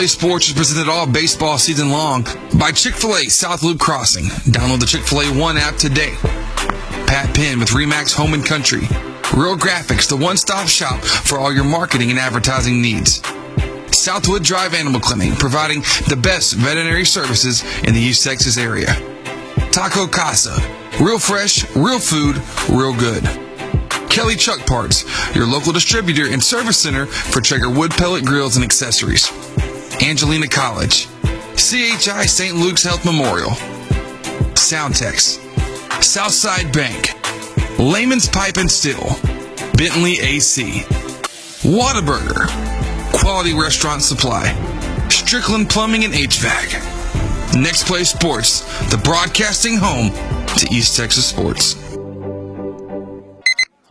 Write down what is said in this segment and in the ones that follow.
Play Sports is presented all baseball season long by Chick fil A South Loop Crossing. Download the Chick fil A One app today. Pat Penn with Remax Home and Country. Real Graphics, the one stop shop for all your marketing and advertising needs. Southwood Drive Animal Clinic, providing the best veterinary services in the East Texas area. Taco Casa, real fresh, real food, real good. Kelly Truck Parts, your local distributor and service center for Traeger wood pellet grills and accessories. Angelina College, CHI St. Luke's Health Memorial, Soundtex, Southside Bank, Layman's Pipe and Steel, Bentley AC, Whataburger, Quality Restaurant Supply, Strickland Plumbing and HVAC, Next Play Sports, the broadcasting home to East Texas sports.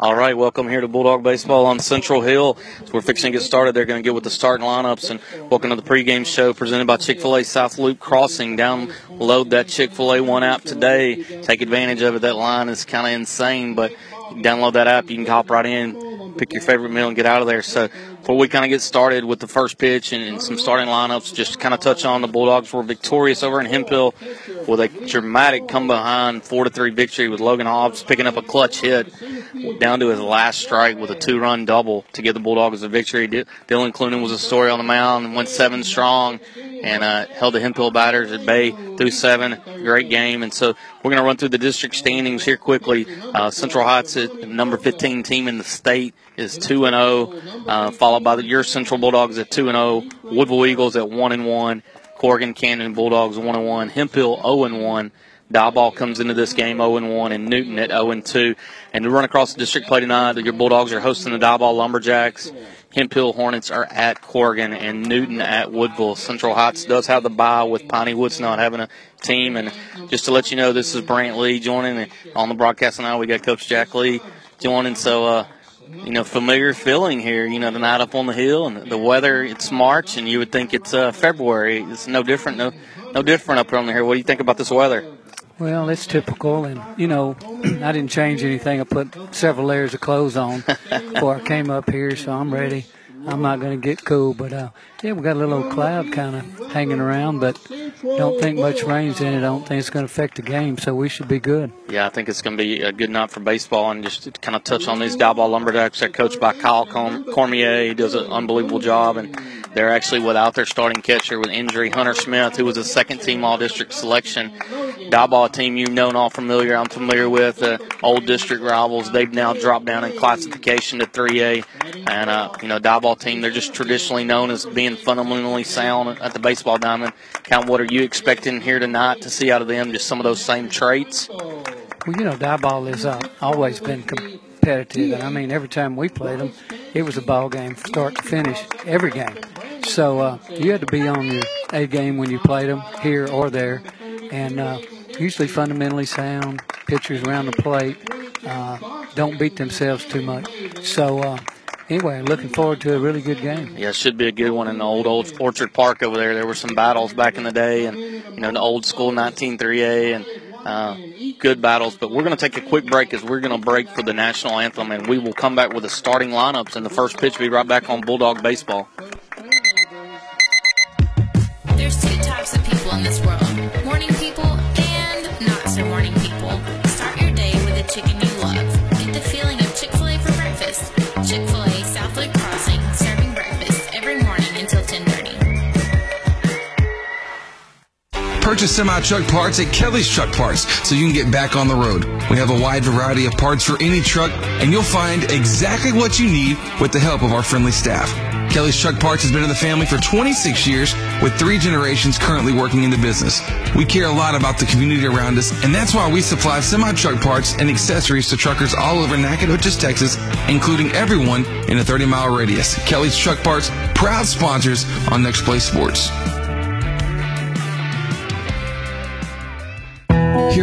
All right, welcome here to Bulldog Baseball on Central Hill. So we're fixing to get started. They're going to get with the starting lineups and welcome to the pregame show presented by Chick-fil-A South Loop Crossing. Download that Chick-fil-A One app today. Take advantage of it. That line is kind of insane, but download that app. You can hop right in, pick your favorite meal, and get out of there. So before we kind of get started with the first pitch and, and some starting lineups, just kind of touch on the Bulldogs were victorious over in Hemphill with a dramatic come behind four to three victory with Logan Hobbs picking up a clutch hit down to his last strike with a two run double to give the Bulldogs a victory. D- Dylan Clunan was a story on the mound and went seven strong and uh, held the Hemphill batters at bay through seven. Great game. And so we're going to run through the district standings here quickly. Uh, Central Heights, number 15 team in the state, is 2 and 0, uh, followed by the, your Central Bulldogs at 2 and 0, Woodville Eagles at 1 and 1, Corrigan Canyon Bulldogs 1 and 1, Hemphill 0 and 1. Diboll comes into this game 0 and 1, and Newton at 0 and 2. And to run across the district play tonight, your Bulldogs are hosting the Diboll Lumberjacks. Hemphill Hornets are at Corrigan and Newton at Woodville. Central Heights does have the bye with Piney Woods not having a team. And just to let you know, this is Brant Lee joining on the broadcast now. We got Coach Jack Lee joining. So, uh, you know, familiar feeling here, you know, the night up on the hill and the weather, it's March and you would think it's uh, February. It's no different, no, no different up on the hill. What do you think about this weather? Well, it's typical, and you know, I didn't change anything. I put several layers of clothes on before I came up here, so I'm ready. I'm not going to get cool, but uh, yeah, we got a little cloud kind of hanging around, but don't think much rain's in it. I don't think it's going to affect the game, so we should be good. Yeah, I think it's going to be a good night for baseball, and just to kind of touch on these Diboll Lumberjacks. They're coached by Kyle Cormier. He does an unbelievable job, and they're actually without their starting catcher with injury, Hunter Smith, who was a second team All District selection. Diboll team you've known all familiar, I'm familiar with, uh, old district rivals. They've now dropped down in classification to 3A. And, uh, you know, Diboll team, they're just traditionally known as being fundamentally sound at the baseball diamond. Count, what are you expecting here tonight to see out of them? Just some of those same traits? Well, you know, Diboll has uh, always been competitive. And I mean, every time we played them, it was a ball game from start to finish, every game. So uh, you had to be on your A game when you played them here or there, and uh, usually fundamentally sound pitchers around the plate uh, don't beat themselves too much. So uh, anyway, looking forward to a really good game. Yeah, it should be a good one in the old old Orchard Park over there. There were some battles back in the day, and you know the old school 193A and. Uh, good battles, but we're going to take a quick break as we're going to break for the national anthem, and we will come back with the starting lineups and the first pitch. Will be right back on Bulldog Baseball. There's two types of people in this world morning people and not so morning people. Start your day with a chicken Purchase semi truck parts at Kelly's Truck Parts so you can get back on the road. We have a wide variety of parts for any truck, and you'll find exactly what you need with the help of our friendly staff. Kelly's Truck Parts has been in the family for 26 years with three generations currently working in the business. We care a lot about the community around us, and that's why we supply semi truck parts and accessories to truckers all over Nacogdoches, Texas, including everyone in a 30 mile radius. Kelly's Truck Parts, proud sponsors on Next Play Sports.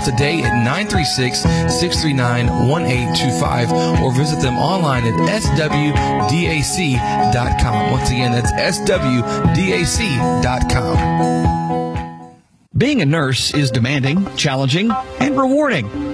today at 936-639-1825 or visit them online at swdac.com. Once again, that's swdac.com. Being a nurse is demanding, challenging, and rewarding.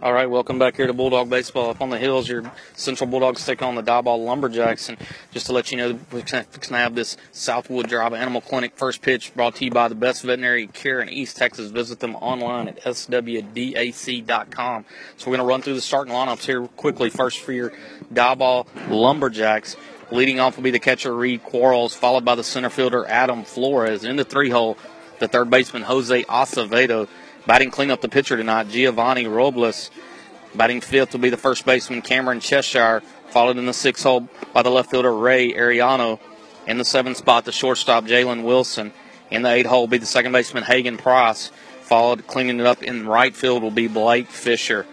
All right, welcome back here to Bulldog Baseball up on the hills. Your Central Bulldogs take on the Diboll Lumberjacks. And just to let you know, we're going to have this Southwood Drive Animal Clinic first pitch brought to you by the best veterinary care in East Texas. Visit them online at swdac.com. So we're going to run through the starting lineups here quickly. First for your Diboll Lumberjacks. Leading off will be the catcher Reed Quarles, followed by the center fielder Adam Flores. In the three hole, the third baseman Jose Acevedo. Batting cleanup the pitcher tonight, Giovanni Robles. Batting fifth will be the first baseman Cameron Cheshire, followed in the sixth hole by the left fielder Ray Ariano. In the seventh spot, the shortstop Jalen Wilson. In the eighth hole will be the second baseman Hagen Price. Followed, cleaning it up in right field will be Blake Fisher.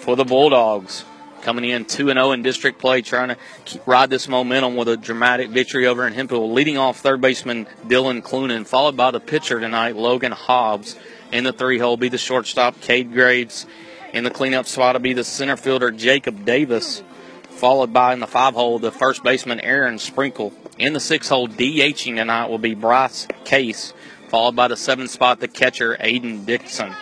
For the Bulldogs, coming in 2 0 in district play, trying to ride this momentum with a dramatic victory over in Hemphill. Leading off third baseman Dylan Clunan, followed by the pitcher tonight, Logan Hobbs. In the three hole, be the shortstop, Cade Graves. In the cleanup spot, will be the center fielder, Jacob Davis. Followed by in the five hole, the first baseman, Aaron Sprinkle. In the six hole, DHing tonight will be Bryce Case. Followed by the seven spot, the catcher, Aiden Dixon.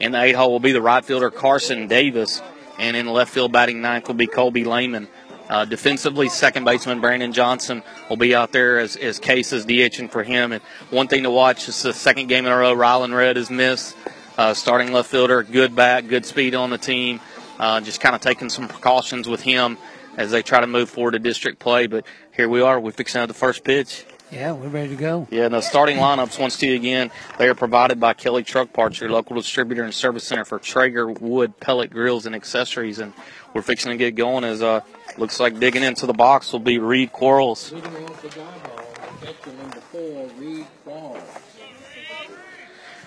In the eight hole will be the right fielder, Carson Davis. And in left field batting ninth will be Colby Lehman. Uh, defensively, second baseman Brandon Johnson will be out there as, as Case is DHing for him. And one thing to watch is the second game in a row, Rylan Red has missed. Uh, starting left fielder, good bat, good speed on the team. Uh, just kind of taking some precautions with him as they try to move forward to district play. But here we are. We're fixing out the first pitch. Yeah, we're ready to go. Yeah, the starting lineups, once to you again, they are provided by Kelly Truck Parts, your local distributor and service center for Traeger wood pellet grills and accessories. And we're fixing to get going as uh, looks like digging into the box will be Reed Quarles.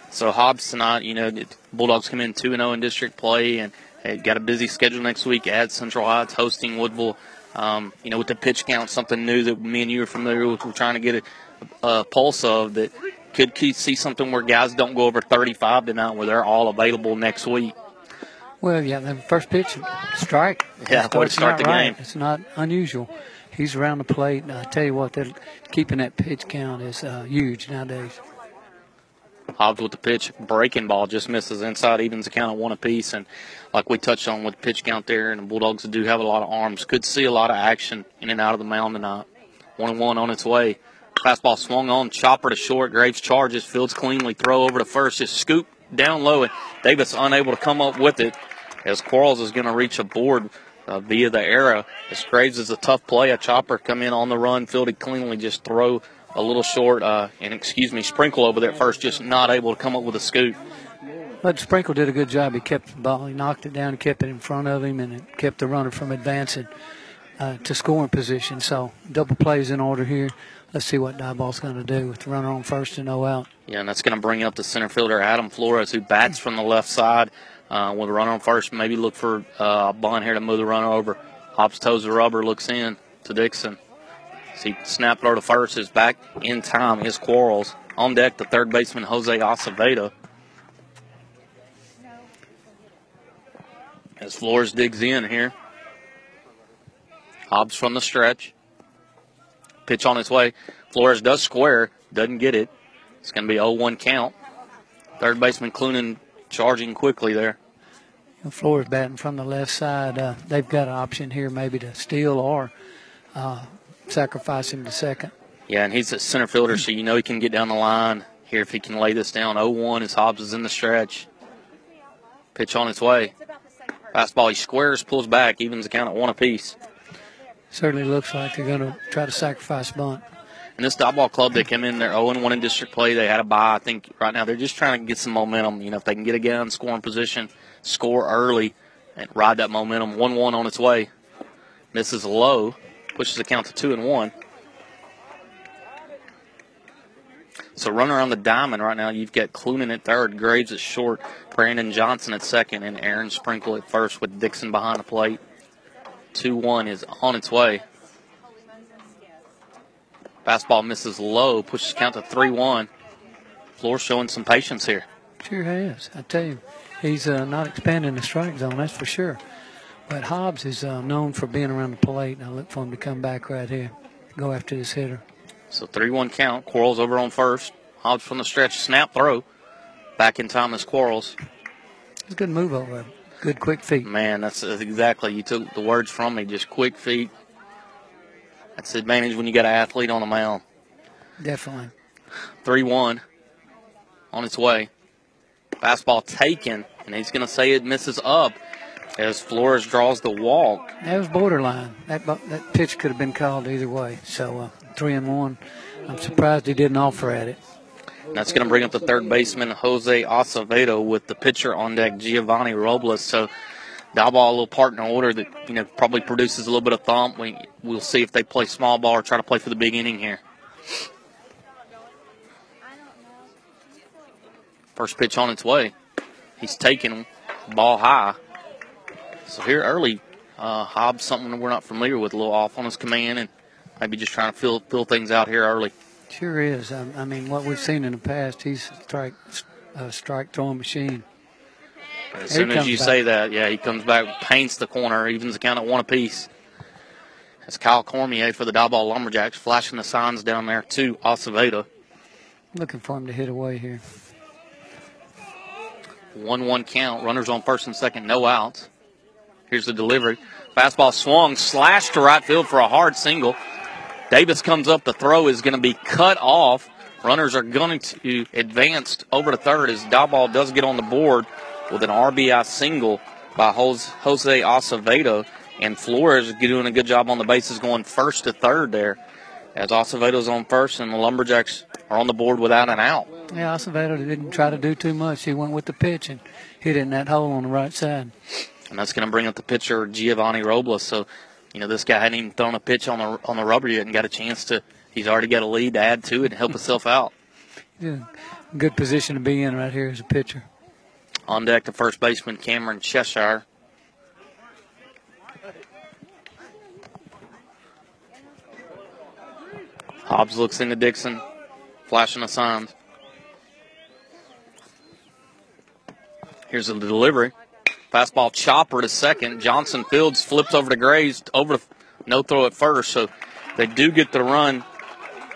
So Hobbs tonight, you know, Bulldogs come in 2 0 in district play and got a busy schedule next week at Central Heights hosting Woodville. Um, you know, with the pitch count, something new that me and you are familiar with. We're trying to get a, a pulse of that could see something where guys don't go over 35 tonight, where they're all available next week. Well, yeah, the first pitch, strike. Yeah, way to start the right. game. It's not unusual. He's around the plate. And I tell you what, that keeping that pitch count is uh, huge nowadays. Hobbs with the pitch, breaking ball just misses inside, evens the count of one apiece. And like we touched on with the pitch count there, and the Bulldogs do have a lot of arms. Could see a lot of action in and out of the mound tonight. One and one on its way. Fastball swung on, chopper to short. Graves charges, fields cleanly, throw over to first, just scoop down low, and Davis unable to come up with it as Quarles is going to reach a board uh, via the era. As Graves is a tough play, a chopper come in on the run, fielded cleanly, just throw a little short, uh, and excuse me, Sprinkle over there first, just not able to come up with a scoop. But Sprinkle did a good job. He kept the ball, he knocked it down, kept it in front of him, and it kept the runner from advancing uh, to scoring position. So double plays in order here. Let's see what Diboll's going to do with the runner on first and no out. Yeah, and that's going to bring up the center fielder Adam Flores, who bats from the left side. Uh, with a runner on first, maybe look for uh, a bond here to move the runner over. Hobbs toes the rubber, looks in to Dixon. See, snap throw to first is back in time. His Quarles on deck. The third baseman Jose Acevedo. As Flores digs in here. Hobbs from the stretch. Pitch on its way. Flores does square, doesn't get it. It's going to be 0 1 count. Third baseman Clunan charging quickly there. Know, Flores batting from the left side. Uh, they've got an option here, maybe to steal or uh, sacrifice him to second. Yeah, and he's a center fielder, so you know he can get down the line here if he can lay this down. 0-1 as Hobbs is in the stretch. Pitch on its way. Fastball, he squares, pulls back, evens the count at one apiece. Certainly looks like they're going to try to sacrifice bunt. And this Diboll club, they came in, they're 0 1 in district play. They had a bye. I think right now they're just trying to get some momentum. You know, if they can get a guy in scoring position, score early, and ride that momentum. 1 1 on its way. Misses low, pushes the count to 2 and 1. So running around the diamond right now, you've got Clunan at third, Graves at short, Brandon Johnson at second, and Aaron Sprinkle at first with Dixon behind the plate. 2 1 is on its way. Fastball misses low, pushes count to 3 1. Flores showing some patience here. Sure has. I tell you, he's uh, not expanding the strike zone, that's for sure. But Hobbs is uh, known for being around the plate, and I look for him to come back right here, go after this hitter. So 3 1 count. Quarles over on first. Hobbs from the stretch, snap throw. Back in time is Quarles. It's a good move over there. Good quick feet. Man, that's exactly. You took the words from me. Just quick feet. That's the advantage when you got an athlete on the mound. Definitely. 3 1 on its way. Fastball taken, and he's going to say it misses up as Flores draws the walk. That was borderline. That that pitch could have been called either way. So uh, three and one. I'm surprised he didn't offer at it. And that's going to bring up the third baseman Jose Acevedo with the pitcher on deck Giovanni Robles. So Diboll a little partner order that you know probably produces a little bit of thump. We we'll see if they play small ball or try to play for the big inning here. First pitch on its way. He's taking ball high. So here early, uh, Hobbs something we're not familiar with, a little off on his command, and maybe just trying to fill fill things out here early. Sure is. I, I mean, what we've seen in the past, he's a strike a strike throwing machine. As soon as you back. say that, yeah, he comes back, paints the corner, evens the count at one apiece. That's Kyle Cormier for the Diboll Lumberjacks, flashing the signs down there to Acevedo. Looking for him to hit away here. 1 1 count. Runners on first and second, no outs. Here's the delivery. Fastball swung, slashed to right field for a hard single. Davis comes up. The throw is going to be cut off. Runners are going to advance over to third as Diboll does get on the board with an RBI single by Jose Acevedo. And Flores doing a good job on the bases going first to third there as Acevedo's on first and the Lumberjacks are on the board without an out. Yeah, Acevedo didn't try to do too much. He went with the pitch and hit it in that hole on the right side. And that's going to bring up the pitcher Giovanni Robles. So, you know, this guy hadn't even thrown a pitch on the on the rubber yet and got a chance to. He's already got a lead to add to it and help himself out. Yeah, good position to be in right here as a pitcher. On deck, the first baseman Cameron Cheshire. Hobbs looks into Dixon, flashing the signs. Here's the delivery. Fastball chopper to second. Johnson Fields flips over to Graves, over to no throw at first. So they do get the run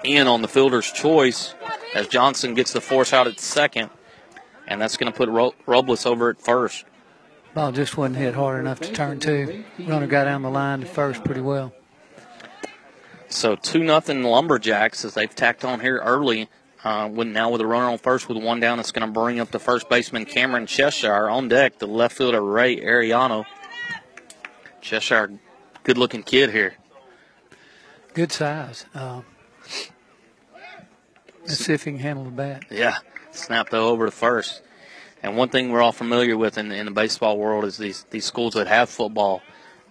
in on the fielder's choice as Johnson gets the force out at second. And that's going to put Ro- Robles over at first. Ball just wasn't hit hard enough to turn two. Runner got down the line to first pretty well. So 2 nothing Lumberjacks as they've tacked on here early. Uh, with now with a runner on first with one down, it's going to bring up the first baseman Cameron Cheshire on deck. The left fielder Ray Ariano. Cheshire, good looking kid here. Good size. Uh, let's see if he can handle the bat. Yeah, snap though over to first. And one thing we're all familiar with in, in the baseball world is these these schools that have football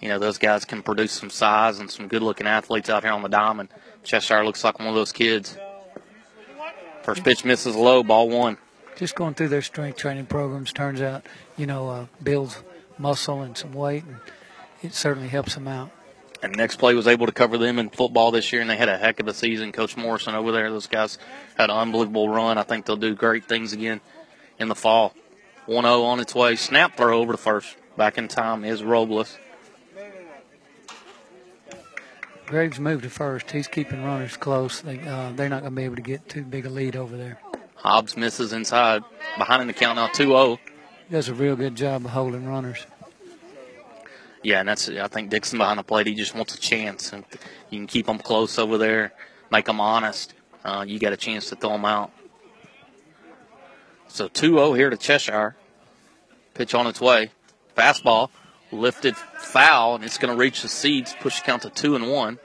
you know, those guys can produce some size and some good looking athletes out here on the diamond. Cheshire looks like one of those kids. First pitch misses low, ball one. Just going through their strength training programs turns out, you know, uh, builds muscle and some weight, and it certainly helps them out. And next play was able to cover them in football this year, and they had a heck of a season. Coach Morrison over there, those guys had an unbelievable run. I think they'll do great things again in the fall. 1 0 on its way. Snap throw over to first. Back in time is Robles. Graves moved to first. He's keeping runners close. They, uh, they're not going to be able to get too big a lead over there. Hobbs misses inside. Behind in the count now 2 0. does a real good job of holding runners. Yeah, and that's I think Dixon behind the plate. He just wants a chance, and you can keep them close over there, make them honest. Uh, you got a chance to throw them out. So 2-0 here to Cheshire. Pitch on its way. Fastball lifted foul, and it's going to reach the seeds, push the count to two and one.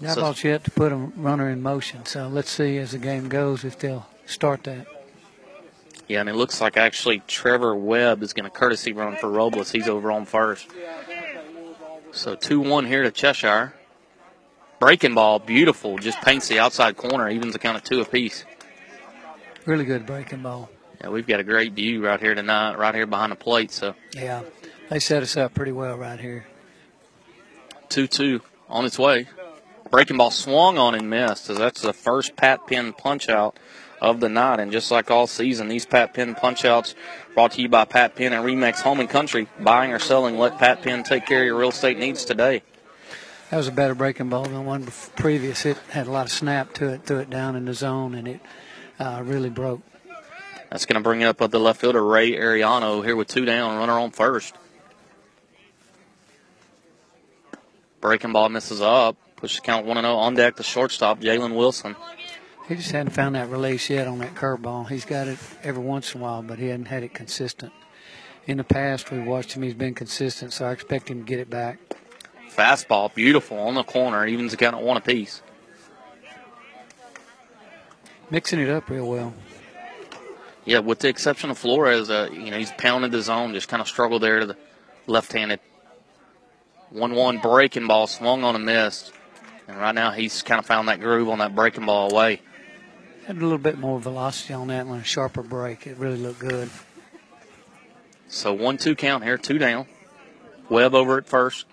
Now, so, yet to put a runner in motion, so let's see as the game goes if they'll start that. Yeah, and it looks like actually Trevor Webb is going to courtesy run for Robles. He's over on first. So 2 1 here to Cheshire. Breaking ball, beautiful. Just paints the outside corner, evens the count of two apiece. Really good breaking ball. Yeah, we've got a great view right here tonight, right here behind the plate. So yeah, they set us up pretty well right here. Two-two on its way. Breaking ball swung on and missed. As that's the first Pat Penn punch out of the night. And just like all season, these Pat Penn punch outs brought to you by Pat Penn and Remax Home and Country. Buying or selling, let Pat Penn take care of your real estate needs today. That was a better breaking ball than one previous. It had a lot of snap to it, threw it down in the zone, and it uh, really broke. That's going to bring it up the left fielder, Ray Ariano, here with two down, runner on first. Breaking ball misses up. Push the count 1 0 on deck. The shortstop, Jalen Wilson. He just hadn't found that release yet on that curveball. He's got it every once in a while, but he hadn't had it consistent. In the past, we've watched him. He's been consistent, so I expect him to get it back. Fastball, beautiful on the corner, evens the count at one apiece. Mixing it up real well. Yeah, with the exception of Flores, uh, you know, he's pounded the zone, just kind of struggled there to the left-handed. 1-1 breaking ball swung on a miss. And right now he's kind of found that groove on that breaking ball away. Had a little bit more velocity on that one, a sharper break. It really looked good. So 1-2 count here, two down. Webb over at first.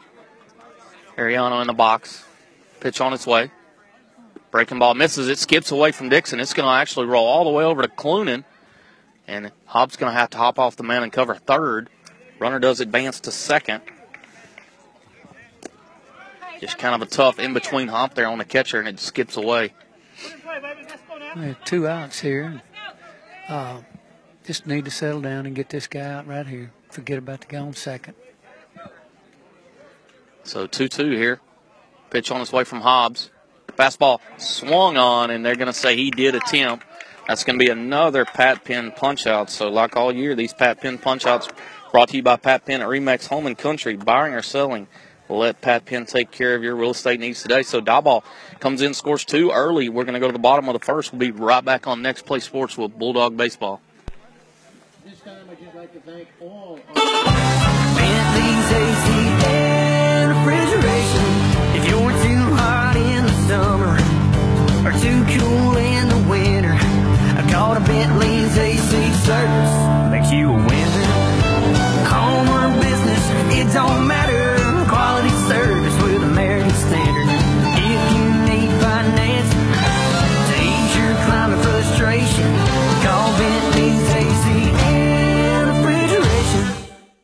Ariano in the box. Pitch on its way. Breaking ball misses it, skips away from Dixon. It's going to actually roll all the way over to Clunan. And Hobbs going to have to hop off the man and cover third. Runner does advance to second. Just kind of a tough in between hop there on the catcher, and it skips away. two outs here. Uh, just need to settle down and get this guy out right here. Forget about the guy on second. So 2 2 here. Pitch on his way from Hobbs. Fastball swung on, and they're going to say he did attempt. That's going to be another Pat Penn punch out. So, like all year, these Pat Penn punch outs brought to you by Pat Penn at Remax Home and Country. Buying or selling, let Pat Penn take care of your real estate needs today. So, Diboll comes in, scores two early. We're going to go to the bottom of the first. We'll be right back on Next Play Sports with Bulldog Baseball. This time, I'd just like to thank all. summer or too cool in the winter. I caught a Bentley's AC service makes you a winner. Home or business, it don't matter.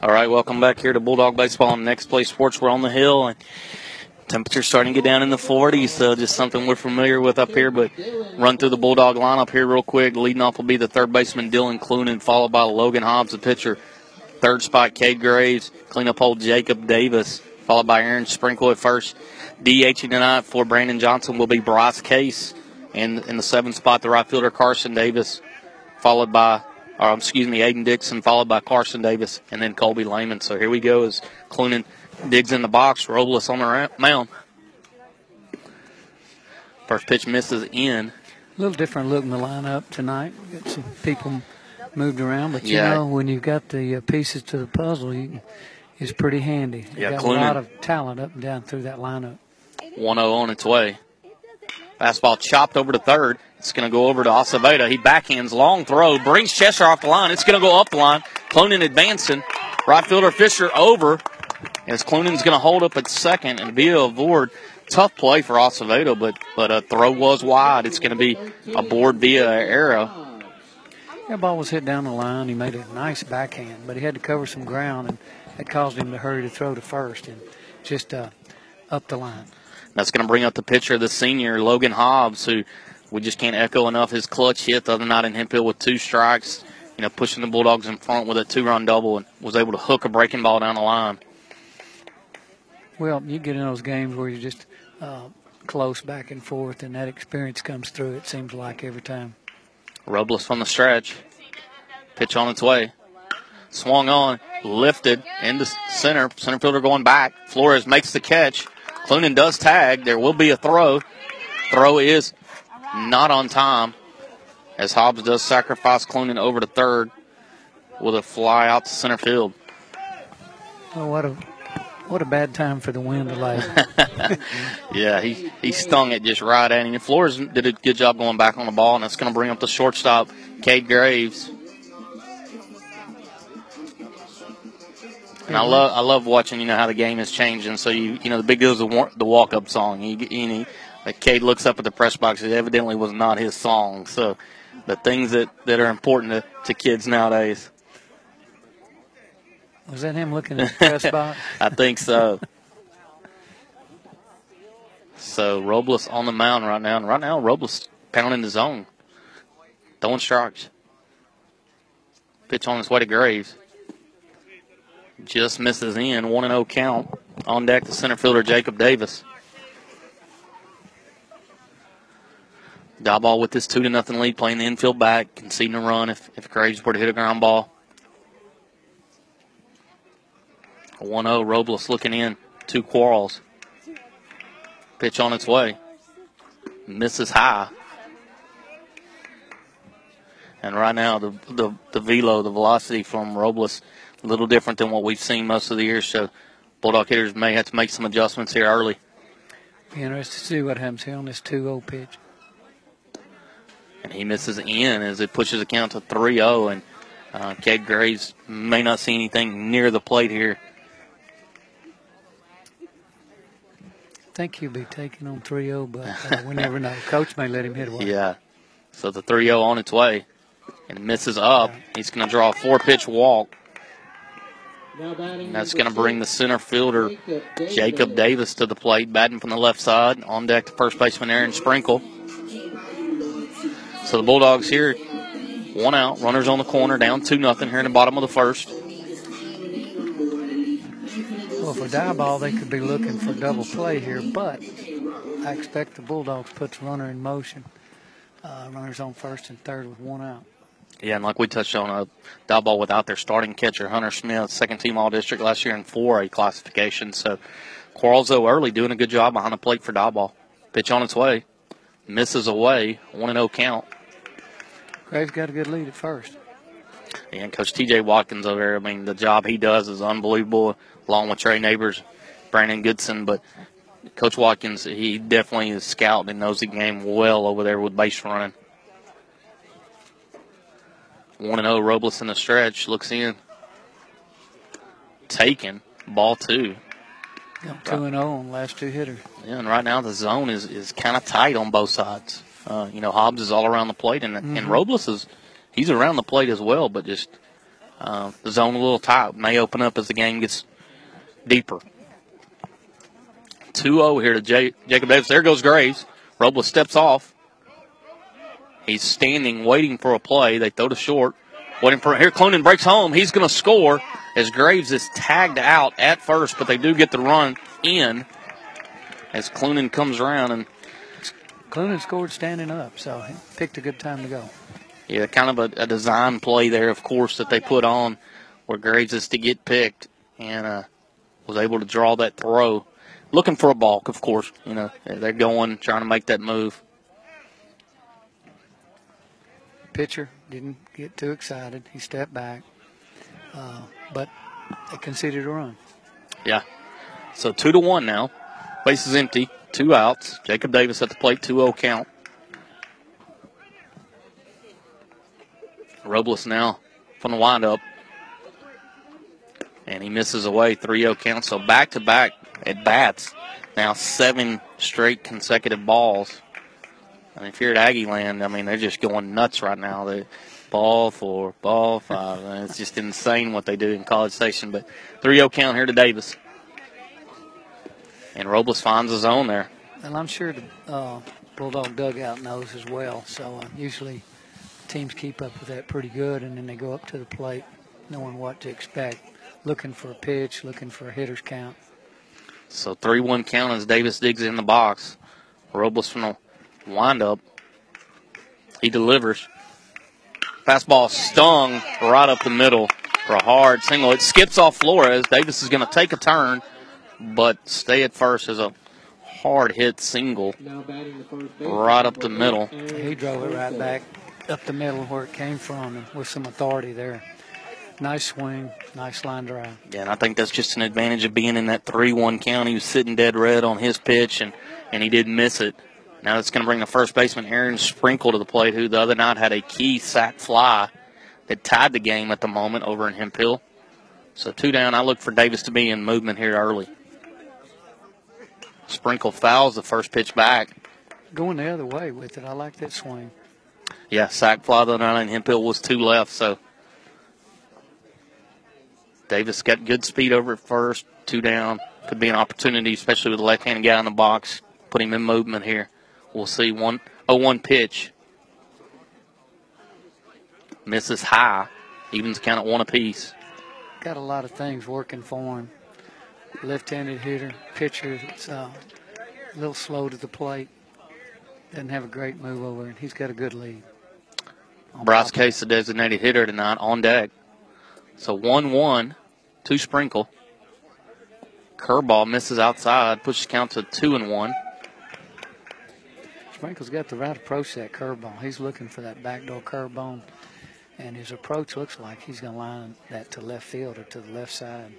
All right, welcome back here to Bulldog Baseball on Next Play Sports. We're on the hill and temperature's starting to get down in the 40s, so just something we're familiar with up here. But run through the Bulldog lineup here real quick. Leading off will be the third baseman Dylan Clunan, followed by Logan Hobbs, the pitcher. Third spot, Cade Graves. Cleanup hole, Jacob Davis, followed by Aaron Sprinkle at first. DH tonight for Brandon Johnson will be Bryce Case. And in the seventh spot, the right fielder Carson Davis, followed by, or excuse me, Aiden Dixon, followed by Carson Davis, and then Colby Lehman. So here we go as Clunan digs in the box. Robles on the mound. First pitch misses in. A little different look in the lineup tonight. Got some people moved around, but you Yeah. know when you've got the uh, pieces to the puzzle, you, it's pretty handy. You Yeah, got Clunan- a lot of talent up and down through that lineup. 1 0 on its way. Fastball chopped over to third. It's going to go over to Acevedo. He backhands, long throw, brings Cheshire off the line. It's going to go up the line. Clunan advancing. Right fielder Fisher over. As Clunan's going to hold up at second and be a board. Tough play for Acevedo, but but a throw was wide. It's going to be a board via arrow. That ball was hit down the line. He made a nice backhand, but he had to cover some ground, and that caused him to hurry to throw to first and just uh, up the line. That's going to bring up the pitcher, the senior Logan Hobbs, who we just can't echo enough his clutch hit the other night in Hemphill with two strikes. You know, pushing the Bulldogs in front with a two-run double and was able to hook a breaking ball down the line. Well, you get in those games where you're just uh, close back and forth, and that experience comes through. It seems like every time. Robles from the stretch. Pitch on its way. Swung on, lifted into center. Center fielder going back. Flores makes the catch. Clunan does tag. There will be a throw. Throw is not on time as Hobbs does sacrifice Clunan over to third with a fly out to center field. Oh, what a what a bad time for the wind to delay. Yeah, he, he stung it just right at him. And Flores did a good job going back on the ball, and that's going to bring up the shortstop, Cade Graves. And I love I love watching you know how the game is changing. So you you know the big deal is the the walk up song. You, you Cade looks up at the press box. It evidently was not his song. So the things that, that are important to, to kids nowadays. Was that him looking at the press box? I think so. So Robles on the mound right now, and right now Robles pounding the zone, throwing strikes. Pitch on his way to Graves. Just misses in, one and zero count. On deck, the center fielder Jacob Davis. Diboll with this two to nothing lead, playing the infield back, conceding a run if, if Graves were to hit a ground ball. 1 0, Robles looking in. Two Quarles. Pitch on its way. Misses high. And right now, the, the, the velo, the velocity from Robles, a little different than what we've seen most of the year. So, Bulldog hitters may have to make some adjustments here early. Be interested to see what happens here on this 2-0 pitch. And he misses in as it pushes the count to 3 0. And uh, Cade Graves may not see anything near the plate here. I think he'll be taking on 3-0, but uh, we never know. Coach may let him hit one. Yeah. So the 3 0 on its way. And misses up. He's going to draw a four pitch walk. And that's going to bring the center fielder, Jacob Davis, to the plate, batting from the left side. On deck, the first baseman, Aaron Sprinkle. So the Bulldogs here, one out, runners on the corner, down 2 nothing here in the bottom of the first. Well, for Diboll, they could be looking for double play here, but I expect the Bulldogs puts runner in motion. Uh, runners on first and third with one out. Yeah, and like we touched on, a Diboll without their starting catcher, Hunter Smith, second team All District last year in 4A classification. So Quarles, though, early doing a good job behind the plate for Diboll. Pitch on its way, misses away, 1 0 count. Graves got a good lead at first. And Coach TJ Watkins over there, I mean, the job he does is unbelievable, along with Trey Neighbors, Brandon Goodson. But Coach Watkins, he definitely is scouting and knows the game well over there with base running. 1 0, Robles in the stretch, looks in. Taken, ball two. Got 2 and 0 on last two hitters. Yeah, and right now the zone is, is kind of tight on both sides. Uh, you know, Hobbs is all around the plate, and, and Robles is he's around the plate as well, but just uh, the zone a little tight. May open up as the game gets deeper. 2-0 here to J- Jacob Davis. There goes Graves. Robles steps off. He's standing, waiting for a play. They throw to short. Waiting for here. Clunan breaks home. He's going to score as Graves is tagged out at first, but they do get the run in as Clunan comes around and Clunan scored standing up, so he picked a good time to go. Yeah, kind of a, a design play there, of course, that they put on where Graves is to get picked and uh, was able to draw that throw. Looking for a balk, of course. You know, they're going, trying to make that move. Pitcher didn't get too excited. He stepped back, uh, but they conceded a run. Yeah. So two to one now. Base is empty. Two outs. Jacob Davis at the plate, 2 0 count. Robles now from the windup. And he misses away, 3 0 count. So back to back at bats. Now seven straight consecutive balls. And if you're at Aggie Land, I mean, they're just going nuts right now. They ball four, ball five. It's just insane what they do in College Station. But 3 0 count here to Davis. And Robles finds his own there. And I'm sure the uh, Bulldog dugout knows as well. So uh, usually teams keep up with that pretty good, and then they go up to the plate knowing what to expect, looking for a pitch, looking for a hitter's count. So 3 1 count as Davis digs in the box. Robles from the windup. He delivers. Fastball stung right up the middle for a hard single. It skips off Flores. Davis is going to take a turn, but stay at first is a hard hit single right up the middle. He drove it right back up the middle where it came from and with some authority there. Nice swing, nice line drive. Yeah, and I think that's just an advantage of being in that 3 1 count. He was sitting dead red on his pitch, and, and he didn't miss it. Now it's going to bring the first baseman Aaron Sprinkle to the plate, who the other night had a key sac fly that tied the game at the moment over in Hemphill. So two down. I look for Davis to be in movement here early. Sprinkle fouls the first pitch back. Going the other way with it. I like that swing. Yeah, sac fly the night in Hemphill was two left, so Davis got good speed over at first, two down. Could be an opportunity, especially with the left-handed guy in the box. Put him in movement here. We'll see one oh one pitch. Misses high. Evens count at one apiece. Got a lot of things working for him. Left-handed hitter, pitcher. It's uh, a little slow to the plate. Doesn't have a great move over, and he's got a good lead. Bryce Case, the designated hitter tonight, on deck. So 1 1, two sprinkle. Curveball misses outside, pushes count to 2 and 1. Sprinkle's got the right approach to that curveball. He's looking for that backdoor curveball, and his approach looks like he's going to line that to left field or to the left side.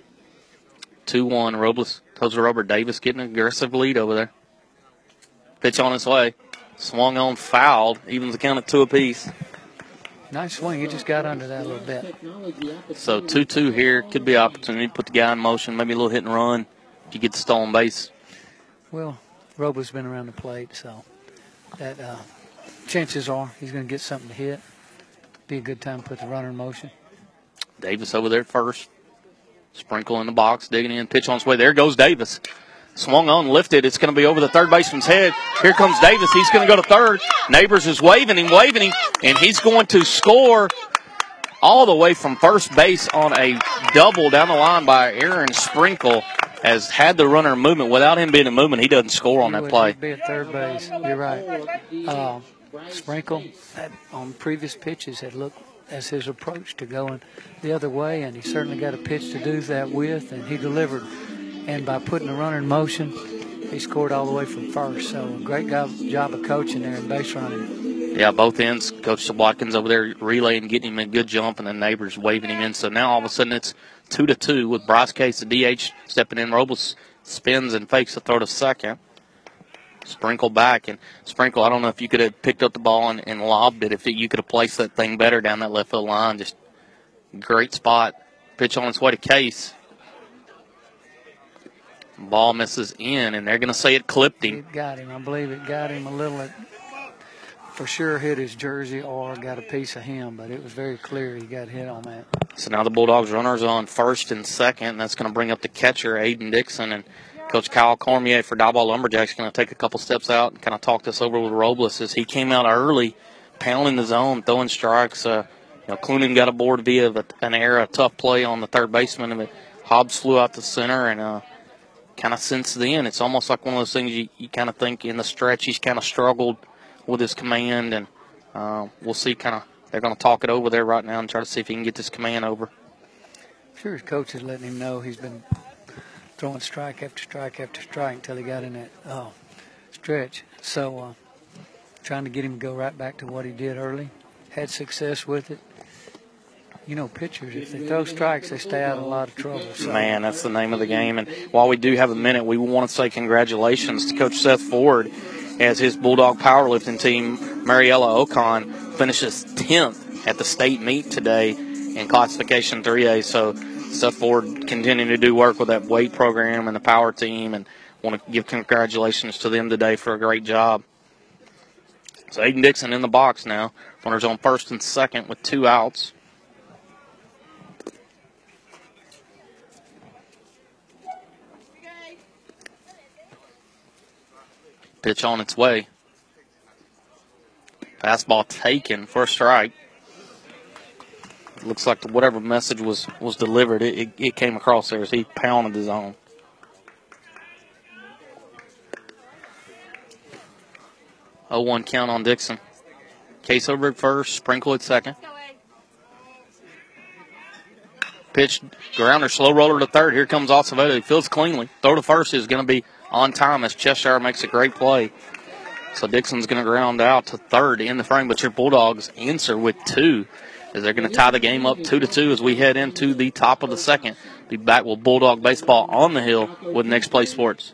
2 1. Robles, Tozer Robert Davis getting an aggressive lead over there. Pitch on its way. Swung on, fouled, evens the count at two apiece. Nice swing. He just got under that a little bit. So 2 2 here. Could be opportunity to put the guy in motion, maybe a little hit and run if you get the stolen base. Well, Robles been around the plate, so that uh, chances are he's going to get something to hit. Be a good time to put the runner in motion. Davis over there at first. Sprinkle in the box, digging in, pitch on its way. There goes Davis. Swung on, lifted. It's going to be over the third baseman's head. Here comes Davis. He's going to go to third. Neighbors is waving him, waving him, and he's going to score all the way from first base on a double down the line by Aaron Sprinkle. Has had the runner in movement. Without him being in movement, he doesn't score on He that play. Be at third base. You're right. Uh, Sprinkle on previous pitches had looked as his approach to going the other way, and he certainly got a pitch to do that with, and he delivered. And by putting the runner in motion, he scored all the way from first. So great job, job of coaching there and base running. Yeah, both ends. Coach Watkins over there relaying, getting him a good jump, and then neighbors waving him in. So now all of a sudden it's two to two with Bryce Case, the DH, stepping in. Robles spins and fakes the throw to second. Sprinkle back and Sprinkle. I don't know if you could have picked up the ball and, and lobbed it. If you could have placed that thing better down that left field line, just great spot. Pitch on its way to Case. Ball misses in, and they're going to say it clipped him. It got him. I believe it got him a little. It for sure hit his jersey or got a piece of him, but it was very clear he got hit on that. So now the Bulldogs runners on first and second. And that's going to bring up the catcher, Aiden Dixon. And Coach Kyle Cormier for Diboll Lumberjacks going to take a couple steps out and kind of talk this over with Robles as he came out early, pounding the zone, throwing strikes. Uh, you know, Clunan got aboard via an error, a tough play on the third baseman. Hobbs flew out the center and uh, kind of since then, it's almost like one of those things you, you kind of think in the stretch he's kind of struggled with his command, and uh, we'll see. Kind of they're going to talk it over there right now and try to see if he can get this command over. Sure his coach is letting him know he's been throwing strike after strike after strike until he got in that uh, stretch. So uh, trying to get him to go right back to what he did early. Had success with it. You know, pitchers, if they throw strikes, they stay out of a lot of trouble. So. Man, that's the name of the game. And while we do have a minute, we want to say congratulations to Coach Seth Ford as his Bulldog powerlifting team, Mariella Ocon, finishes 10th at the state meet today in classification 3A. So Seth Ford continuing to do work with that weight program and the power team, and want to give congratulations to them today for a great job. So Aiden Dixon in the box now. Runners on first and second with two outs. Pitch on its way. Fastball taken for a strike. Looks like whatever message was, was delivered, it, it, it came across there as he pounded the zone. Oh one count on Dixon. Case over at first, Sprinkle at second. Pitch, grounder, slow roller to third. Here comes Acevedo. He fields cleanly. Throw to first is going to be on time as Cheshire makes a great play. So Dixon's going to ground out to third in the frame, but your Bulldogs answer with two as they're going to tie the game up two to two as we head into the top of the second. Be back with Bulldog baseball on the hill with Next Play Sports.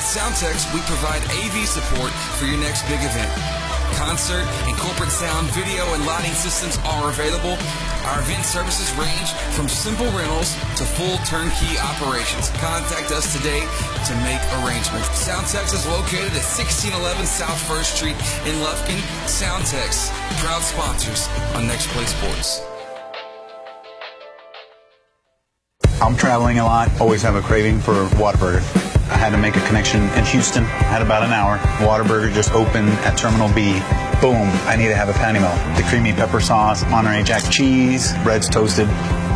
At Soundtex, we provide AV support for your next big event. Concert and corporate sound, video, and lighting systems are available. Our event services range from simple rentals to full turnkey operations. Contact us today to make arrangements. Soundtex is located at 1611 South First Street in Lufkin. Soundtex, proud sponsors on Next Play Sports. I'm traveling a lot, always have a craving for Whataburger. I had to make a connection in Houston, had about an hour. Whataburger just opened at Terminal B. Boom, I need to have a patty melt. The creamy pepper sauce, Monterey Jack cheese, bread's toasted.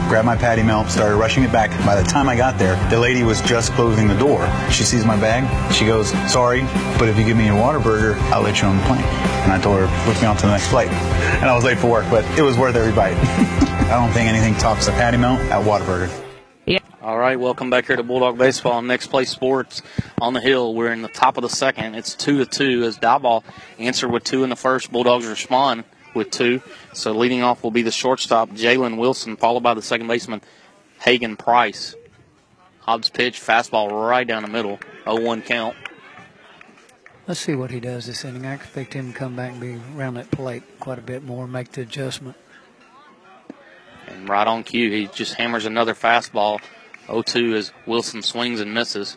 Grabbed my patty melt, started rushing it back. By the time I got there, the lady was just closing the door. She sees my bag. She goes, sorry, but if you give me your Whataburger, I'll let you on the plane. And I told her, book me on to the next flight. And I was late for work, but it was worth every bite. I don't think anything tops the patty melt at Whataburger. All right, welcome back here to Bulldog Baseball on Next Play Sports on the Hill. We're in the top of the second. It's two to two as Diboll answered with two in the first. Bulldogs respond with two. So leading off will be the shortstop Jalen Wilson, followed by the second baseman Hagen Price. Hobbs pitch, fastball right down the middle, 0-1 count. Let's see what he does this inning. I expect him to come back and be around that plate quite a bit more, make the adjustment. And right on cue, he just hammers another fastball 0-2 as Wilson swings and misses.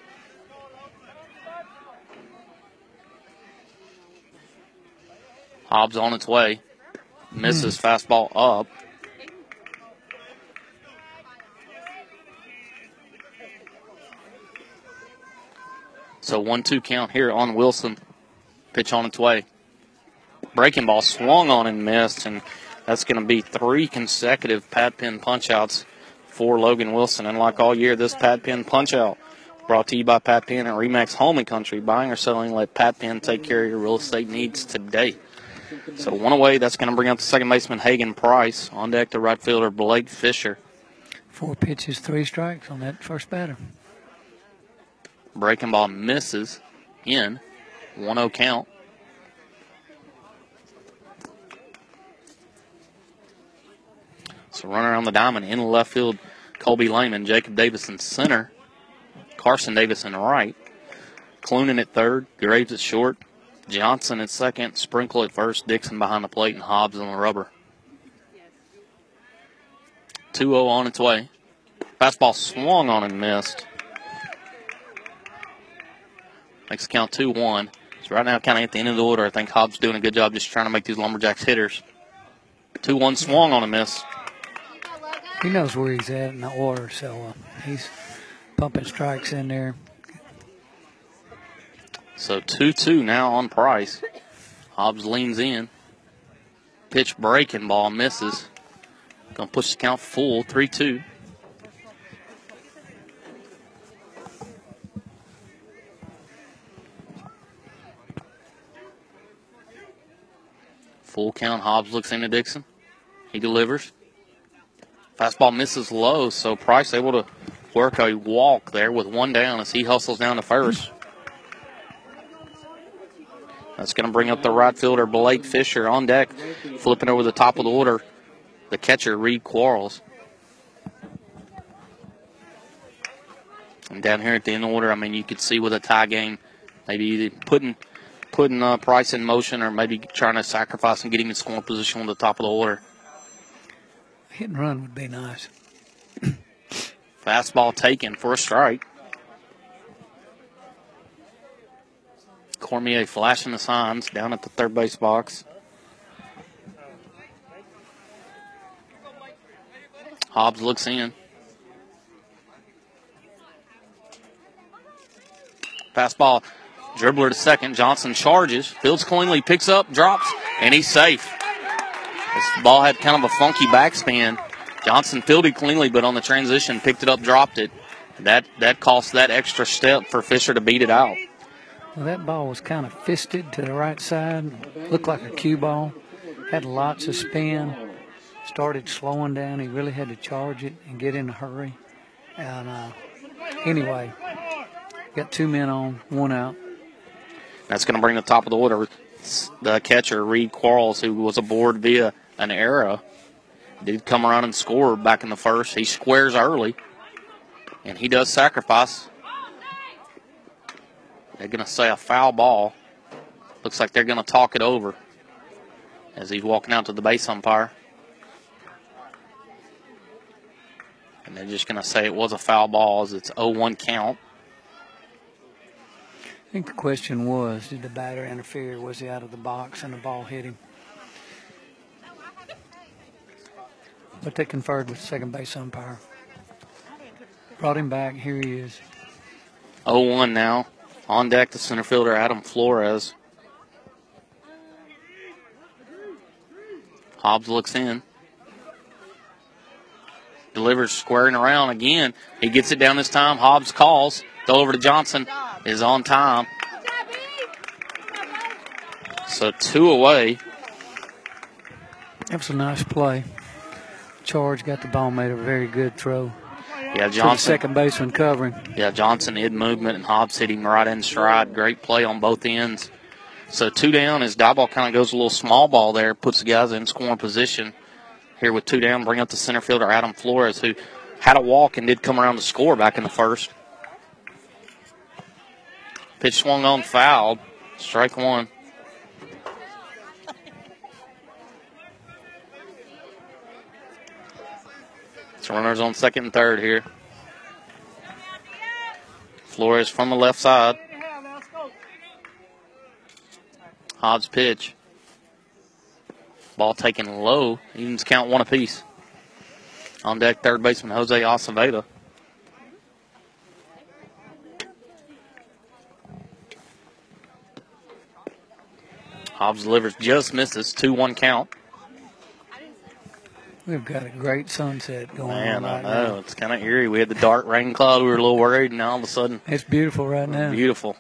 Hobbs on its way. Misses hmm. fastball up. So 1-2 count here on Wilson. Pitch on its way. Breaking ball swung on and missed, and that's going to be three consecutive Pat Penn punchouts for Logan Wilson. And like all year, this Pat Penn punch out brought to you by Pat Penn and Remax Home and Country. Buying or selling, let Pat Penn take care of your real estate needs today. So one away, that's going to bring up the second baseman Hagen Price. On deck, the right fielder Blake Fisher. Four pitches, three strikes on that first batter. Breaking ball misses in. 1 0 count. So runner on the diamond in left field, Colby Lehman, Jacob Davison center, Carson Davison right, Clunan at third, Graves at short, Johnson at second, Sprinkle at first, Dixon behind the plate, and Hobbs on the rubber. 2 0 on its way. Fastball swung on and missed. Makes the count 2 1. So right now, kind of at the end of the order, I think Hobbs doing a good job just trying to make these Lumberjacks hitters. 2 1 swung on a miss. He knows where he's at in the order, so uh, he's pumping strikes in there. So 2 2 now on Price. Hobbs leans in. Pitch breaking ball misses. Gonna push the count full 3 2. Full count. Hobbs looks into Dixon. He delivers. Fastball misses low, so Price able to work a walk there with one down as he hustles down to first. That's going to bring up the right fielder, Blake Fisher, on deck, flipping over the top of the order. The catcher, Reed Quarles. And down here at the end of the order, I mean, you could see with a tie game, maybe putting putting uh, Price in motion or maybe trying to sacrifice and getting in scoring position on the top of the order. Hit and run would be nice. Fastball taken for a strike. Cormier flashing the signs down at the third base box. Hobbs looks in. Fastball, dribbler to second. Johnson charges, fields cleanly, picks up, drops, and he's safe. This ball had kind of a funky backspin. Johnson fielded cleanly, but on the transition, picked it up, dropped it. That that cost that extra step for Fisher to beat it out. Well, that ball was kind of fisted to the right side. Looked like a cue ball. Had lots of spin. Started slowing down. He really had to charge it and get in a hurry. And uh, anyway, got two men on, one out. That's going to bring the top of the order. The catcher, Reed Quarles, who was aboard via an error, did come around and score back in the first. He squares early, and he does sacrifice. They're going to say a foul ball. Looks like they're going to talk it over as he's walking out to the base umpire. And they're just going to say it was a foul ball as it's 0 1 count. I think the question was did the batter interfere? Was he out of the box and the ball hit him? But they conferred with the second base umpire. Brought him back. Here he is. 0 1 now. On deck, the center fielder, Adam Flores. Hobbs looks in. Delivers squaring around again. He gets it down this time. Hobbs calls. Throw over to Johnson. Is on time. So two away. That was a nice play. Charge got the ball, made a very good throw. Yeah, Johnson. second baseman covering. Yeah, Johnson in movement and Hobbs hitting right in stride. Great play on both ends. So two down as Diboll kind of goes a little small ball there, puts the guys in scoring position. Here with two down, bring up the center fielder Adam Flores, who had a walk and did come around to score back in the first. Pitch swung on, fouled. Strike one. So runners on second and third here. Flores from the left side. Hobbs pitch. Ball taken low. Evens count one apiece. On deck, third baseman Jose Acevedo. Hobbs delivers, just misses. 2 1 count. We've got a great sunset going Man, on I right know. now. It's kind of eerie. We had the dark rain cloud. We were a little worried, and all of a sudden, It's beautiful right now. Beautiful.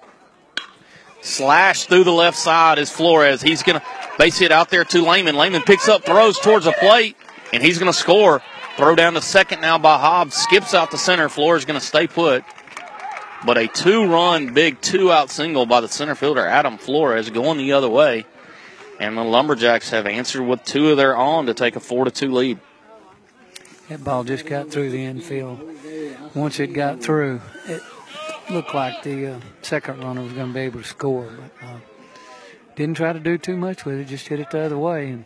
Slash through the left side is Flores. He's going to base hit out there to Lehman. Lehman picks up, throws towards the plate, and he's going to score. Throw down to second now by Hobbs. Skips out the center. Flores going to stay put. But a two run, big two out single by the center fielder, Adam Flores, going the other way. And the Lumberjacks have answered with two of their own to take a 4 to 2 lead. That ball just got through the infield. Once it got through, it looked like the uh, second runner was going to be able to score, but uh, didn't try to do too much with it. Just hit it the other way, and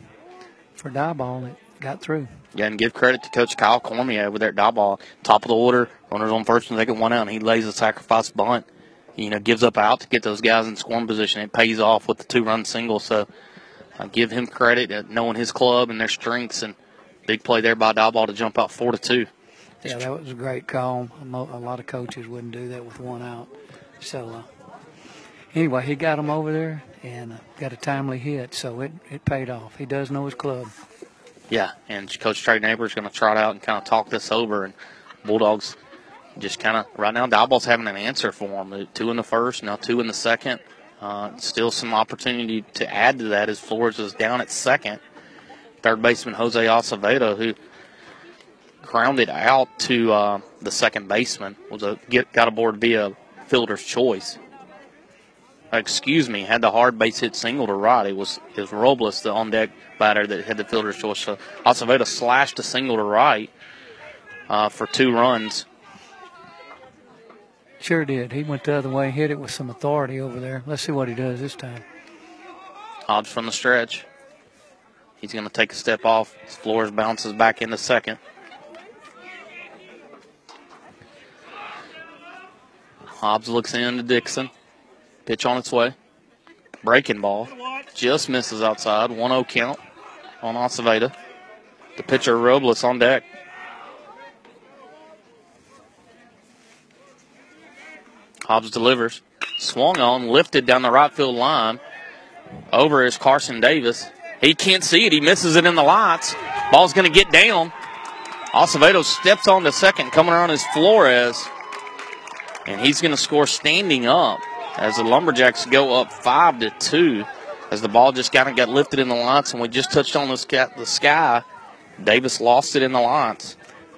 for Diboll, it got through. Yeah, and give credit to Coach Kyle Cormier over there at Diboll. Top of the order, runners on first and second, one out, and he lays a sacrifice bunt. You know, gives up out to get those guys in scoring position. It pays off with the two-run single. So, I give him credit at knowing his club and their strengths, and big play there by Diboll to jump out four to two. Yeah, that was a great call. A lot of coaches wouldn't do that with one out. So, uh, anyway, he got him over there and uh, got a timely hit, so it, it paid off. He does know his club. Yeah, and Coach Trey Neighbor is going to trot out and kind of talk this over, and Bulldogs just kind of right now. Diboll's having an answer for them. Two in the first, now two in the second. Uh, still some opportunity to add to that as Flores is down at second. Third baseman Jose Acevedo, who grounded out to uh, the second baseman, was a get got aboard via fielder's choice. Excuse me, had the hard base hit single to right. It was it was Robles, the on deck batter, that had the fielder's choice. So Acevedo slashed a single to right uh, for two runs. Sure did. He went the other way, hit it with some authority over there. Let's see what he does this time. Hobbs from the stretch. He's going to take a step off. Flores bounces back into second. Hobbs looks in to Dixon. Pitch on its way. Breaking ball. Just misses outside. 1 0 count on Acevedo. The pitcher Robles on deck. Hobbs delivers. Swung on, lifted down the right field line. Over is Carson Davis. He can't see it. He misses it in the lights. Ball's going to get down. Acevedo steps on to second. Coming around is Flores. And he's going to score standing up as the Lumberjacks go up 5 to 2 as the ball just kind of got lifted in the lights and we just touched on the sky. Davis lost it in the lights.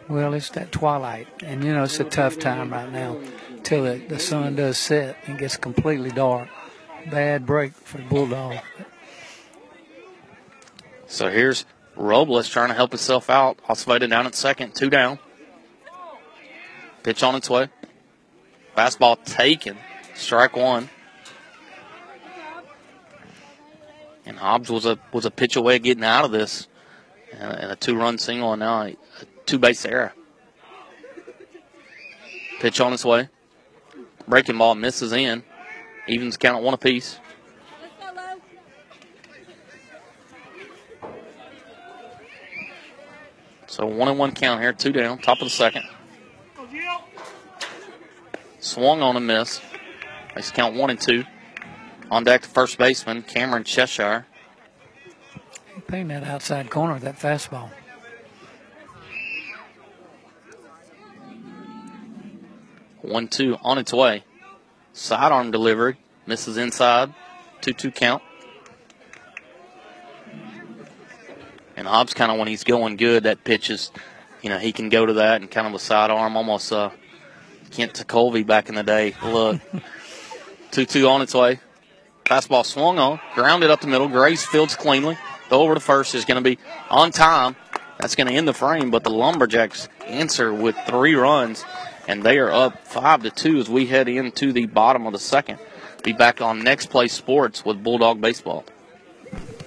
Well, it's that twilight, and you know it's a tough time right now till it, the sun does set and gets completely dark. Bad break for the Bulldog. So here's Robles trying to help himself out. Acevedo down at second, two down. Pitch on its way. Fastball taken. Strike one. And Hobbs was a was a pitch away getting out of this, and a two run single, and now a two base error. Pitch on its way. Breaking ball misses in. Evens count at one apiece. So one and one count here, two down, top of the second. Swung on a miss. Makes count one and two. On deck, the first baseman, Cameron Cheshire. Paying that outside corner, that fastball. One two on its way. Sidearm delivery. Misses inside. 2 2 count. And Hobbs kind of when he's going good, that pitch is, you know, he can go to that and kind of a sidearm, almost uh, Kent Tekulve back in the day. Look. 2 2 on its way. Fastball swung on, grounded up the middle. Grace fields cleanly. The over to first is going to be on time. That's going to end the frame, but the Lumberjacks answer with three runs and they are up five to two as we head into the bottom of the second. Be back on Next Play Sports with Bulldog Baseball.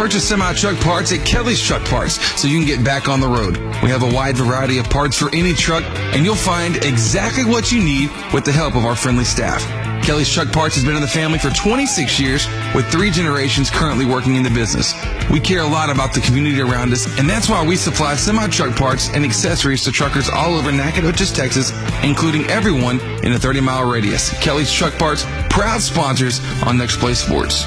Purchase semi truck parts at Kelly's Truck Parts so you can get back on the road. We have a wide variety of parts for any truck, and you'll find exactly what you need with the help of our friendly staff. Kelly's Truck Parts has been in the family for 26 years, with three generations currently working in the business. We care a lot about the community around us, and that's why we supply semi truck parts and accessories to truckers all over Nacogdoches, Texas, including everyone in a 30 mile radius. Kelly's Truck Parts, proud sponsors on Next Play Sports.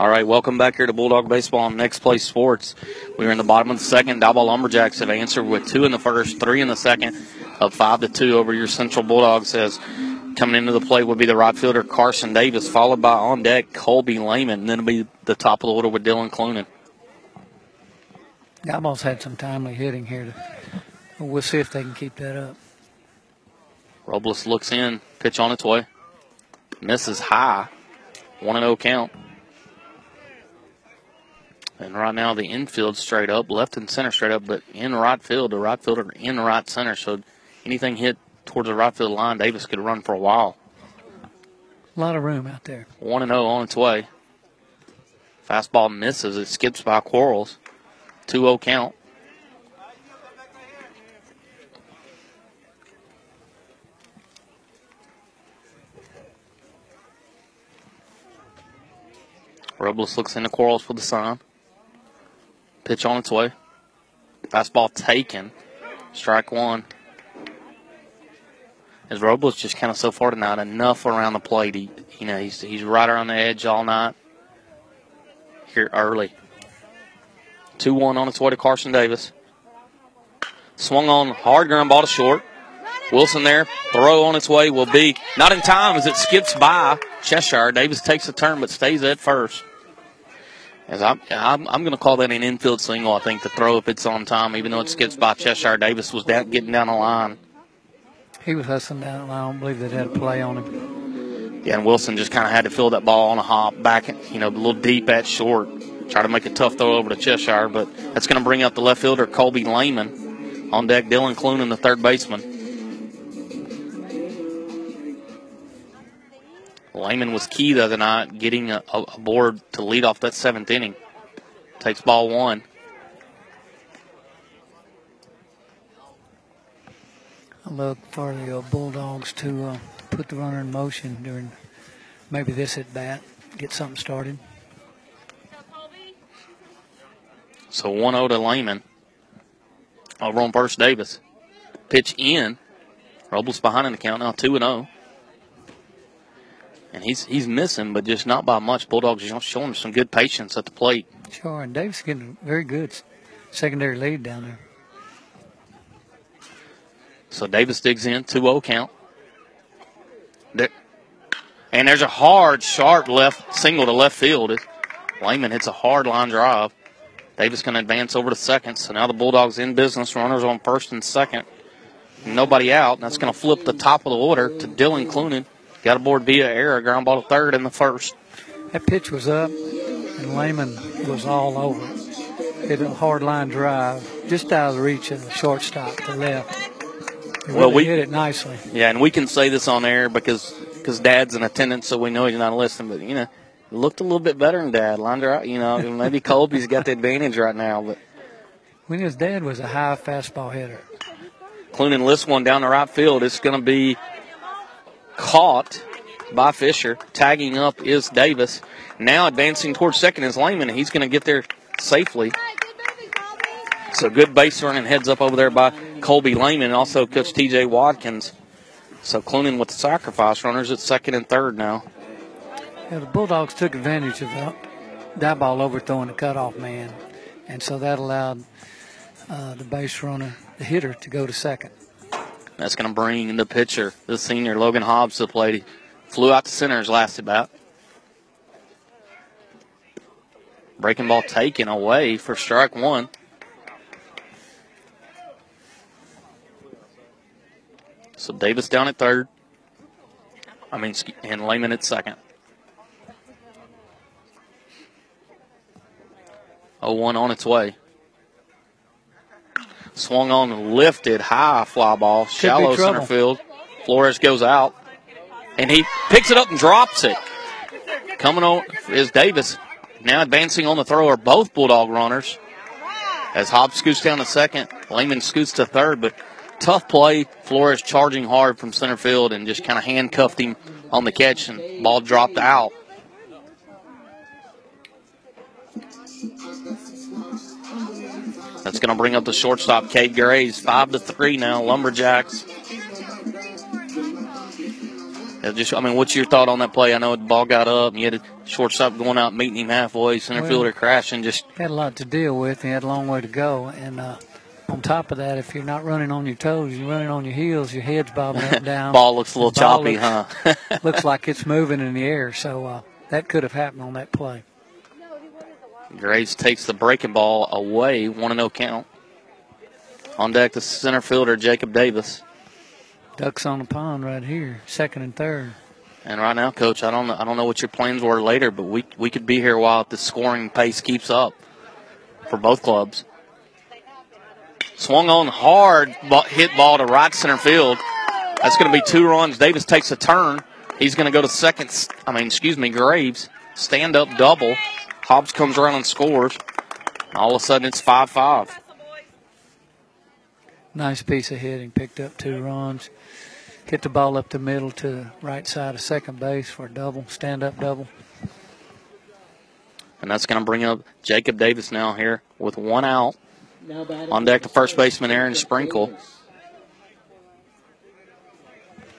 All right, welcome back here to Bulldog Baseball on Next Play Sports. We are in the bottom of the second. Diboll Lumberjacks have answered with two in the first, three in the second, up five to two over your Central Bulldogs. As coming into the plate would be the right fielder Carson Davis, followed by on deck Colby Lehman, and then it'll be the top of the order with Dylan Clunan. Diboll's had some timely hitting here. To, we'll see if they can keep that up. Robles looks in, pitch on its way, misses high, one and zero count. And right now the infield straight up, left and center straight up, but in right field, the right fielder in right center. So anything hit towards the right field line, Davis could run for a while. A lot of room out there. 1 0 on its way. Fastball misses. It skips by Quarles. 2 0 count. Robles looks into Quarles for the sign. Pitch on its way. Fastball taken. Strike one. As Robles just kind of so far tonight, enough around the plate. He, you know, he's he's right around the edge all night. Here early. Two one on its way to Carson Davis. Swung on hard ground ball to short. Wilson there. Throw on its way will be not in time as it skips by Cheshire. Davis takes a turn but stays at first. As I'm, I'm, I'm going to call that an infield single. I think the throw if it's on time, even though it skips by Cheshire. Davis was down, getting down the line. He was hustling down the line. I don't believe they had a play on him. Yeah, and Wilson just kind of had to fill that ball on a hop back, you know, a little deep at short. Try to make a tough throw over to Cheshire, but that's going to bring up the left fielder Colby Lehman on deck. Dylan Clunan, the third baseman. Lehman was key the other night, getting a, a, board to lead off that seventh inning. Takes ball one. I look for the uh, Bulldogs to uh, put the runner in motion during maybe this at bat, get something started. So 1 0 to Lehman. Over on first, Davis. Pitch in. Robles behind in the count now, 2 0 and he's he's missing, but just not by much. Bulldogs showing some good patience at the plate. Sure, and Davis getting very good secondary lead down there. So Davis digs in, 2-0 count. There, and there's a hard, sharp left single to left field. Lehman hits a hard line drive. Davis can advance over to second. So now the Bulldogs in business. Runners on first and second. Nobody out. And that's going to flip the top of the order to Dylan Clunan. Got aboard via error, ground ball to third in the first. That pitch was up, and Lehman was all over it. Hit a hard line drive, just out of reach of the shortstop to left. He well, we hit it nicely. Yeah, and we can say this on air because because Dad's in attendance, so we know he's not listening. But you know, looked a little bit better than Dad. Lined her out, you know. maybe Colby's got the advantage right now, but when his dad was a high fastball hitter. Clunan lifts one down the right field. It's going to be caught by Fisher. Tagging up is Davis. Now advancing towards second is Lehman. And he's going to get there safely. So good base running heads up over there by Colby Lehman also Coach TJ Watkins. So Clunan with the sacrifice runners at second and third now. Yeah, the Bulldogs took advantage of the, that ball overthrowing the cutoff man, and so that allowed uh, the base runner, the hitter, to go to second. That's going to bring the pitcher, the senior Logan Hobbs, to the plate. He flew out to center his last at bat. Breaking ball taken away for strike one. So Davis down at third. I mean, and Lehman at second. 0 1 on its way. Swung on, and lifted high fly ball, shallow center field. Flores goes out, and he picks it up and drops it. Coming on is Davis. Now advancing on the throw are both Bulldog runners. As Hobbs scoots down to second, Lehman scoots to third, but tough play. Flores charging hard from center field and just kind of handcuffed him on the catch, and ball dropped out. That's going to bring up the shortstop, Cade Graves. Five to three now, Lumberjacks. just, I mean, what's your thought on that play? I know the ball got up, and you had a shortstop going out, meeting him halfway, center well, fielder crashing. Just had a lot to deal with. He had a long way to go, and uh, on top of that, if you're not running on your toes, you're running on your heels. Your head's bobbing up and down. ball looks a little choppy, looks, huh? looks like it's moving in the air. So uh, that could have happened on that play. Graves takes the breaking ball away, 1 0 count. On deck, the center fielder, Jacob Davis. Ducks on the pond right here, second and third. And right now, Coach, I don't know, I don't know what your plans were later, but we we could be here while the scoring pace keeps up for both clubs. Swung on hard, hit ball to right center field. That's going to be two runs. Davis takes a turn. He's going to go to second. I mean, excuse me, Graves stand up double. Hobbs comes around and scores. All of a sudden, it's 5 5. Nice piece of hitting. Picked up two runs. Hit the ball up the middle to the right side of second base for a double, stand up double. And that's going to bring up Jacob Davis now here with one out. On deck, the first baseman, Aaron Sprinkle.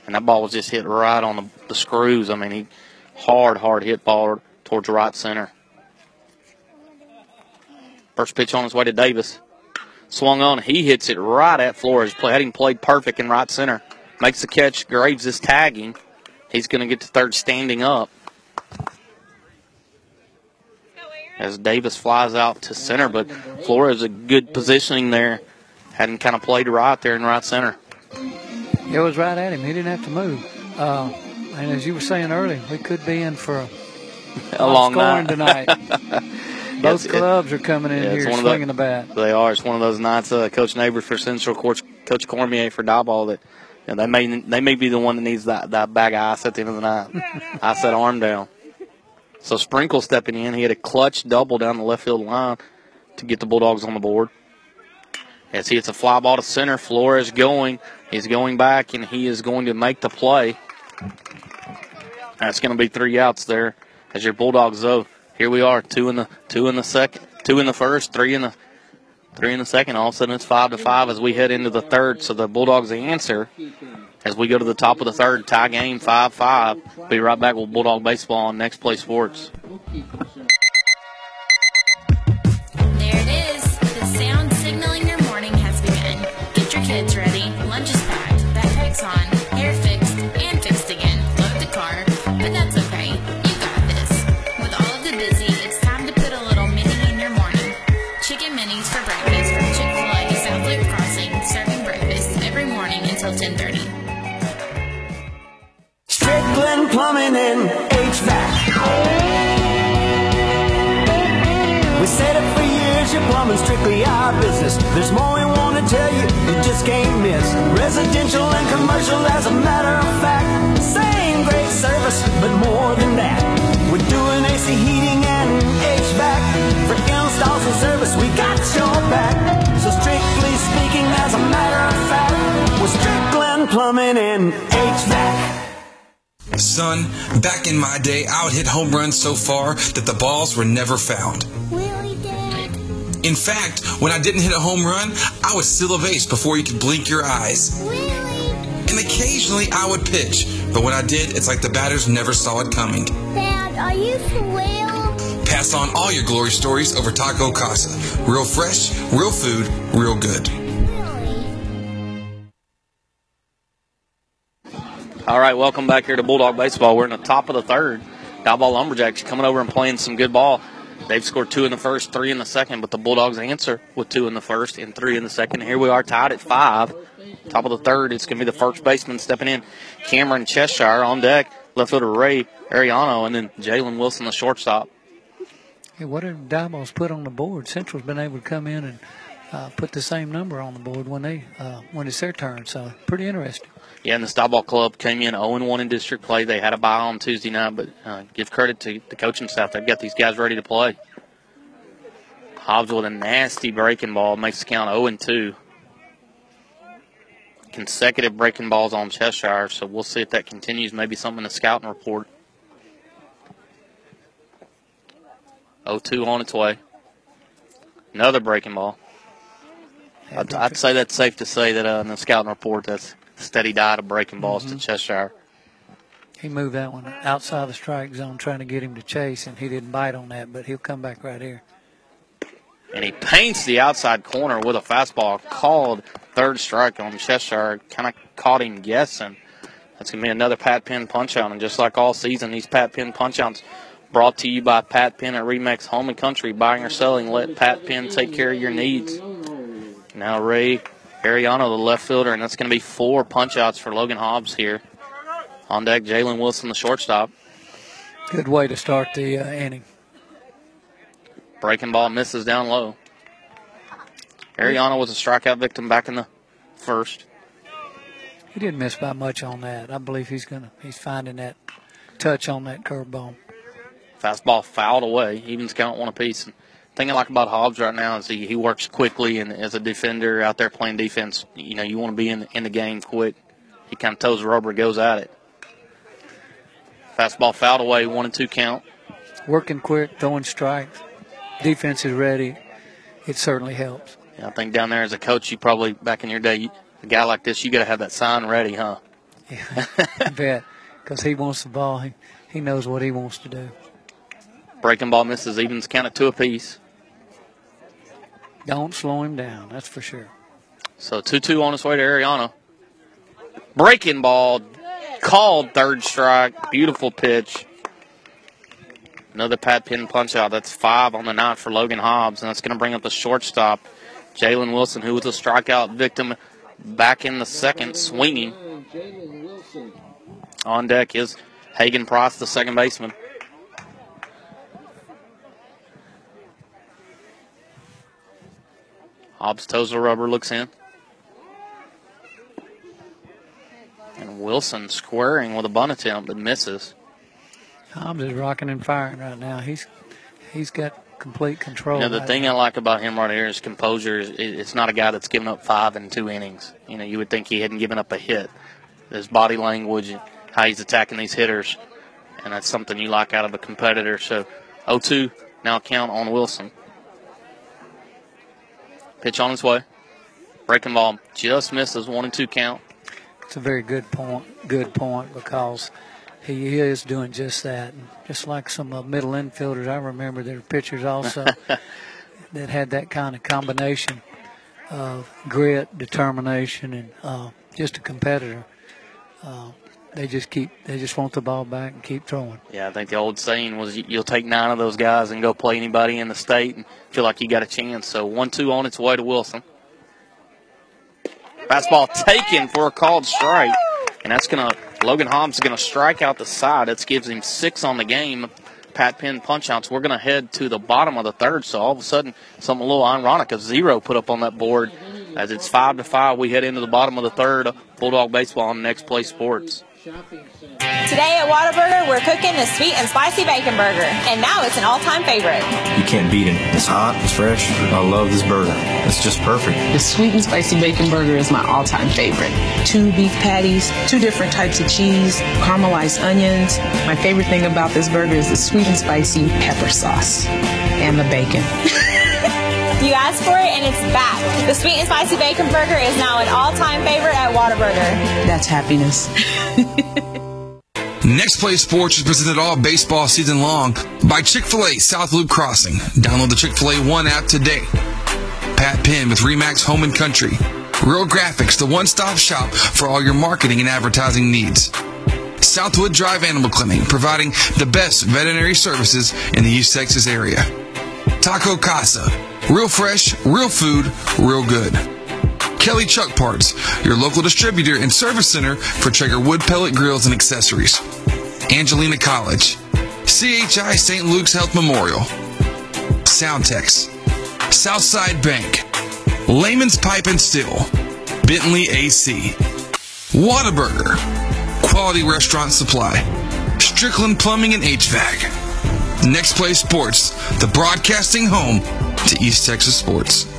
And that ball was just hit right on the, the screws. I mean, he hard, hard hit ball towards right center. First pitch on his way to Davis. Swung on. He hits it right at Flores. Had him played perfect in right center. Makes the catch. Graves is tagging. He's going to get to third standing up. As Davis flies out to center, but Flores a good positioning there. Hadn't kind of played right there in right center. It was right at him. He didn't have to move. Uh, and as you were saying earlier, we could be in for a, a long scoring night. tonight. Both yes, clubs it, are coming in yeah, here swinging the, the, bat. They are. It's one of those nights. Uh, Coach Neighbors for Central, Coach, Coach Cormier for Diboll that you know, they may they may be the one that needs that, that bag of ice at the end of the night. I said arm down. So Sprinkle stepping in. He had a clutch double down the left field line to get the Bulldogs on the board. As he hits a fly ball to center, Flores going. He's going back, and he is going to make the play. That's going to be three outs there as your Bulldogs, though, here we are, two in the two in the second, two in the first, three in the three in the second. All of a sudden, it's five to five as we head into the third. So the Bulldogs the answer as we go to the top of the third, tie game five five. Be right back with Bulldog baseball on Next Play Sports. Plumbing and HVAC. We said it for years, your plumbing's strictly our business. There's more we want to tell you, you just can't miss. Residential and commercial, as a matter of fact. Same great service, but more than that. We're doing AC heating and HVAC. For installs and service, we got your back. So strictly speaking, as a matter of fact, we're Strickland Plumbing and HVAC. Son, back in my day, I would hit home runs so far that the balls were never found. Really, Dad? In fact, when I didn't hit a home run, I would steal a base before you could blink your eyes. Really? And occasionally I would pitch, but when I did, it's like the batters never saw it coming. Dad, Dad, are you for real? Pass on all your glory stories over Taco Casa. Real fresh, real food, real good. All right, welcome back here to Bulldog Baseball. We're in the top of the third. Diboll Lumberjacks coming over and playing some good ball. They've scored two in the first, three in the second, but the Bulldogs answer with two in the first and three in the second. Here we are tied at five. Top of the third, it's going to be the first baseman stepping in. Cameron Cheshire on deck. Left fielder Ray Ariano, and then Jalen Wilson, the shortstop. Hey, what did Diboll's put on the board? Central's been able to come in and uh, put the same number on the board when they uh, when it's their turn. So pretty interesting. Yeah, and the Diboll Club came in 0-1 in district play. They had a bye on Tuesday night, but uh, give credit to the coaching staff. They've got these guys ready to play. Hobbs with a nasty breaking ball makes the count 0-2. Consecutive breaking balls on Cheshire, so we'll see if that continues. Maybe something in the scouting report. 0-2 on its way. Another breaking ball. I'd, I'd say that's safe to say that uh, in the scouting report that's steady diet of breaking balls Mm-hmm. to Cheshire. He moved that one outside the strike zone, trying to get him to chase, and he didn't bite on that. But he'll come back right here. And he paints the outside corner with a fastball called third strike on Cheshire. Kind of caught him guessing. That's going to be another Pat Penn punch out. And just like all season, these Pat Penn punch outs brought to you by Pat Penn at Remax Home and Country. Buying or selling, let Pat Penn take care of your needs. Now Ray Ariano, the left fielder, and that's going to be four punch outs for Logan Hobbs here. On deck, Jalen Wilson, the shortstop. Good way to start the uh, inning. Breaking ball misses down low. Ariano was a strikeout victim back in the first. He didn't miss by much on that. I believe he's gonna he's finding that touch on that curveball. Fastball fouled away. Evens count one apiece. And thing I like about Hobbs right now is he, he works quickly, and as a defender out there playing defense, you know you want to be in in the game quick. He kind of toes the rubber, goes at it. Fastball fouled away, one and two count. Working quick, throwing strikes. Defense is ready. It certainly helps. Yeah, I think down there as a coach, you probably back in your day, you, a guy like this, you got to have that sign ready, huh? Yeah, I bet because he wants the ball. He he knows what he wants to do. Breaking ball misses. Evens count at two apiece. Don't slow him down. That's for sure. So 2 2 on its way to Ariano. Breaking ball called third strike. Beautiful pitch. Another Pat Penn punch out. That's five on the night for Logan Hobbs, and that's going to bring up the shortstop, Jalen Wilson, who was a strikeout victim back in the second, swinging. On deck is Hagen Price, the second baseman. Hobbs toes the rubber, looks in. And Wilson squaring with a bunt attempt but misses. Hobbs is rocking and firing right now. He's he's got complete control. You know, the right thing I like about him right here is composure. Is It's not a guy that's given up five in two innings. You know, you would think he hadn't given up a hit. His body language, and how he's attacking these hitters, and that's something you like out of a competitor. So, 0-2 now count on Wilson. Pitch on his way. Breaking ball just misses one and two count. It's a very good point. Good point because he is doing just that. And just like some uh, middle infielders, I remember there were pitchers also that had that kind of combination of grit, determination, and uh, just a competitor. Uh, they just keep. They just want the ball back and keep throwing. Yeah, I think the old saying was you- you'll take nine of those guys and go play anybody in the state and feel like you got a chance. So one two on its way to Wilson. Fastball taken for a called strike, and that's gonna Logan Hobbs is gonna strike out the side. That gives him six on the game. Pat Penn punch outs. We're gonna head to the bottom of the third. So all of a sudden, something a little ironic, a zero put up on that board. As it's five to five, we head into the bottom of the third. Bulldog baseball on Next Play Sports. Today at Whataburger, we're cooking the sweet and spicy bacon burger, and now it's an all-time favorite. You can't beat it. It's hot, it's fresh. I love this burger. It's just perfect. The sweet and spicy bacon burger is my all-time favorite. Two beef patties, two different types of cheese, caramelized onions. My favorite thing about this burger is the sweet and spicy pepper sauce and the bacon. You asked for it, and it's back. The sweet and spicy bacon burger is now an all-time favorite at Whataburger. That's happiness. Next Play Sports is presented all baseball season long by Chick fil A South Loop Crossing. Download the Chick fil A One app today. Pat Penn with Remax Home and Country. Real Graphics, the one stop shop for all your marketing and advertising needs. Southwood Drive Animal Clinic, providing the best veterinary services in the East Texas area. Taco Casa, real fresh, real food, real good. Kelly Truck Parts, your local distributor and service center for Traeger wood pellet grills and accessories. Angelina College, CHI St. Luke's Health Memorial, Soundtex, Southside Bank, Layman's Pipe and Steel, Bentley AC, Whataburger, Quality Restaurant Supply, Strickland Plumbing and HVAC. Next Play Sports, the broadcasting home to East Texas sports.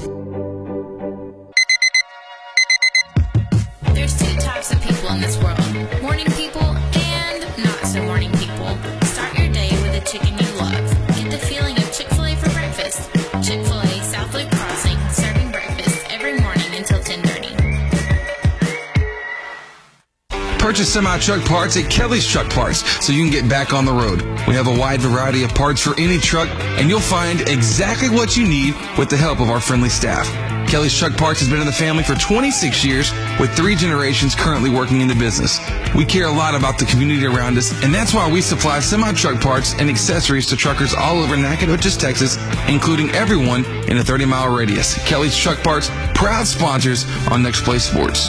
Semi truck parts at Kelly's Truck Parts so you can get back on the road. We have a wide variety of parts for any truck, and you'll find exactly what you need with the help of our friendly staff. Kelly's Truck Parts has been in the family for 26 years with three generations currently working in the business. We care a lot about the community around us, and that's why we supply semi truck parts and accessories to truckers all over Nacogdoches, Texas, including everyone in a 30 mile radius. Kelly's Truck Parts, proud sponsors on Next Play Sports.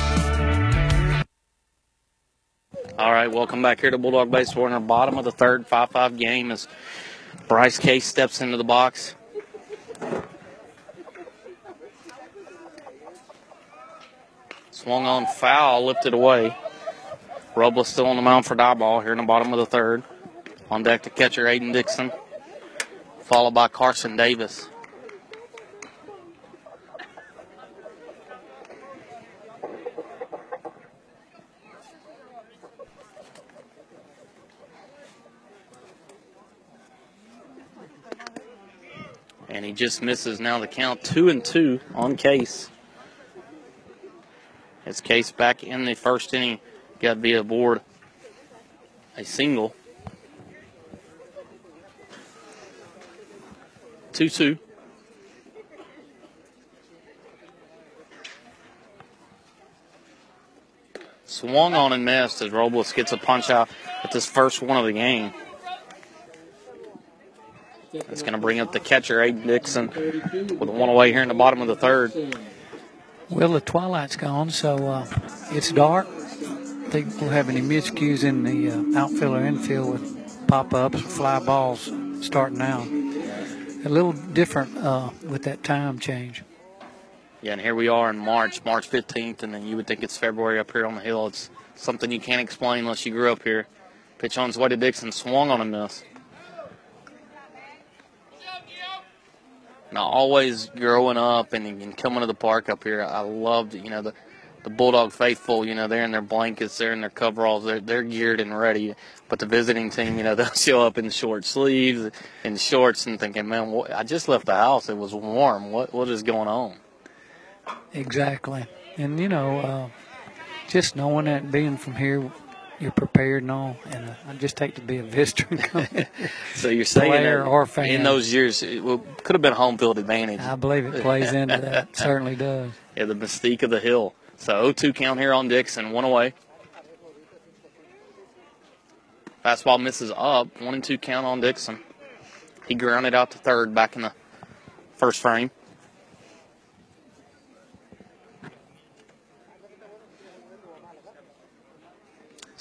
Right, welcome back here to Bulldog Baseball. in our bottom of the third, 5 5 game as Bryce Case steps into the box. Swung on foul, lifted away. Robles still on the mound for Diboll here in the bottom of the third. On deck, to catcher Aiden Dixon, followed by Carson Davis. And he just misses now the count two and two on Case. It's Case back in the first inning. Got to be aboard a single. 2 2. Swung on and missed as Robles gets a punch out at this first one of the game. It's going to bring up the catcher, Aiden Dixon, with a one away here in the bottom of the third. Well, the twilight's gone, so uh, it's dark. I think we'll have any miscues in the uh, outfield or infield with pop-ups, fly balls starting out. A little different uh, with that time change. Yeah, and here we are in March, March 15th, and then you would think it's February up here on the hill. It's something you can't explain unless you grew up here. Pitch on his way to Dixon, swung on a miss. Now, always growing up and, and coming to the park up here, I loved, you know, the, the Bulldog faithful, you know, they're in their blankets, they're in their coveralls, they're, they're geared and ready. But the visiting team, you know, they'll show up in short sleeves and shorts and thinking, man, what, I just left the house. It was warm. What What is going on? Exactly. And, you know, uh, just knowing that being from here, you're prepared and all. And uh, I just take to be a visitor. So you're saying that in those years, it could have been home field advantage. I believe it plays into that. Certainly does. Yeah, the mystique of the hill. So 0-2 count here on Dixon, one away. Fastball misses up, one and two count on Dixon. He grounded out to third back in the first frame.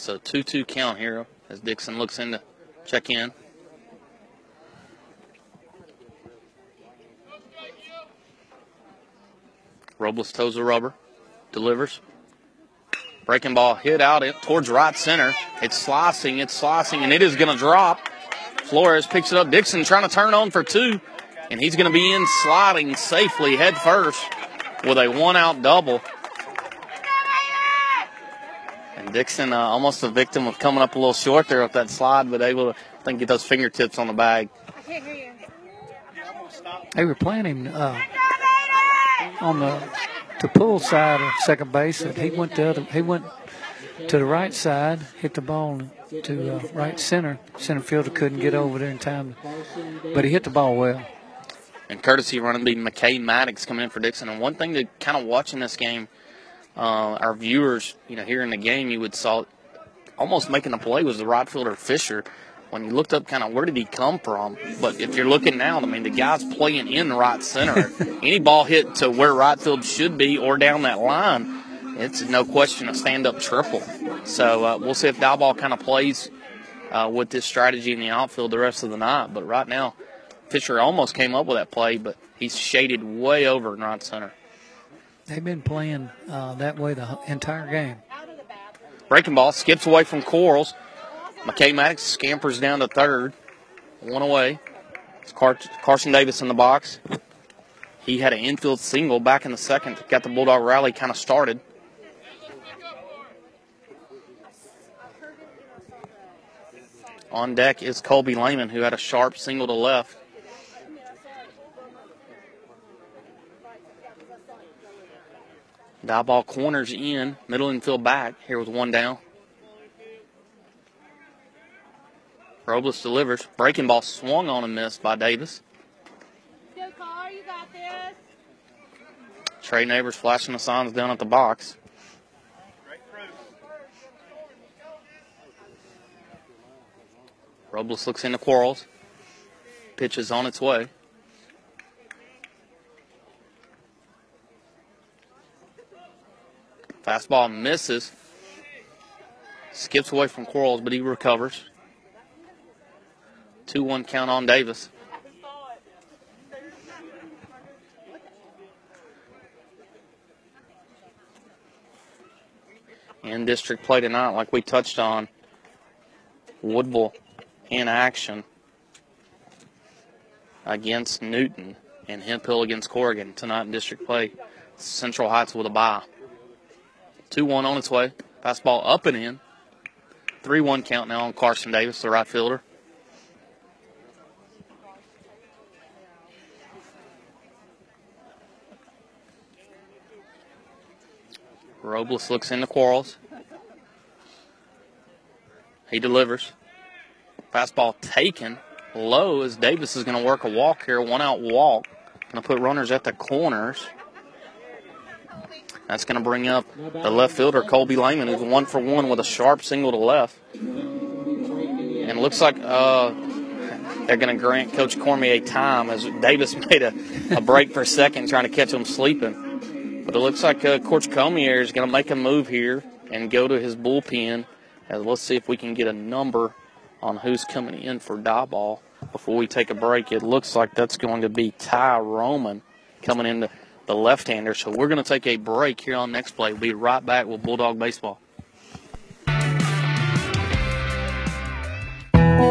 So 2-2 count here as Dixon looks in to check in. Robles toes the rubber, delivers. Breaking ball hit out towards right center. It's slicing, it's slicing, and it is going to drop. Flores picks it up. Dixon trying to turn on for two, and he's going to be in sliding safely head first with a one out double. Dixon uh, almost a victim of coming up a little short there with that slide, but able to I think get those fingertips on the bag. They were playing him uh, on the to pull side of second base, and he went the other. He went to the right side, hit the ball to uh, right center. Center fielder couldn't get over there in time, but he hit the ball well. And courtesy running be McKay Maddox coming in for Dixon. And one thing to kind of watching this game, uh, our viewers, you know, here in the game, you would saw almost making the play was the right fielder Fisher. When you looked up, kind of where did he come from? But if you're looking now, I mean, the guy's playing in right center. Any ball hit to where right field should be or down that line, it's no question a stand-up triple. So uh, we'll see if Diboll kind of plays uh, with this strategy in the outfield the rest of the night. But right now, Fisher almost came up with that play, but he's shaded way over in right center. They've been playing uh, that way the entire game. Breaking ball skips away from Quarles. McKay Maddox scampers down to third. One away. It's Car- Carson Davis in the box. He had an infield single back in the second. Got the Bulldog rally kind of started. On deck is Colby Lehman, who had a sharp single to left. Diboll corners in, middle infield back. Here with one down. Robles delivers. Breaking ball swung on and missed by Davis. Trey Neighbors flashing the signs down at the box. Robles looks into Quarles. Pitch is on its way. Fastball misses. Skips away from Quarles, but he recovers. 2 1 count on Davis. In district play tonight, like we touched on, Woodville in action against Newton and Hemphill against Corrigan tonight in district play. Central Heights with a bye. 2 1 on its way. Fastball up and in. 3 1 count now on Carson Davis, the right fielder. Robles looks into Quarles. He delivers. Fastball taken low as Davis is going to work a walk here, one out walk. Going to put runners at the corners. That's going to bring up the left fielder, Colby Lehman, who's one for one with a sharp single to left. And looks like uh, they're going to grant Coach Cormier time as Davis made a, a break for a second trying to catch him sleeping. But it looks like uh, Coach Cormier is going to make a move here and go to his bullpen. As let's see if we can get a number on who's coming in for Diboll before we take a break. It looks like that's going to be Ty Roman coming into the left-hander. So we're going to take a break here on next play. We'll be right back with Bulldog Baseball.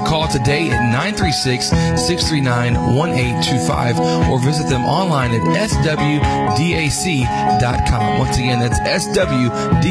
call today at 936-639-1825 or visit them online at swdac.com. Once again, that's swdac.com.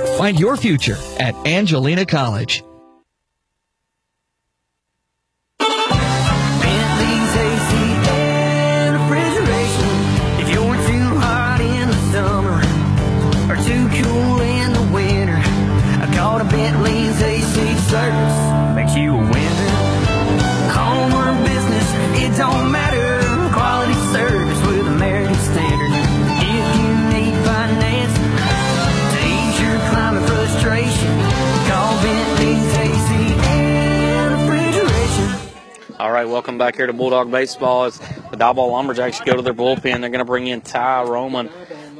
Find your future at Angelina College. Right, welcome back here to Bulldog Baseball. As the Diboll Lumberjacks go to their bullpen, they're going to bring in Ty Roman,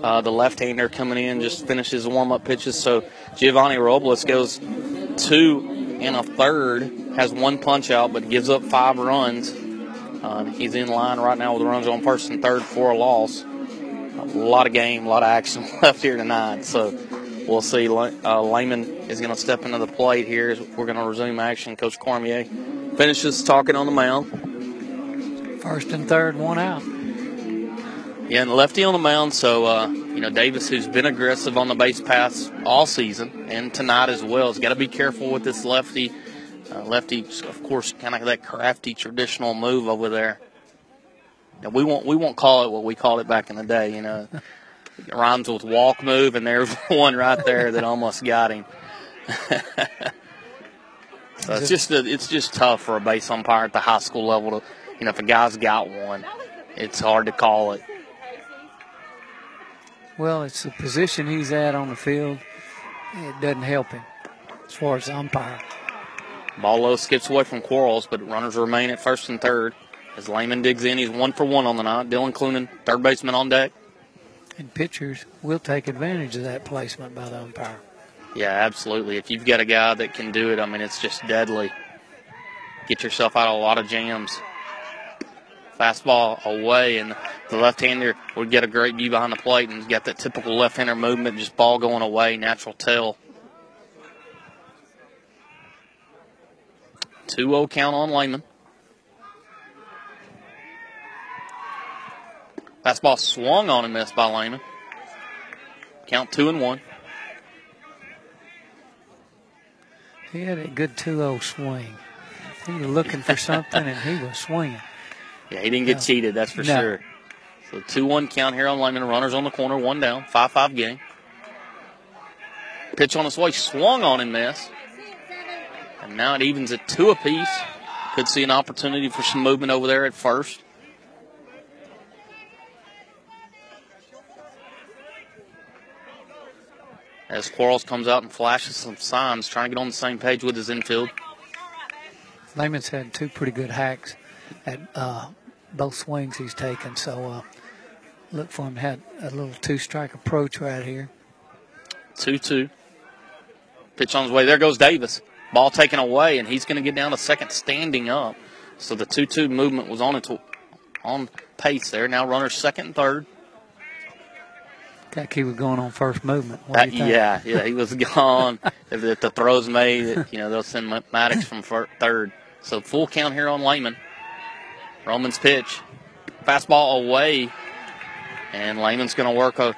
uh, the left-hander coming in, just finishes warm-up pitches. So Giovanni Robles goes two and a third, has one punch out, but gives up five runs. Uh, he's in line right now with runs on first and third for a loss. A lot of game, a lot of action left here tonight. So we'll see. Uh, Lehman is going to step into the plate here. We're going to resume action. Coach Cormier finishes talking on the mound. First and third, one out. Yeah, and lefty on the mound. So, uh, you know, Davis, who's been aggressive on the base paths all season and tonight as well, has got to be careful with this lefty. Uh, lefty, of course, kind of that crafty traditional move over there. Now, we won't we won't call it what we called it back in the day. You know, rhymes with walk move, and there's one right there that almost got him. so it's just a, it's just tough for a base umpire at the high school level to, you know, if a guy's got one, it's hard to call it. Well, it's the position he's at on the field. It doesn't help him as far as umpire. Ball low skips away from Quarles, but runners remain at first and third. As Lehman digs in, he's one for one on the night. Dylan Clunan, third baseman on deck. And pitchers will take advantage of that placement by the umpire. Yeah, absolutely. If you've got a guy that can do it, I mean, it's just deadly. Get yourself out of a lot of jams. Fastball away, and the left-hander would get a great view behind the plate, and he's got that typical left-hander movement, just ball going away, natural tail. 2-0 count on Lehman. Fastball swung on and missed by Lehman. Count two and one. He had a good 2 0 swing. He was looking for something and he was swinging. Yeah, he didn't get no. cheated, that's for no. sure. So 2 1 count here on Lehman. Runners on the corner, one down, 5 5 game. Pitch on its way, swung on and missed. And now it evens at two apiece. Could see an opportunity for some movement over there at first. As Quarles comes out and flashes some signs, trying to get on the same page with his infield. Lehman's had two pretty good hacks at uh, both swings he's taken, so uh, look for him to have a little two-strike approach right here. 2-2. Pitch on his way. There goes Davis. Ball taken away, and he's going to get down to second standing up. So the 2-2 movement was on, into, on pace there. Now runners second and third. Like he was going on first movement. Uh, yeah, yeah, he was gone. if, if, the throw's made, you know, they'll send Maddox from third. So full count here on Lehman. Roman's pitch. Fastball away. And Lehman's going to work a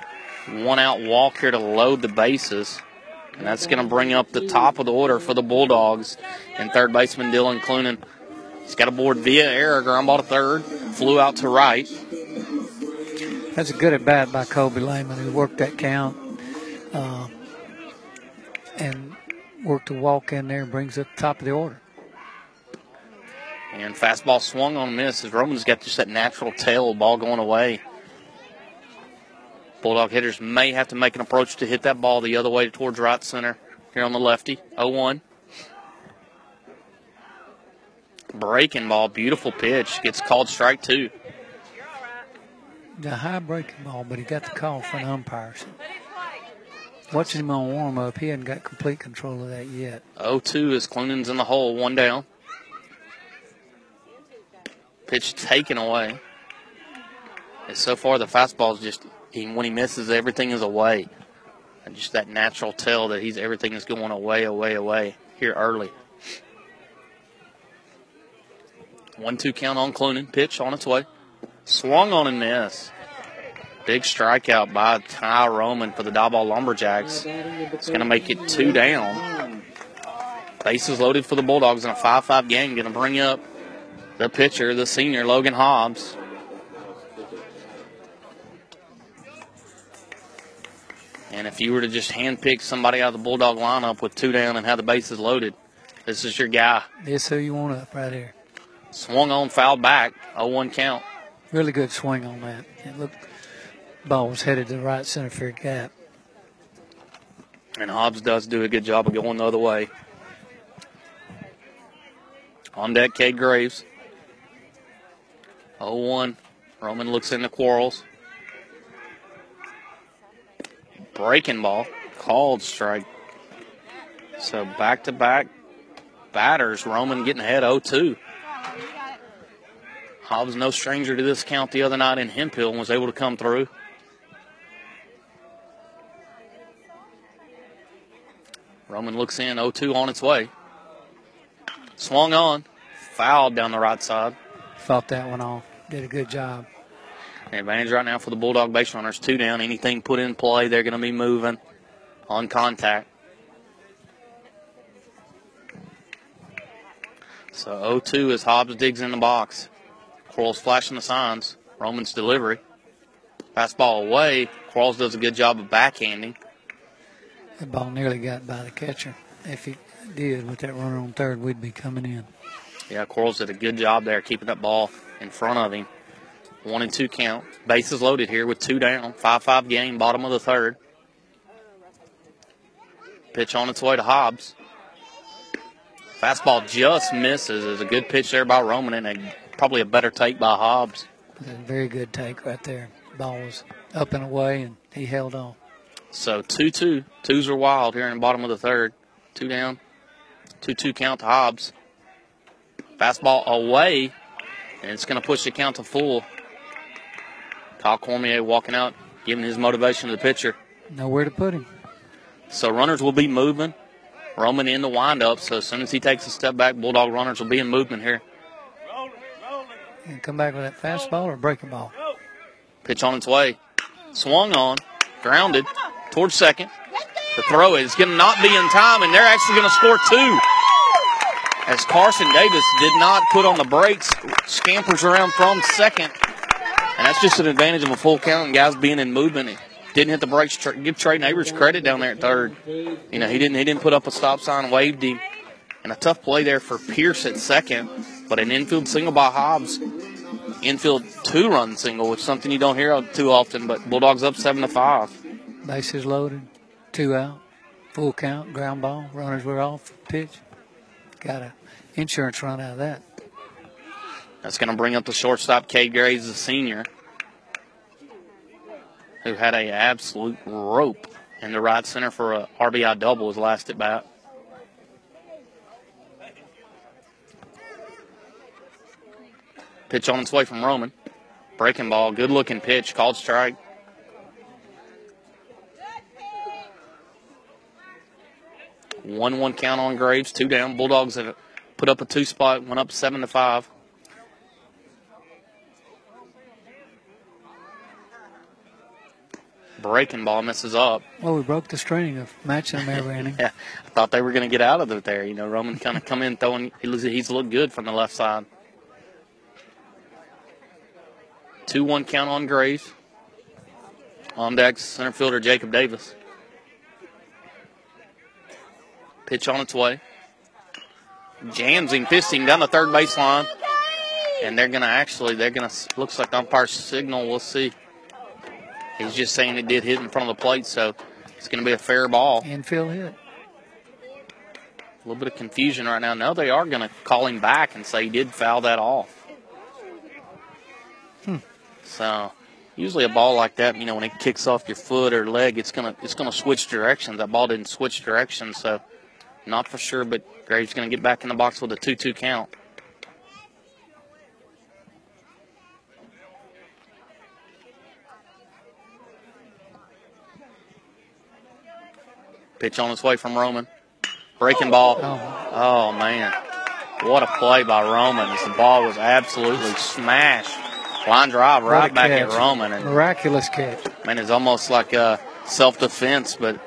one out walk here to load the bases. And that's going to bring up the top of the order for the Bulldogs. And third baseman Dylan Clunan. He's got a board via error. Ground ball to third. Flew out to right. That's a good at bat by Colby Lehman, who worked that count uh, and worked a walk in there and brings up the top of the order. And fastball swung on miss as Roman's got just that natural tail ball going away. Bulldog hitters may have to make an approach to hit that ball the other way towards right center here on the lefty. 0 1. Breaking ball, beautiful pitch. Gets called strike two the high breaking ball, but he got the call from the umpires. Watching him on warm up, he hadn't got complete control of that yet. 0 2 is Clunan's in the hole, one down. Pitch taken away. And so far, the fastball is just, he, when he misses, everything is away. And just that natural tell that he's everything is going away, away, away here early. 1 2 count on Clunan. Pitch on its way. Swung on and missed. Big strikeout by Ty Roman for the Diboll Lumberjacks. It's going to make it two down. Bases loaded for the Bulldogs in a 5 5 game. Going to bring up the pitcher, the senior, Logan Hobbs. And if you were to just handpick somebody out of the Bulldog lineup with two down and have the bases loaded, this is your guy. This who you want up right here. Swung on, foul back, 0 1 count. Really good swing on that. It looked ball was headed to the right center field gap. And Hobbs does do a good job of going the other way. On deck, Cade Graves. 0-1. Roman looks into Quarles. Breaking ball. Called strike. So back to back batters. Roman getting ahead 0 2. Hobbs, no stranger to this count the other night in Hemphill, and was able to come through. Roman looks in 0 2 on its way. Swung on. Fouled down the right side. Fought that one off. Did a good job. Advantage right now for the Bulldog base runners. Two down. Anything put in play, they're going to be moving on contact. So 0-2 as Hobbs digs in the box. Quarles flashing the signs. Roman's delivery. Fastball away. Quarles does a good job of backhanding. That ball nearly got by the catcher. If he did with that runner on third, we'd be coming in. Yeah, Quarles did a good job there keeping that ball in front of him. One and two count. Bases loaded here with two down. 5 5 game, bottom of the third. Pitch on its way to Hobbs. Fastball just misses. It's a good pitch there by Roman and a, probably a better take by Hobbs. Very good take right there. Ball was up and away, and he held on. So 2 2. Twos are wild here in the bottom of the third. Two down. 2 2 count to Hobbs. Fastball away, and it's going to push the count to full. Kyle Cormier walking out, giving his motivation to the pitcher. Nowhere to put him. So runners will be moving. Roman in the windup, so as soon as he takes a step back, Bulldog runners will be in movement here. And come back with that fastball or breaking ball. Pitch on its way. Swung on, grounded towards second. The throw is going to not be in time, and they're actually going to score two. As Carson Davis did not put on the brakes, scampers around from second. And that's just an advantage of a full count and guys being in movement. Didn't hit the brakes. Give Trey Neighbors credit down there at third. You know, he didn't he didn't put up a stop sign, waved him. And a tough play there for Pierce at second. But an infield single by Hobbs. Infield two run single, which is something you don't hear too often, but Bulldogs up seven to five. Bases loaded, two out, full count, ground ball, runners were off, pitch. Got a insurance run out of that. That's going to bring up the shortstop, Cade Graves, the senior, who had a absolute rope in the right center for a RBI double his last at bat. Pitch on its way from Roman. Breaking ball, good looking pitch, called strike. One one count on Graves, two down. Bulldogs have put up a two spot, went up seven to five. Breaking ball misses up. Well, we broke the string of matching them every inning. yeah, I thought they were going to get out of it there. You know, Roman kind of come in throwing. He's looked good from the left side. Two one count on Graves. On deck, center fielder Jacob Davis. Pitch on its way. Jams him, fisting down the third baseline. And they're going to actually, they're going to, looks like umpire signal. We'll see. He's just saying it did hit in front of the plate, so it's going to be a fair ball. Infield hit. A little bit of confusion right now. No, they are going to call him back and say he did foul that off. So usually a ball like that, you know, when it kicks off your foot or leg, it's gonna it's gonna switch directions. That ball didn't switch directions, so not for sure. But Graves gonna get back in the box with a two-two count. Pitch on its way from Roman. Breaking ball. Oh, man. What a play by Roman. The ball was absolutely smashed. Line drive right back catch. at Roman. And Miraculous catch. man, it's almost like a self defense, but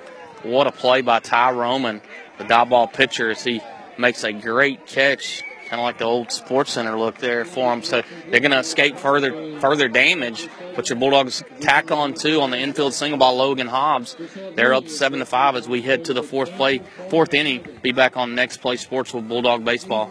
what a play by Ty Roman, the Diboll pitcher, as he makes a great catch, kind of like the old Sports Center look there for him. So they're going to escape further further damage, but your Bulldogs tack on two on the infield single by Logan Hobbs, they're up seven to five as we head to the fourth play, fourth inning. Be back on next play sports with Bulldog baseball.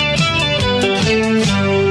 Música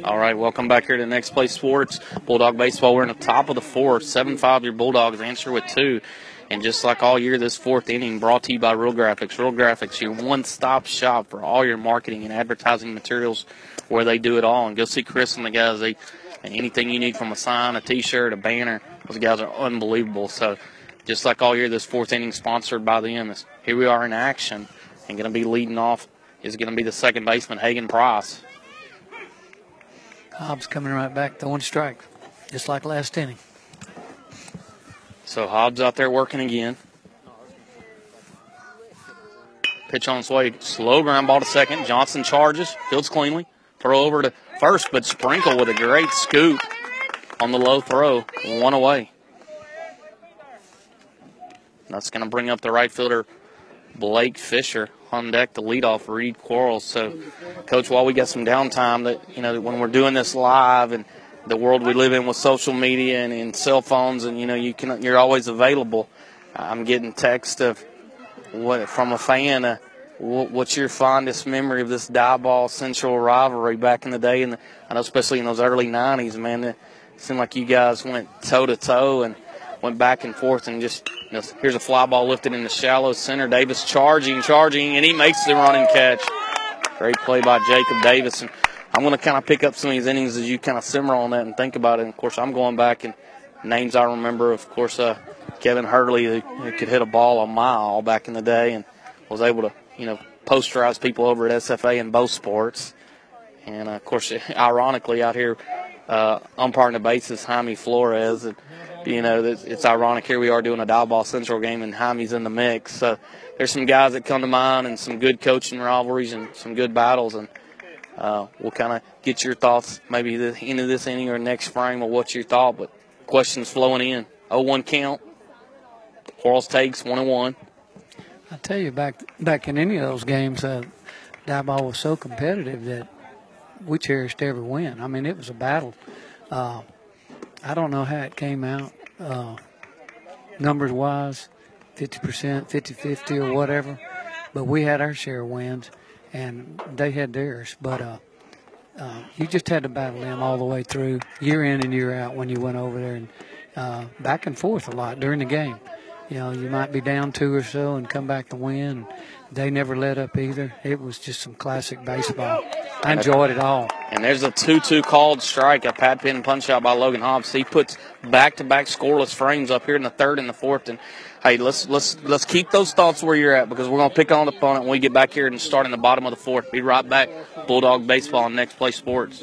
All right, welcome back here to Next Play Sports. Bulldog Baseball, we're in the top of the fourth. 7 5 your Bulldogs answer with two. And just like all year, this fourth inning brought to you by Real Graphics. Real Graphics, your one stop shop for all your marketing and advertising materials where they do it all. And go see Chris and the guys. They and anything you need from a sign, a t shirt, a banner, those guys are unbelievable. So just like all year, this fourth inning sponsored by them. Here we are in action. And going to be leading off is going to be the second baseman, Hagen Price. Hobbs coming right back, throwing strike, just like last inning. So Hobbs out there working again. Pitch on its way. Slow ground ball to second. Johnson charges. Fields cleanly. Throw over to first, but Sprinkle with a great scoop on the low throw. One away. That's going to bring up the right fielder, Blake Fisher on deck to lead off Reed Quarles. So, Coach, while we got some downtime, that you know when we're doing this live and the world we live in with social media and, and cell phones, and you know you can you're always available. I'm getting text of what from a fan. Uh, what's your fondest memory of this Diboll Central rivalry back in the day? And I know, especially in those early '90s, man, it seemed like you guys went toe to toe and went back and forth and just you know, here's a fly ball lifted in the shallow center. Davis charging, charging, and he makes the running catch. Great play by Jacob Davis. And I'm going to kind of pick up some of these innings as you kind of simmer on that and think about it. And of course, I'm going back and names I remember. Of course, uh, Kevin Hurley, who could hit a ball a mile back in the day and was able to, you know, posterize people over at SFA in both sports. And uh, of course, ironically, out here, uh, umpiring the bases, Jaime Flores. And, you know, it's ironic here we are doing a Diboll Central game and Jaime's in the mix. So there's some guys that come to mind and some good coaching rivalries and some good battles. And uh, we'll kind of get your thoughts maybe the end of this inning or next frame of what you thought. But questions flowing in. 0-1 count. Quarles takes one and one. I tell you, back back in any of those games, uh, ball was so competitive that we cherished every win. I mean, it was a battle. Uh, I don't know how it came out, uh, numbers wise, 50%, 50 50 or whatever. But we had our share of wins, and they had theirs. But uh, uh, you just had to battle them all the way through, year in and year out, when you went over there and uh, back and forth a lot during the game. You know, you might be down two or so and come back to win. They never let up either. It was just some classic baseball. I enjoyed it all. And there's a 2-2 called strike, a Pat Penn punch out by Logan Hobbs. He puts back-to-back scoreless frames up here in the third and the fourth. And hey, let's let's let's keep those thoughts where you're at because we're gonna pick on the opponent when we get back here and start in the bottom of the fourth. Be right back. Bulldog baseball and next play sports.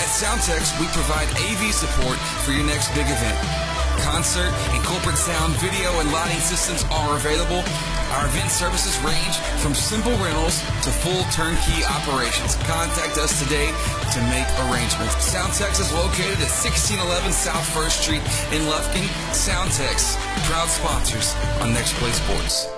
At Soundtex, we provide AV support for your next big event. Concert and corporate sound, video, and lighting systems are available. Our event services range from simple rentals to full turnkey operations. Contact us today to make arrangements. Soundtex is located at 1611 South First Street in Lufkin. Soundtex, proud sponsors on Next Play Sports.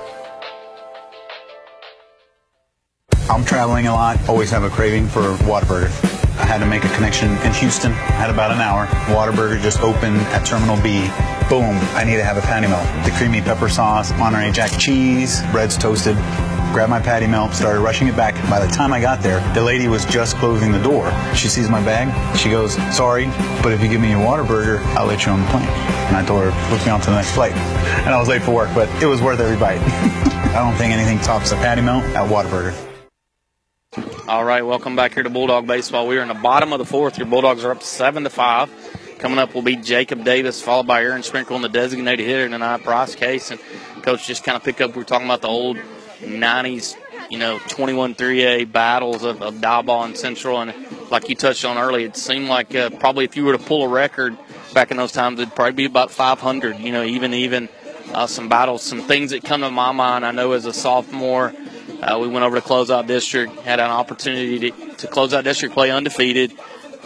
I'm traveling a lot, always have a craving for Whataburger. I had to make a connection in Houston, I had about an hour. Whataburger just opened at Terminal B. Boom, I need to have a patty melt. The creamy pepper sauce, Monterey Jack cheese, bread's toasted. Grabbed my patty melt, started rushing it back. By the time I got there, the lady was just closing the door. She sees my bag. She goes, sorry, but if you give me your Whataburger, I'll let you on the plane. And I told her, book me on to the next flight. And I was late for work, but it was worth every bite. I don't think anything tops a patty melt at Whataburger. All right, welcome back here to Bulldog Baseball. We are in the bottom of the fourth. Your Bulldogs are up seven to five. Coming up will be Jacob Davis, followed by Aaron Sprinkle, and the designated hitter tonight, Bryce Case. And coach just kind of pick up. We are talking about the old '90s, you know, 21 3A battles of, of ball and Central, and like you touched on earlier, it seemed like uh, probably if you were to pull a record back in those times, it'd probably be about 500. You know, even even uh, some battles, some things that come to my mind. I know as a sophomore. Uh, we went over to closeout district, had an opportunity to, to close out district play undefeated.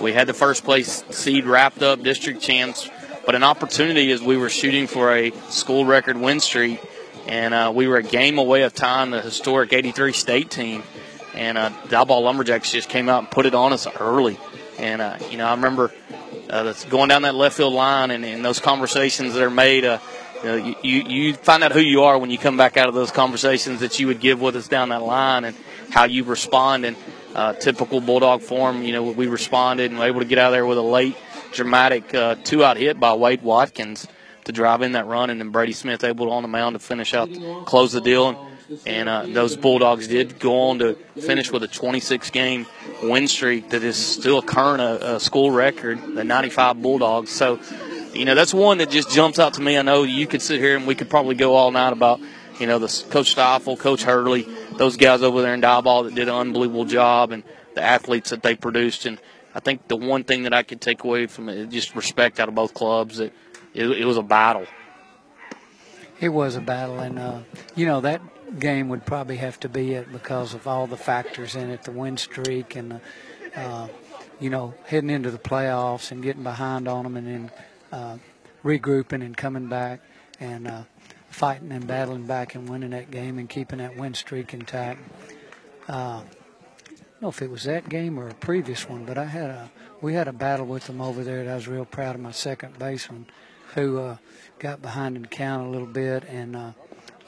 We had the first place seed wrapped up, district champs, but an opportunity as we were shooting for a school record win streak, and uh, we were a game away of tying the historic 83 state team. And uh, Diboll Lumberjacks just came out and put it on us early. And, uh, you know, I remember uh, going down that left field line and, and those conversations that are made. You, know, you, you find out who you are when you come back out of those conversations that you would give with us down that line and how you respond in uh, typical Bulldog form. You know, we responded and were able to get out of there with a late, dramatic uh, two out hit by Wade Watkins to drive in that run, and then Brady Smith able on the mound to finish out, close the deal. And, and uh, those Bulldogs did go on to finish with a 26 game win streak that is still current a, a school record, the 95 Bulldogs. So, you know, that's one that just jumps out to me. I know you could sit here and we could probably go all night about, you know, the Coach Stoffel, Coach Hurley, those guys over there in Diboll that did an unbelievable job, and the athletes that they produced. And I think the one thing that I could take away from it is just respect out of both clubs. That it, it was a battle. It was a battle, and uh, you know that game would probably have to be it because of all the factors in it, the win streak, and the, uh, you know heading into the playoffs and getting behind on them, and then uh, regrouping and coming back and uh, fighting and battling back and winning that game and keeping that win streak intact. Uh, I don't know if it was that game or a previous one, but I had a we had a battle with them over there that I was real proud of my second baseman who uh, got behind in count a little bit and uh,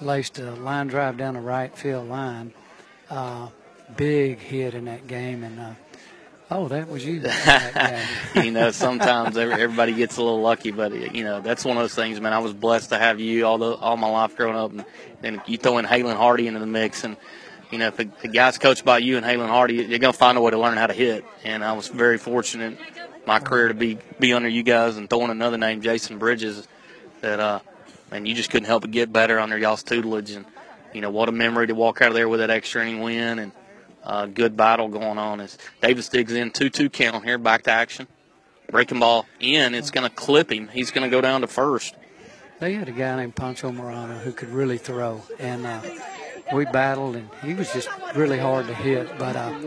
laced a line drive down the right field line. Uh, big hit in that game, and uh, oh, that was you. you know, sometimes everybody gets a little lucky, but you know that's one of those things, man. I was blessed to have you all the all my life growing up, and, and you throw in Halen Hardy into the mix, and you know, if a, a guy's coached by you and Halen Hardy, you're going to find a way to learn how to hit. And I was very fortunate my career to be be under you guys and throwing another name, Jason Bridges, that uh, and you just couldn't help but get better under y'all's tutelage. And you know, what a memory to walk out of there with that extra inning win and uh, good battle going on. As Davis digs in two-two count here, back to action, breaking ball in. It's going to clip him. He's going to go down to first. They had a guy named Pancho Morano who could really throw, and uh, we battled, and he was just really hard to hit. But uh,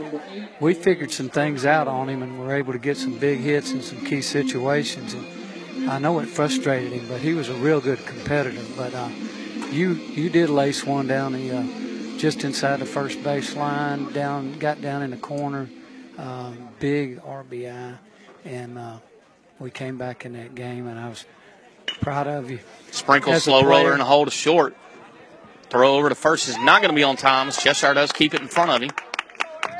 we figured some things out on him, and were able to get some big hits in some key situations. And I know it frustrated him, but he was a real good competitor. But uh, you you did lace one down the uh, just inside the first base line, down got down in the corner, um, big RBI, and uh, we came back in that game, and I was proud of you. Sprinkle slow roller and a hold short. Throw over to first is not going to be on time. Cheshire does keep it in front of him.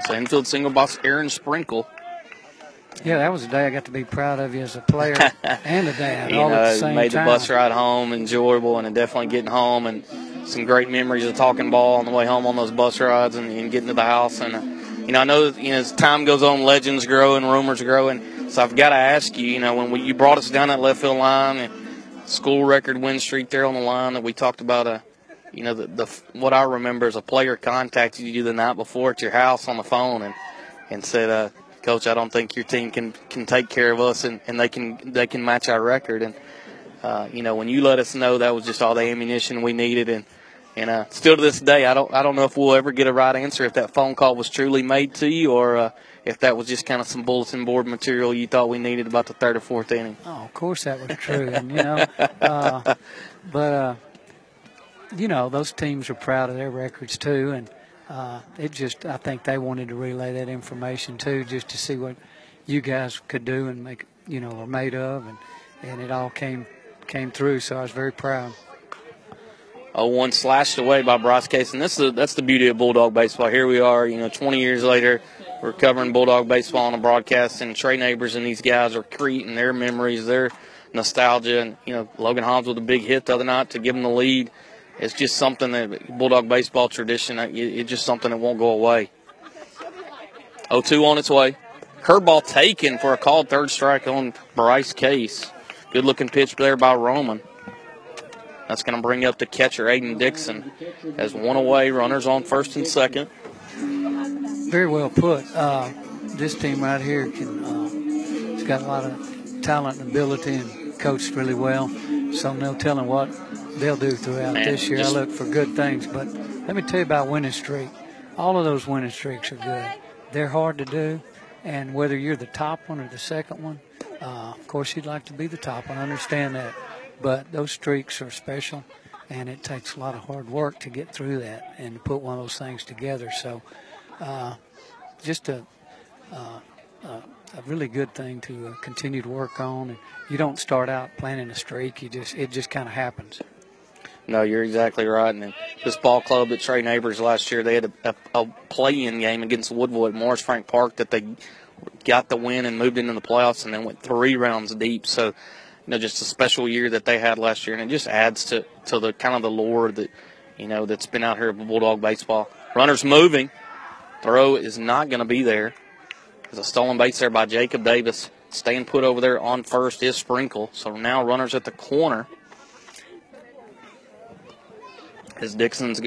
So infield single by Aaron Sprinkle. Yeah, that was a day I got to be proud of you as a player and a dad all know, at the same made time. the bus ride home enjoyable, and definitely getting home and some great memories of talking ball on the way home on those bus rides and, and getting to the house. And uh, you know, I know you know as time goes on, legends grow and rumors grow, and so I've got to ask you, you know, when we, you brought us down that left field line, and school record win streak there on the line that we talked about, uh, you know, the, the what I remember is a player contacted you the night before at your house on the phone and and said, uh, "Coach, I don't think your team can can take care of us, and, and they can they can match our record." And uh, you know, when you let us know, that was just all the ammunition we needed, and and uh, still to this day, I don't I don't know if we'll ever get a right answer if that phone call was truly made to you or uh, if that was just kind of some bulletin board material you thought we needed about the third or fourth inning. Oh, of course that was true, and you know, uh, but uh, you know those teams are proud of their records too, and uh, it just I think they wanted to relay that information too, just to see what you guys could do and make you know are made of, and and it all came came through. So I was very proud. Oh, one slashed away by Bryce Case, and this is that's the beauty of Bulldog baseball. Here we are, you know, 20 years later, we're covering Bulldog baseball on a broadcast, and Trey Neighbors and these guys are creating their memories, their nostalgia, and you know, Logan Hobbs with a big hit the other night to give them the lead. It's just something that Bulldog baseball tradition. It's just something that won't go away. 0-2 on its way. Curveball taken for a called third strike on Bryce Case. Good looking pitch there by Roman. That's going to bring up the catcher, Aiden Dixon, as one away, runners on first and second. Very well put. Uh, this team right here can. Uh, it's got a lot of talent and ability, and coached really well. So no telling what they'll do throughout Man, this year. I look for good things, but let me tell you about winning streak. All of those winning streaks are good. They're hard to do, and whether you're the top one or the second one, uh, of course you'd like to be the top. I understand that, but those streaks are special, and it takes a lot of hard work to get through that and to put one of those things together. So, uh, just a, uh, a really good thing to uh, continue to work on. And you don't start out planning a streak; you just it just kind of happens. No, you're exactly right. And this ball club that Trey Neighbors last year, they had a, a, a play-in game against Woodwood Morris Frank Park that they got the win and moved into the playoffs and then went three rounds deep. So, you know, just a special year that they had last year, and it just adds to to the kind of the lore that you know that's been out here with Bulldog baseball. Runners moving, throw is not going to be there. There's a stolen base there by Jacob Davis. Staying put over there on first is Sprinkle. So now runners at the corner. As Dixon's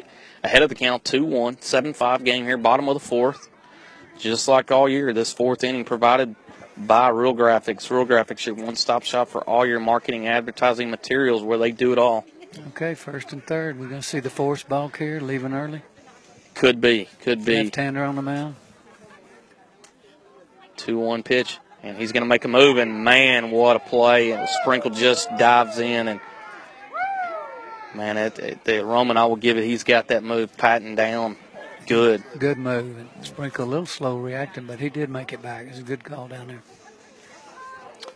ahead of the count 2 1, 7 5 game here, bottom of the fourth. Just like all year, this fourth inning provided by Real Graphics. Real Graphics, your one stop shop for all your marketing advertising materials where they do it all. Okay, first and third. We're going to see the forced ball here leaving early. Could be, could be. Left-hander on the mound. 2 1 pitch, and he's going to make a move, and man, what a play. And Sprinkle just dives in, and man, it, it, the Roman, I will give it, he's got that move patting down good. Good move. And Sprinkle a little slow reacting, but he did make it back. It's a good call down there.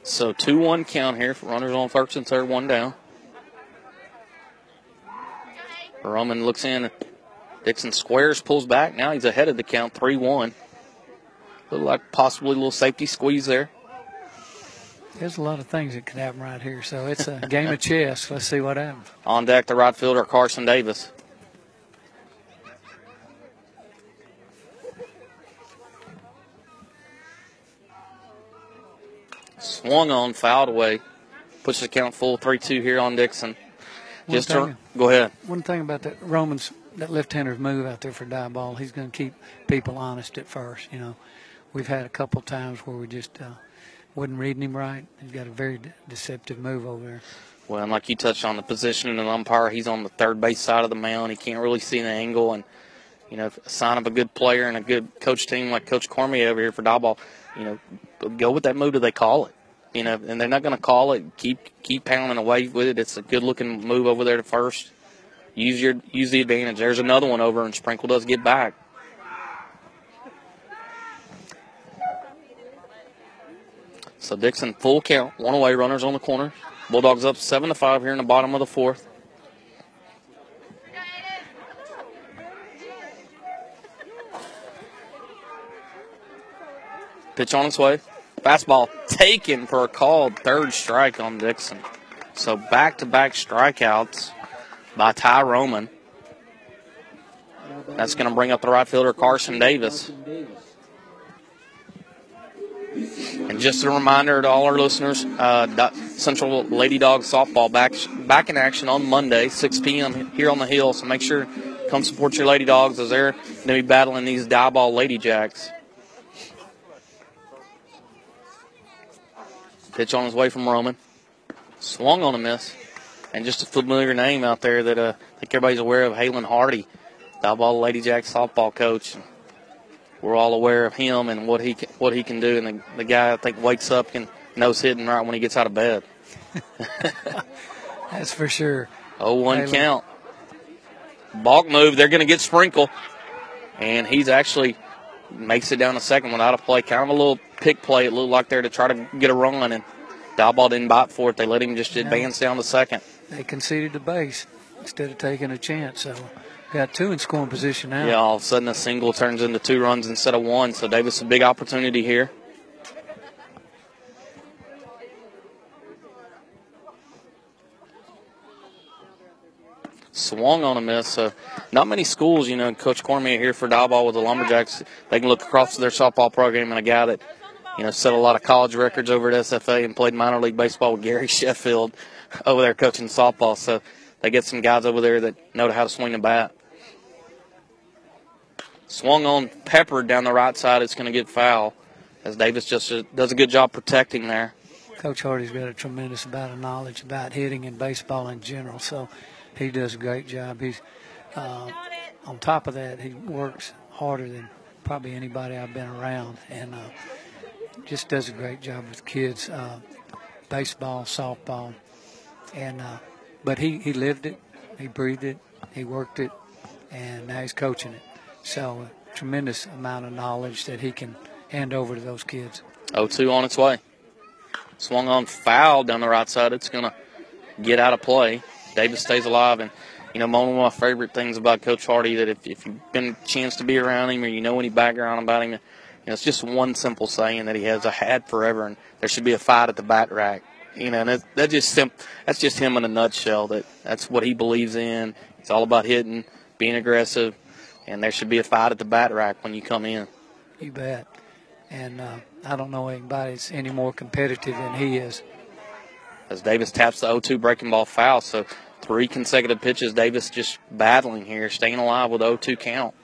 So 2 1 count here for runners on first and third, one down. Roman looks in. Dixon squares, pulls back. Now he's ahead of the count, 3 1. Look like possibly a little safety squeeze there. There's a lot of things that could happen right here. So it's a game of chess. Let's see what happens. On deck, the right fielder, Carson Davis. Swung on, fouled away. Puts the count full 3 2 here on Dixon. One Just thing- to, go ahead. One thing about that Romans, that left-hander's move out there for Diboll, he's going to keep people honest at first. You know, we've had a couple times where we just uh, wasn't reading him right. He's got a very de- deceptive move over there. Well, and like you touched on the positioning of the umpire, he's on the third base side of the mound. He can't really see the angle, and you know, a sign of a good player and a good coach team like Coach Cormier over here for Diboll. You know, go with that move till they call it. You know, and they're not going to call it. Keep keep pounding away with it. It's a good looking move over there to first. Use your use the advantage. There's another one over, and Sprinkle does get back. So Dixon full count, one away, runners on the corner. Bulldogs up seven to five here in the bottom of the fourth. Pitch on its way. Fastball taken for a called third strike on Dixon. So back to back strikeouts by Ty Roman. That's going to bring up the right fielder Carson Davis. And just a reminder to all our listeners, uh, Central Lady Dog softball back back in action on Monday, 6 p.m. here on the hill. So make sure come support your Lady Dogs as they're going to be battling these Diboll Lady Jacks. Pitch on his way from Roman, swung on a miss, and just a familiar name out there that uh, I think everybody's aware of, Halen Hardy, Diboll Lady Jack softball coach we're all aware of him and what he can, what he can do. And the, the guy I think wakes up and knows hitting right when he gets out of bed. That's for sure. Oh, one count. Balk move. They're going to get Sprinkle, and he's actually makes it down the second without a play. Kind of a little pick play. It looked like there to try to get a run, and Diboll didn't bite for it. They let him just advance down the second. They conceded the base instead of taking a chance. So Got two in scoring position now. Yeah, all of a sudden a single turns into two runs instead of one. So Davis a big opportunity here. Swung on a miss. So not many schools, you know, Coach Cormier here for Diboll with the Lumberjacks. They can look across their softball program and a guy that, you know, set a lot of college records over at SFA and played minor league baseball with Gary Sheffield over there coaching softball. So they get some guys over there that know how to swing the bat. Swung on Pepper down the right side. It's going to get foul as Davis just does a good job protecting there. Coach Hardy's got a tremendous amount of knowledge about hitting and baseball in general, so he does a great job. He's uh, on top of that, he works harder than probably anybody I've been around, and uh, just does a great job with kids, uh, baseball, softball, and uh, but he he lived it, he breathed it, he worked it, and now he's coaching it. So, a tremendous amount of knowledge that he can hand over to those kids. 0 2 on its way. Swung on foul down the right side. It's to get out of play. Davis stays alive. And, you know, one of my favorite things about Coach Hardy that if, if you've been a chance to be around him or you know any background about him, know, it's just one simple saying that he has a had forever, and there should be a fight at the bat rack. You know, and that, that just sim- that's just him in a nutshell. That that's what he believes in. It's all about hitting, being aggressive, and there should be a fight at the bat rack when you come in. You bet. And uh, I don't know anybody that's any more competitive than he is. As Davis taps the 0-2 breaking ball foul, so three consecutive pitches. Davis just battling here, staying alive with 0-2 count.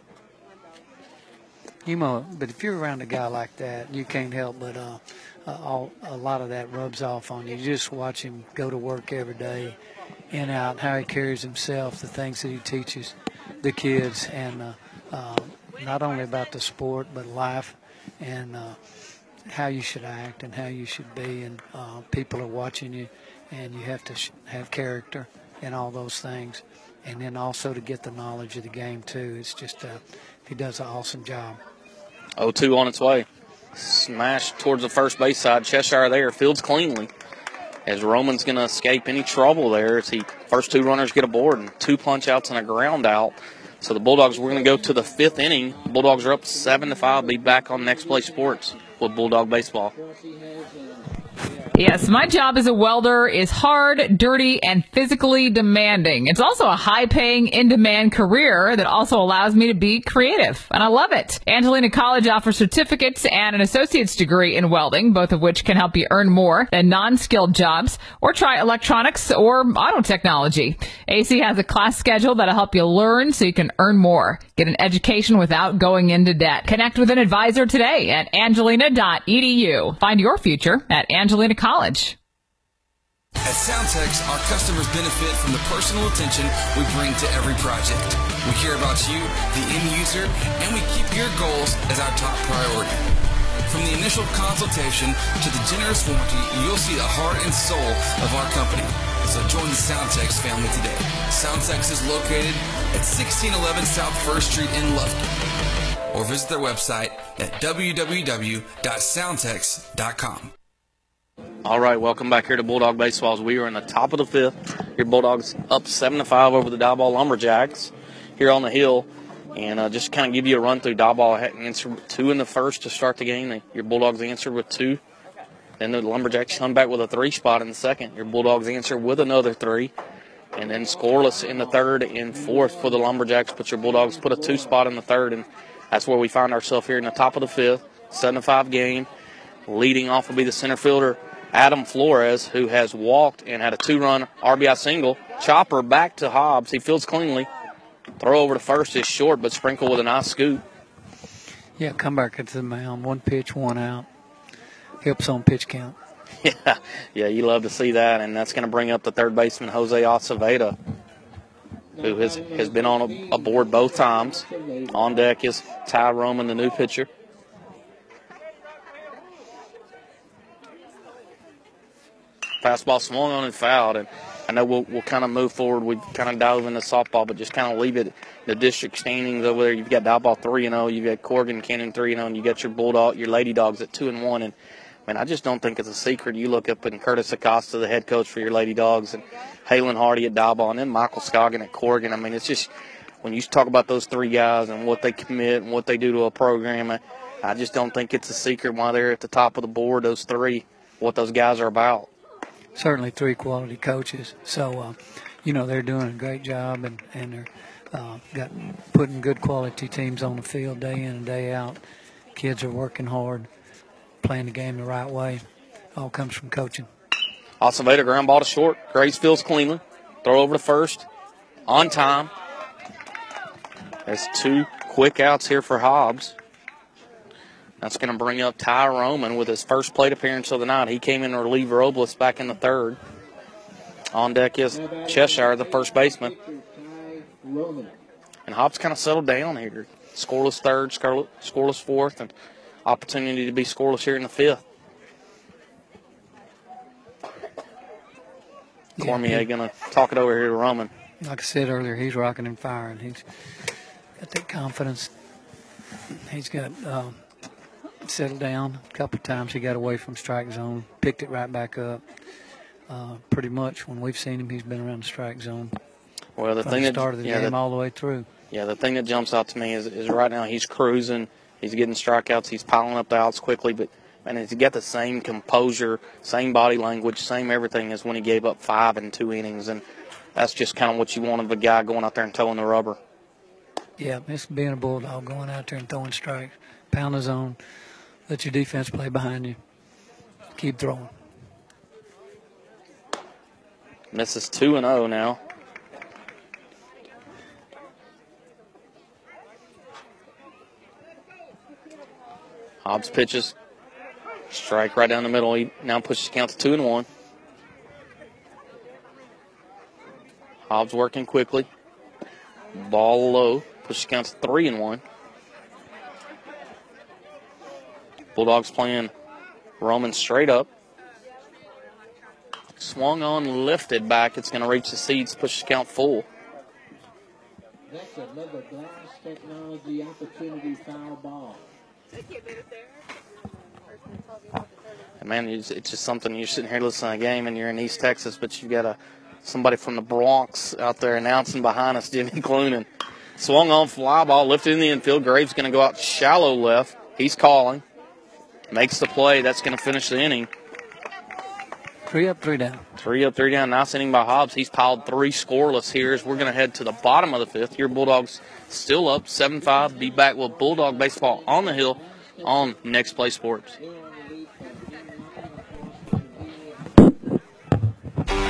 You know, but if you're around a guy like that, you can't help but uh, uh, all, a lot of that rubs off on you. You just watch him go to work every day, in out, how he carries himself, the things that he teaches the kids, and uh, uh, not only about the sport but life and uh, how you should act and how you should be. And uh, people are watching you, and you have to sh- have character and all those things. And then also to get the knowledge of the game too. It's just uh, he does an awesome job. 0-2 on its way. Smash towards the first base side. Cheshire there fields cleanly as Roman's going to escape any trouble there as he first two runners get aboard and two punch outs and a ground out. So the Bulldogs we're going to go to the fifth inning. Bulldogs are up seven to five. Be back on Next Play Sports with Bulldog Baseball. Yes, my job as a welder is hard, dirty, and physically demanding. It's also a high paying, in demand career that also allows me to be creative. And I love it. Angelina College offers certificates and an associate's degree in welding, both of which can help you earn more than non skilled jobs, or try electronics or auto technology. AC has a class schedule that'll help you learn so you can earn more. Get an education without going into debt. Connect with an advisor today at angelina.edu. Find your future at Angelina College. At Soundtex, our customers benefit from the personal attention we bring to every project. We care about you, the end user, and we keep your goals as our top priority. From the initial consultation to the generous warranty, you'll see the heart and soul of our company. So join the Soundtex family today. Soundtex is located at 1611 South First Street in Lufkin. Or visit their website at www.soundtex.com. All right, welcome back here to Bulldog Baseballs. We are in the top of the fifth. Your Bulldogs up seven to five over the Diboll Lumberjacks here on the hill, and uh, just kind of give you a run through. Diboll had answered two in the first to start the game. Your Bulldogs answered with two Then the Lumberjacks come back with a three spot in the second. Your Bulldogs answer with another three. And then scoreless in the third and fourth for the Lumberjacks, but your Bulldogs put a two spot in the third. And that's where we find ourselves here in the top of the fifth, 7 to 5 game. Leading off will be the center fielder, Adam Flores, who has walked and had a two run RBI single. Chopper back to Hobbs. He fields cleanly. Throw over to first is short, but sprinkle with a nice scoop. Yeah, come back into the mound. One pitch, one out. Helps on pitch count. Yeah, yeah, you love to see that, and that's going to bring up the third baseman Jose Acevedo, who has has been on a, a board both times. On deck is Ty Roman, the new pitcher. Fastball swung on and fouled, and I know we'll, we'll kind of move forward. We kind of dive into softball, but just kind of leave it the district standings over there. You've got Diboll three and zero. You've got Corrigan-Camden three and zero, and you got your Bulldog, your Lady Dogs at two and one. And man, I just don't think it's a secret. You look up in Curtis Acosta, the head coach for your Lady Dogs, and Halen Hardy at Diboll, and then Michael Scoggin at Corrigan. I mean, it's just when you talk about those three guys and what they commit and what they do to a program, I, I just don't think it's a secret why they're at the top of the board. Those three, what those guys are about. Certainly, three quality coaches. So, uh, you know, they're doing a great job, and and they're uh, got putting good quality teams on the field day in and day out. Kids are working hard, playing the game the right way. All comes from coaching. Acevedo ground ball to short. Grace fields cleanly. Throw over to first. On time. There's two quick outs here for Hobbs. That's going to bring up Ty Roman with his first plate appearance of the night. He came in to relieve Robles back in the third. On deck is Cheshire, the first baseman. And Hobbs kind of settled down here. Scoreless third, scoreless fourth, and opportunity to be scoreless here in the fifth. Cormier going to talk it over here to Roman. Like I said earlier, he's rocking and firing. He's got that confidence. He's got uh, settled down. A couple of times he got away from strike zone, picked it right back up. Uh, pretty much when we've seen him, he's been around the strike zone. Well, the thing the that start of the yeah, game the- all the way through. Yeah, the thing that jumps out to me is, is right now he's cruising. He's getting strikeouts. He's piling up the outs quickly, but and he's got the same composure, same body language, same everything as when he gave up five in two innings, and that's just kind of what you want of a guy going out there and toeing the rubber. Yeah, it's being a bulldog, going out there and throwing strikes, pound the zone, let your defense play behind you, keep throwing. Misses two and zero now. Hobbs pitches. Strike right down the middle. He now pushes count to two and one. Hobbs working quickly. Ball low. Pushes count to three and one. Bulldogs playing Roman straight up. Swung on, lifted back. It's going to reach the seats, push the count full. That's another glass technology opportunity foul ball. And man, it's, it's just something you're sitting here listening to a game and you're in East Texas, but you've got a somebody from the Bronx out there announcing behind us, Jimmy Clunan. Swung on fly ball, lifted in the infield. Graves going to go out shallow left. He's calling. Makes the play. That's going to finish the inning. Three up, three down. Three up, three down. Nice inning by Hobbs. He's piled three scoreless here as we're going to head to the bottom of the fifth. Your Bulldogs still up 7 5. Be back with Bulldog Baseball on the hill on Next Play Sports.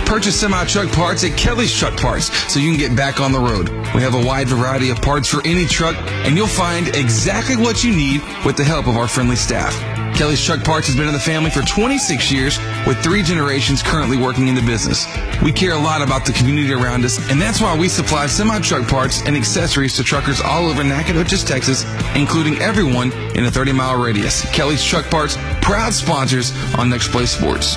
Purchase semi truck parts at Kelly's Truck Parts so you can get back on the road. We have a wide variety of parts for any truck, and you'll find exactly what you need with the help of our friendly staff. Kelly's Truck Parts has been in the family for 26 years with three generations currently working in the business. We care a lot about the community around us, and that's why we supply semi truck parts and accessories to truckers all over Nacogdoches, Texas, including everyone in a 30 mile radius. Kelly's Truck Parts, proud sponsors on Next Play Sports.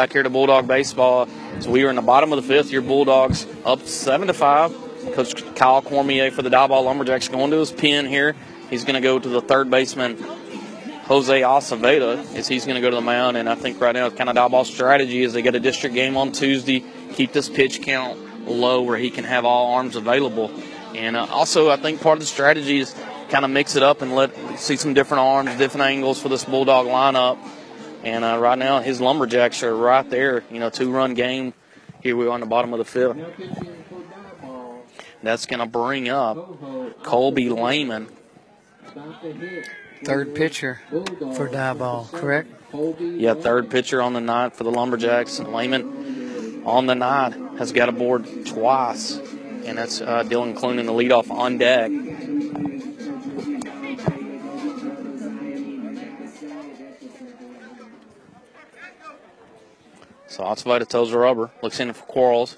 Back here to Bulldog Baseball. So we are in the bottom of the fifth. Your Bulldogs up seven to five. Coach Kyle Cormier for the Diboll Lumberjacks going to his pin here. He's going to go to the third baseman Jose Acevedo as he's going to go to the mound. And I think right now, kind of Diboll's strategy is they get a district game on Tuesday, keep this pitch count low where he can have all arms available. And uh, also, I think part of the strategy is kind of mix it up and let see some different arms, different angles for this Bulldog lineup. And uh, right now, his Lumberjacks are right there. You know, two run game. Here we are on the bottom of the fifth. That's going to bring up Colby Lehman. Third pitcher for Diboll, correct? Yeah, third pitcher on the night for the Lumberjacks. And Lehman on the night has got aboard twice. And that's uh, Dylan in the leadoff on deck. So Acevedo toes the rubber, looks in for Quarles.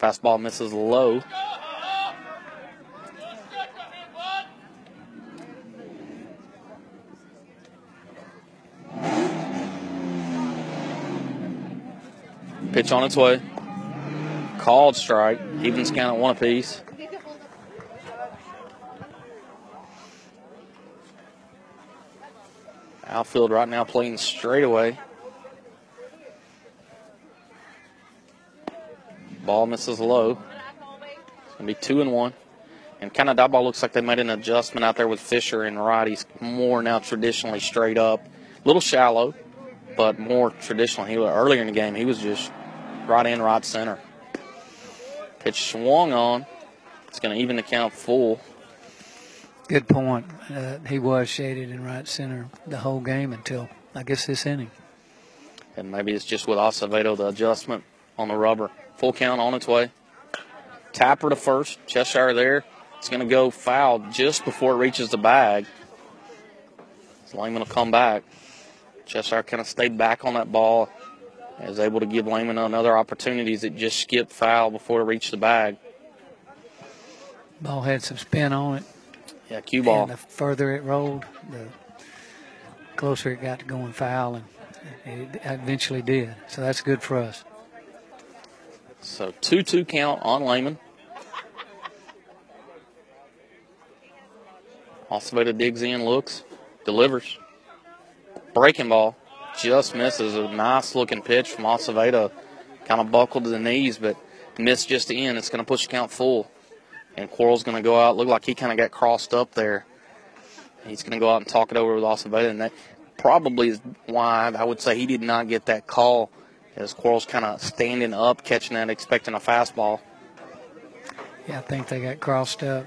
Fastball misses low. Pitch on its way. Called strike. Evens count at one apiece. Outfield right now playing straight Ball misses low. It's gonna be two and one. And kind of that ball looks like they made an adjustment out there with Fisher and. He's more now traditionally straight up, a little shallow, but more traditional. He earlier in the game. He was just right in, right center. Pitch swung on. It's going to even the count full. Good point. Uh, he was shaded in right center the whole game until I guess this inning. And maybe it's just with Acevedo, the adjustment on the rubber. Full count on its way. Tapper to first. Cheshire there. It's going to go foul just before it reaches the bag. So Lehman will come back. Cheshire kind of stayed back on that ball. Was able to give Lehman another opportunity it just skipped foul before it reached the bag. Ball had some spin on it. Yeah, cue ball. And the further it rolled, the closer it got to going foul, and it eventually did. So that's good for us. So 2 2 count on Lehman. Acevedo digs in, looks, delivers. Breaking ball. Just misses a nice looking pitch from Acevedo. Kind of buckled to the knees, but missed just the end. It's going to push the count full. And Quarles going to go out. Look like he kind of got crossed up there. He's going to go out and talk it over with Acevedo. And that probably is why I would say he did not get that call as Quarles kind of standing up, catching that, expecting a fastball. Yeah, I think they got crossed up.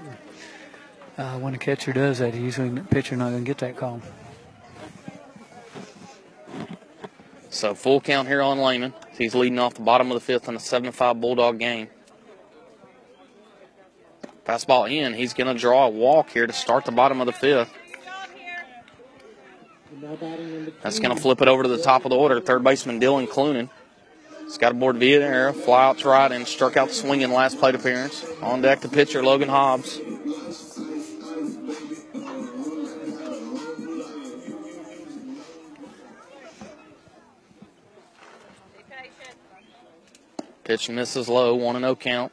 Uh, when a catcher does that, usually the pitcher not going to get that call. So full count here on Lehman. He's leading off the bottom of the fifth in a 7-5 Bulldog game. Fastball in. He's going to draw a walk here to start the bottom of the fifth. That's going to flip it over to the top of the order. Third baseman Dylan Clunan. He's got aboard via the air, fly out to right, and struck out swinging last plate appearance. On deck, the pitcher Logan Hobbs. Pitch misses low, 1 0 count.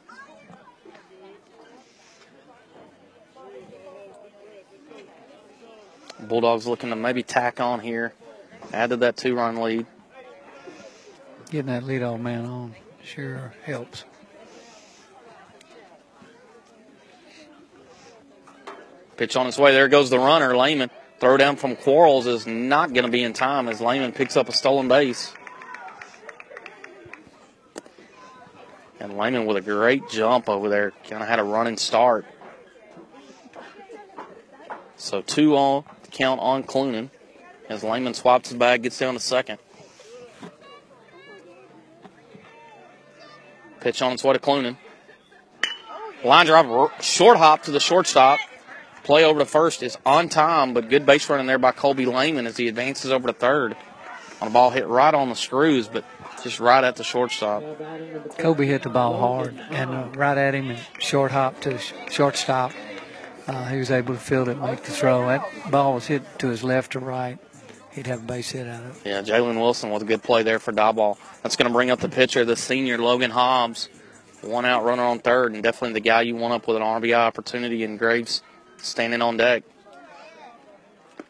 Bulldogs looking to maybe tack on here, add to that two run lead. Getting that leadoff man on sure helps. Pitch on its way. There goes the runner. Lehman. Throw down from Quarles is not going to be in time as Lehman picks up a stolen base. And Lehman with a great jump over there. Kind of had a running start. So two on count on Clunan. as Lehman swaps his bag, gets down to second. Pitch on its way to Clunan. Line drive, short hop to the shortstop. Play over to first is on time, but good base running there by Colby Lehman as he advances over to third. On a ball hit right on the screws, but just right at the shortstop. Kobe hit the ball hard and uh, right at him and short hop to sh- shortstop. Uh, he was able to field it make the throw. That ball was hit to his left or right. He'd have a base hit out of it. Yeah, Jalen Wilson with a good play there for Diboll. That's going to bring up the pitcher, the senior Logan Hobbs. One out runner on third, and definitely the guy you want up with an RBI opportunity. And Graves standing on deck.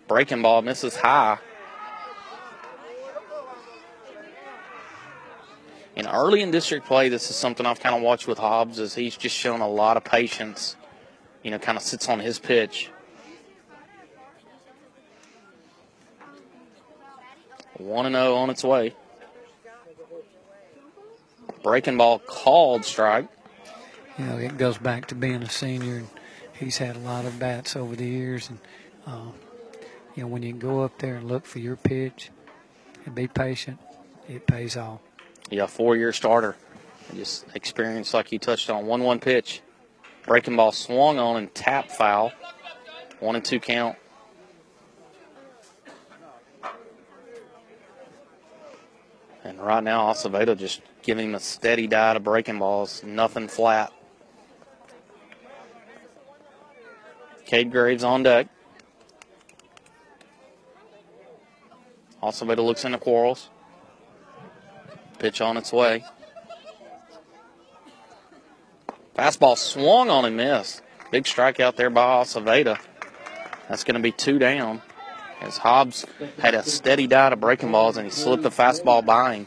Breaking ball misses high. And early in district play, this is something I've kind of watched with Hobbs, is he's just shown a lot of patience. You know, kind of sits on his pitch. One and zero on its way. Breaking ball called strike. You know, it goes back to being a senior. And he's had a lot of bats over the years, and uh, you know when you go up there and look for your pitch and be patient, it pays off. Yeah, four year starter. Just experience like you touched on. 1 1 pitch. Breaking ball swung on and tap foul. One and two count. Right now, Acevedo just giving him a steady diet of breaking balls. Nothing flat. Cade Graves on deck. Acevedo looks into Quarles. Pitch on its way. Fastball swung on and missed. Big strikeout there by Acevedo. That's going to be two down. As Hobbs had a steady diet of breaking balls and he slipped the fastball by him.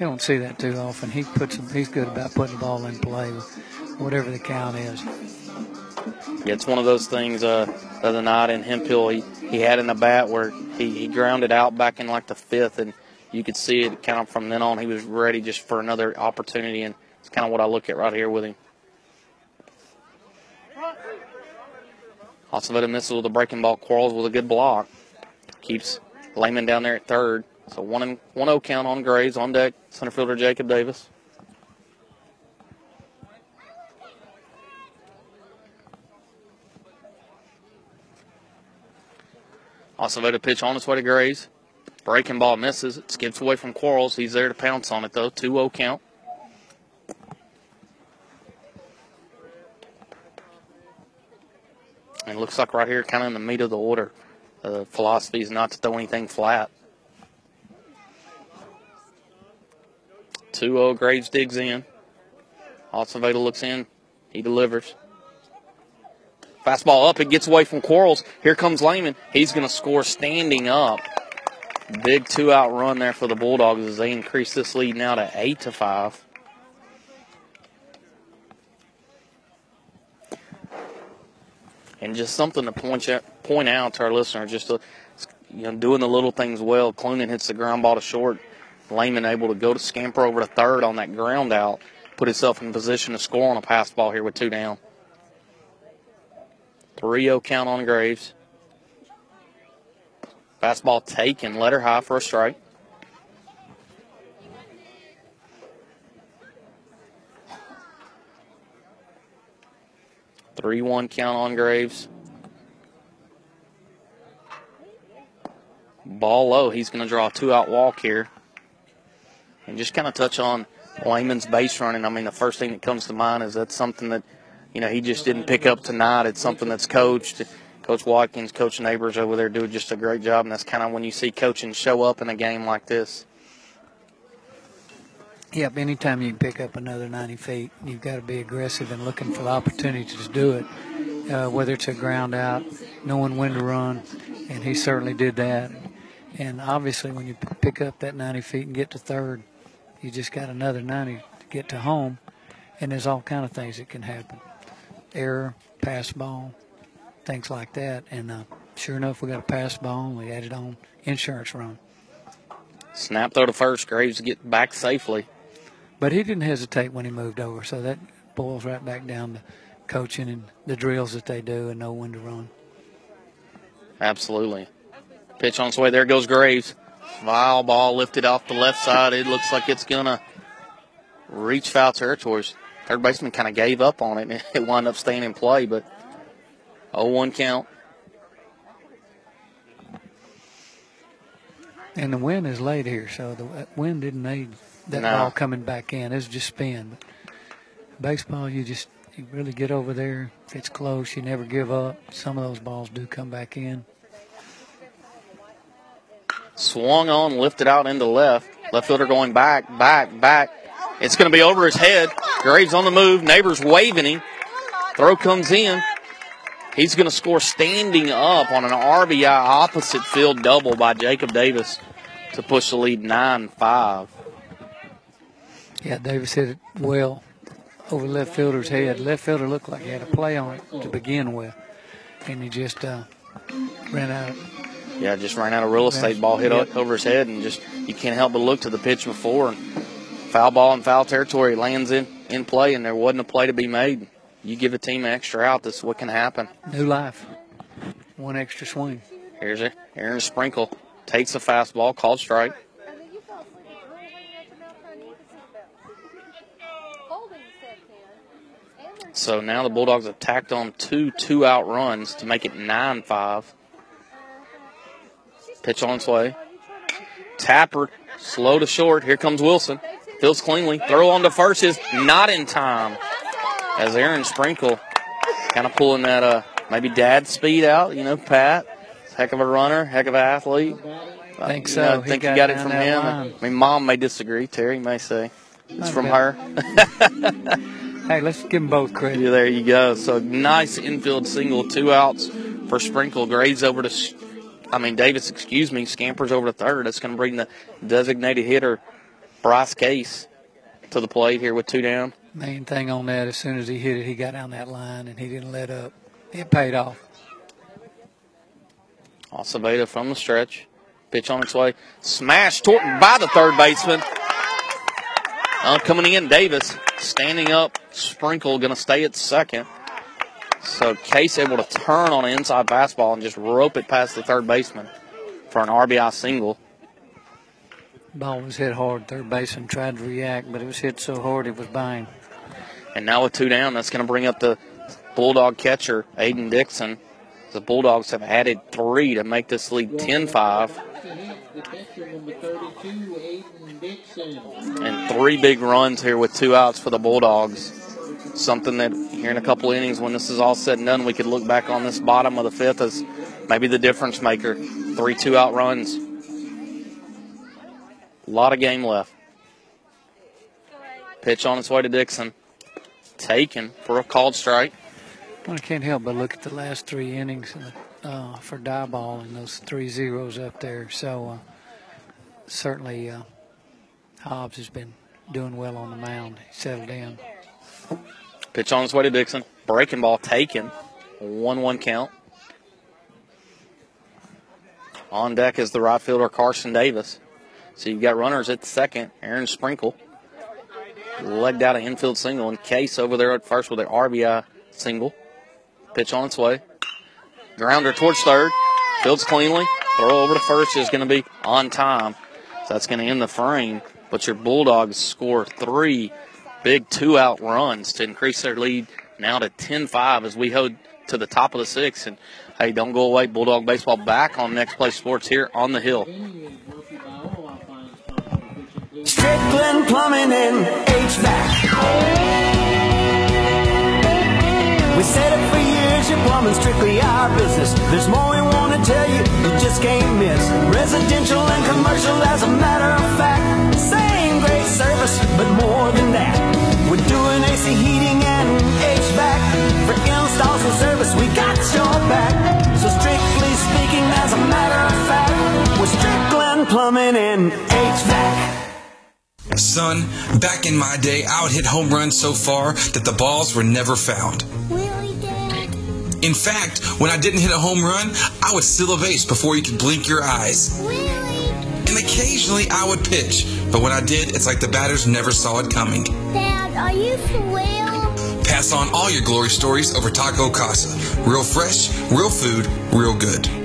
You don't see that too often. He puts them, he's good about putting the ball in play, whatever the count is. Yeah, it's one of those things. Uh, the other night in Hemphill, he, he had in the bat where he, he grounded out back in like the fifth, and you could see it kind of from then on. He was ready just for another opportunity, and it's kind of what I look at right here with him. Acevedo misses with a breaking ball. Quarles with a good block. Keeps Lehman down there at third. So one and one zero count on Graves on deck. Center fielder Jacob Davis. Acevedo pitch on its way to Graves. Breaking ball misses. It skips away from Quarles. He's there to pounce on it though. 2-0 count. And it looks like right here, kind of in the meat of the order, the philosophy is not to throw anything flat. 2 0, Graves digs in. Acevedo looks in. He delivers. Fastball up. It gets away from Quarles. Here comes Lehman. He's going to score standing up. Big two out run there for the Bulldogs as they increase this lead now to 8 to 5. And just something to point out, point out to our listeners, just to, you know, doing the little things well. Clunan hits the ground ball to short. Lehman able to go to scamper over to third on that ground out, put himself in position to score on a pass ball here with two down. 3 0 count on Graves. Fastball taken, letter high for a strike. Three one count on Graves. Ball low. He's going to draw a two out walk here. And just kind of touch on Lehman's base running. I mean, the first thing that comes to mind is that's something that, you know, he just didn't pick up tonight. It's something that's coached. Coach Watkins, Coach Neighbors over there do just a great job. And that's kind of when you see coaching show up in a game like this. Yep, anytime you pick up another 90 feet, you've got to be aggressive and looking for the opportunity to do it, uh, whether it's a ground out, knowing when to run, and he certainly did that. And obviously, when you pick up that 90 feet and get to third, you just got another 90 to get to home, and there's all kind of things that can happen. Error, pass ball, things like that. And uh, sure enough, we got a pass ball, and we added on insurance run. Snap throw to first. Graves get back safely. But he didn't hesitate when he moved over, so that boils right back down to coaching and the drills that they do and know when to run. Absolutely. Pitch on its way. There goes Graves. Foul ball lifted off the left side. It looks like it's going to reach foul territories. Third baseman kind of gave up on it and it wound up staying in play, but 0 1 count. And the wind is late here, so the wind didn't need that No. ball coming back in. It's just spin. But baseball, you just you really get over there. If it's close, you never give up. Some of those balls do come back in. Swung on, lifted out into left. Left fielder going back, back, back. It's going to be over his head. Graves on the move. Neighbors waving him. Throw comes in. He's going to score standing up on an RBI opposite field double by Jacob Davis to push the lead 9 5. Yeah, Davis hit it well over left fielder's head. Left fielder looked like he had a play on it to begin with, and he just uh, ran out. Yeah, just ran out of real estate ball hit Yep. over his head, and just you can't help but look to the pitch before. And foul ball in foul territory lands in, in play, and there wasn't a play to be made. You give a team an extra out, that's what can happen. New life. One extra swing. Here's it. Aaron Sprinkle takes a fastball, called strike. So now the Bulldogs have tacked on two two out runs to make it 9 5. Pitch on its way. Tapper, slow to short. Here comes Wilson. Fields cleanly. Throw on to first is not in time. As Aaron Sprinkle kind of pulling that uh maybe dad speed out, you know, Pat. Heck of a runner, heck of an athlete. I think You so. know, I He think got you got it from him. line. I mean, mom may disagree. Terry may say it's Not from her. Hey, let's give them both credit. Yeah, there you go. So nice infield single, two outs for Sprinkle. Grades over to, I mean Davis, excuse me, scampers over to third. That's going to bring the designated hitter Bryce Case to the plate here with two down. Main thing on that, as soon as he hit it, he got down that line and he didn't let up. It paid off. Acevedo from the stretch, pitch on its way, smash toward by the third baseman. Uh, coming in, Davis standing up. Sprinkle going to stay at second. So Case able to turn on an inside fastball and just rope it past the third baseman for an RBI single. Ball was hit hard. Third baseman tried to react, but it was hit so hard it was by him. And now with two down, that's going to bring up the Bulldog catcher, Aiden Dixon. The Bulldogs have added three to make this lead 10 5. The catcher, number 32, Aiden Dixon. and three big runs here with two outs for the Bulldogs. Something that here in a couple innings, when this is all said and done, we could look back on this bottom of the fifth as maybe the difference maker. Three two out runs. A lot of game left. Pitch on its way to Dixon. Taken for a called strike. I can't help but look at the last three innings uh, for Diboll and those three zeros up there. So uh, certainly uh, Hobbs has been doing well on the mound. He settled in. Pitch on its way to Dixon. Breaking ball taken. 1 1 count. On deck is the right fielder Carson Davis. So you've got runners at second. Aaron Sprinkle. Legged out an infield single. And Case over there at first with an RBI single. Pitch on its way. Grounder towards third. Fields cleanly. Throw over to first is going to be on time. So that's going to end the frame. But your Bulldogs score three big two out runs to increase their lead now to 10 5 as we hold to the top of the sixth. And hey, don't go away. Bulldog Baseball back on Next Play Sports here on the Hill. Strickland Plumbing and HVAC. We said it for years, your plumbing's strictly our business. There's more we want to tell you, you just can't miss. Residential and commercial, as a matter of fact. Same service, but more than that. We're doing AC heating and HVAC. For installs and service, we got your back. So strictly speaking, as a matter of fact, we're Strickland Plumbing and HVAC. Son, back in my day, I would hit home runs so far that the balls were never found. In fact, when I didn't hit a home run, I would steal a base before you could blink your eyes. And occasionally I would pitch, but when I did, it's like the batters never saw it coming. Dad, are you for real? Pass on all your glory stories over Taco Casa. Real fresh, real food, real good.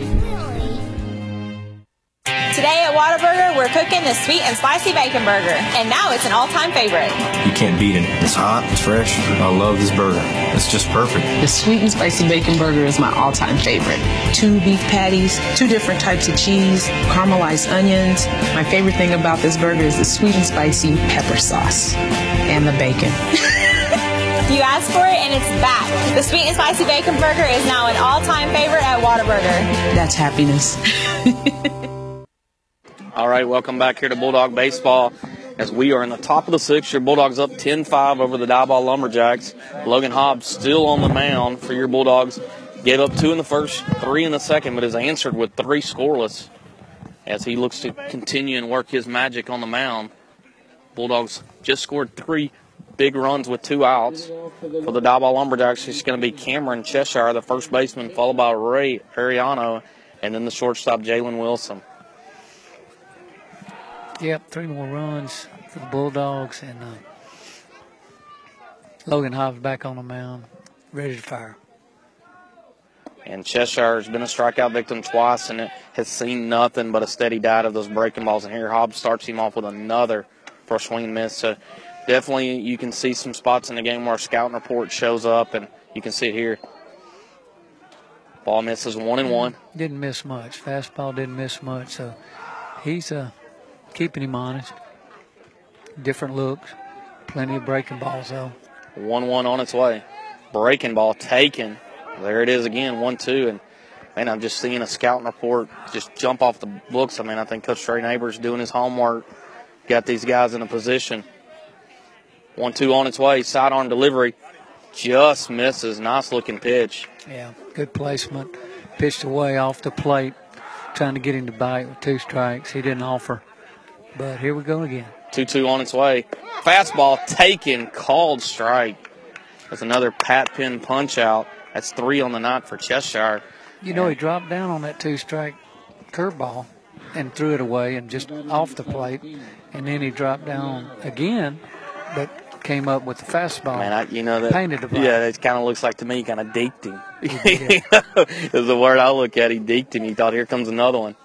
Today at Whataburger, we're cooking the sweet and spicy bacon burger, and now it's an all-time favorite. You can't beat it. It's hot, it's fresh. I love this burger. It's just perfect. The sweet and spicy bacon burger is my all-time favorite. Two beef patties, two different types of cheese, caramelized onions. My favorite thing about this burger is the sweet and spicy pepper sauce and the bacon. You asked for it, and it's back. The sweet and spicy bacon burger is now an all-time favorite at Whataburger. That's happiness. All right, welcome back here to Bulldog Baseball as we are in the top of the sixth. Your Bulldogs up 10 5 over the Diboll Lumberjacks. Logan Hobbs still on the mound for your Bulldogs. Gave up two in the first, three in the second, but has answered with three scoreless as he looks to continue and work his magic on the mound. Bulldogs just scored three big runs with two outs. For the Diboll Lumberjacks, it's going to be Cameron Cheshire, the first baseman, followed by Ray Ariano, and then the shortstop, Jalen Wilson. Yep, three more runs for the Bulldogs, and uh, Logan Hobbs back on the mound, ready to fire. And Cheshire has been a strikeout victim twice and it has seen nothing but a steady diet of those breaking balls. And here Hobbs starts him off with another for a swing and miss. So definitely you can see some spots in the game where a scouting report shows up, and you can see it here. Ball misses one and one. Didn't miss much. Fastball didn't miss much, so he's uh, keeping him honest. Different looks, plenty of breaking balls though. One one on its way. Breaking ball taken. There it is again, one two, and man, I'm just seeing a scouting report just jump off the books. I mean, I think Coach Trey Neighbors doing his homework, got these guys in a position. One two on its way, sidearm delivery, just misses. Nice looking pitch. Yeah, good placement. Pitched away off the plate, trying to get him to bite with two strikes. He didn't offer. But here we go again. 2 2 on its way. Fastball taken, called strike. That's another Pat Penn punch out. That's three on the night for Cheshire. You know, he dropped down on that two strike curveball and threw it away and just off the plate. And then he dropped down again, but came up with the fastball. Man, I, you know that. Painted the. Yeah, it kind of looks like to me, kind of deked him. is the word I look at. He deked him. He thought, here comes another one.